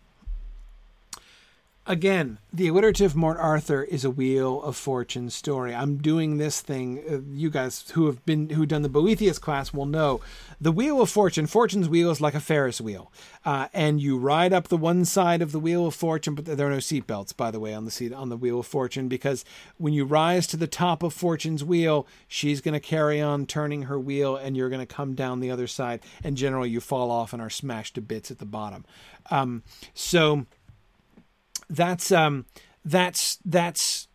again, the alliterative Morte Arthure is a Wheel of Fortune story. I'm doing this thing. Uh, you guys who have been who done the Boethius class will know the Wheel of Fortune. Fortune's wheel is like a Ferris wheel, uh, and you ride up the one side of the Wheel of Fortune. But there are no seatbelts, by the way, on the seat on the Wheel of Fortune because when you rise to the top of Fortune's wheel, she's going to carry on turning her wheel, and you're going to come down the other side, and generally you fall off and are smashed to bits at the bottom. Um, so that's um that's that's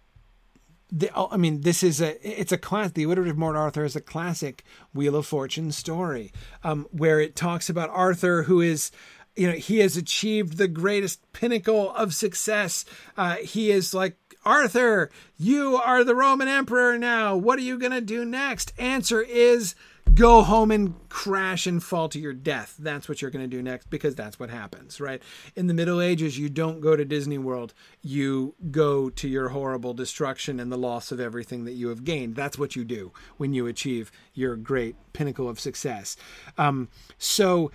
the, oh, I mean, this is a it's a class. The alliterative Morte Arthure is a classic Wheel of Fortune story, um, where it talks about Arthur, who is, you know, he has achieved the greatest pinnacle of success. Uh, he is like Arthur, you are the Roman Emperor now. What are you gonna do next? Answer is go home and crash and fall to your death. That's what you're going to do next because that's what happens, right? In the Middle Ages, you don't go to Disney World. You go to your horrible destruction and the loss of everything that you have gained. That's what you do when you achieve your great pinnacle of success. Um, so,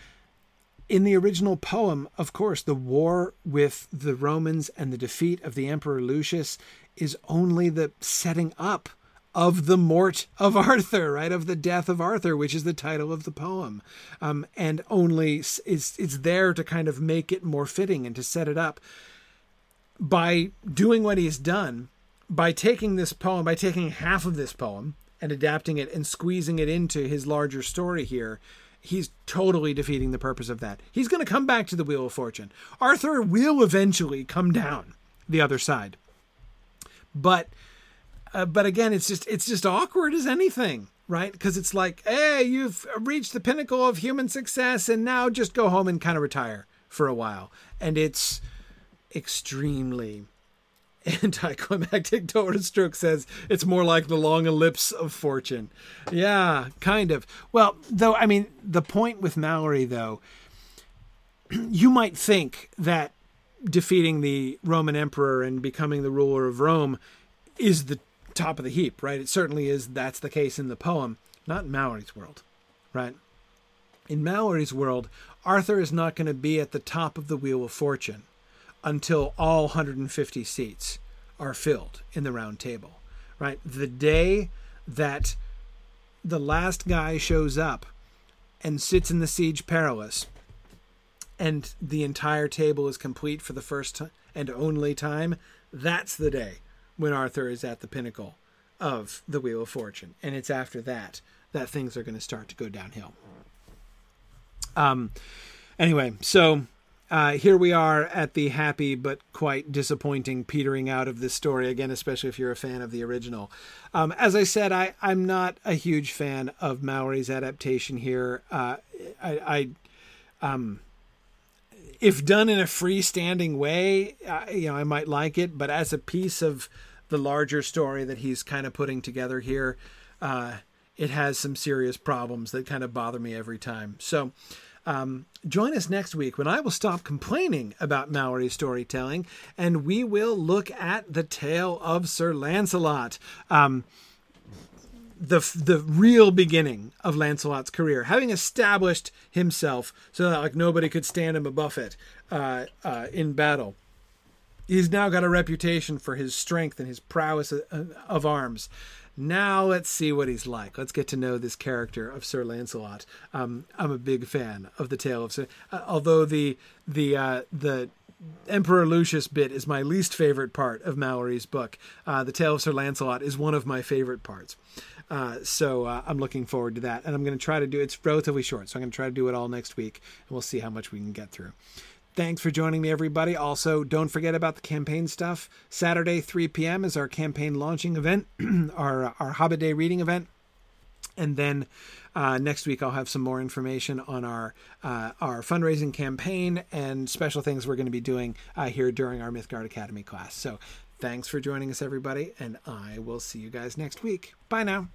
in the original poem, of course, the war with the Romans and the defeat of the Emperor Lucius is only the setting up of the mort of Arthur, right? Of the death of Arthur, which is the title of the poem. Um, and only is it's there to kind of make it more fitting and to set it up by doing what he's done, by taking this poem, by taking half of this poem and adapting it and squeezing it into his larger story here. He's totally defeating the purpose of that. He's going to come back to the Wheel of Fortune. Arthur will eventually come down the other side. But uh, but again, it's just it's just awkward as anything, right? Because it's like, hey, you've reached the pinnacle of human success, and now just go home and kind of retire for a while. And it's extremely anticlimactic. Dolores Stroke says it's more like the long ellipse of fortune. Yeah, kind of. Well, though, I mean, the point with Malory, though, you might think that defeating the Roman emperor and becoming the ruler of Rome is the top of the heap, right? It certainly is. That's the case in the poem, not in Malory's world, right? In Malory's world, Arthur is not going to be at the top of the Wheel of Fortune until all 150 seats are filled in the round table, right? The day that the last guy shows up and sits in the siege perilous and the entire table is complete for the first and only time, that's the day when Arthur is at the pinnacle of the Wheel of Fortune. And it's after that that things are going to start to go downhill. Um, anyway, so uh, here we are at the happy but quite disappointing petering out of this story again, especially if you're a fan of the original. Um, as I said, I, I'm not a huge fan of Malory's adaptation here. Uh, I, I um, if done in a freestanding way, uh, you know, I might like it, but as a piece of the larger story that he's kind of putting together here, uh, it has some serious problems that kind of bother me every time. So, um, join us next week when I will stop complaining about Malory storytelling and we will look at the tale of Sir Lancelot. Um, the the real beginning of Lancelot's career, having established himself so that like nobody could stand him above it uh, uh, in battle. He's now got a reputation for his strength and his prowess of, uh, arms. Now let's see what he's like. Let's get to know this character of Sir Lancelot. Um, I'm a big fan of the tale of Sir. Uh, although the the uh, the Emperor Lucius bit is my least favorite part of Malory's book. Uh, the Tale of Sir Lancelot is one of my favorite parts. Uh, so uh, I'm looking forward to that, and I'm going to try to do. It's relatively short, so I'm going to try to do it all next week, and we'll see how much we can get through. Thanks for joining me, everybody. Also, don't forget about the campaign stuff. Saturday, 3 p.m. is our campaign launching event, our our Hobbit Day reading event, and then uh, next week I'll have some more information on our uh, our fundraising campaign and special things we're going to be doing uh, here during our Mythgard Academy class. So, thanks for joining us, everybody, and I will see you guys next week. Bye now.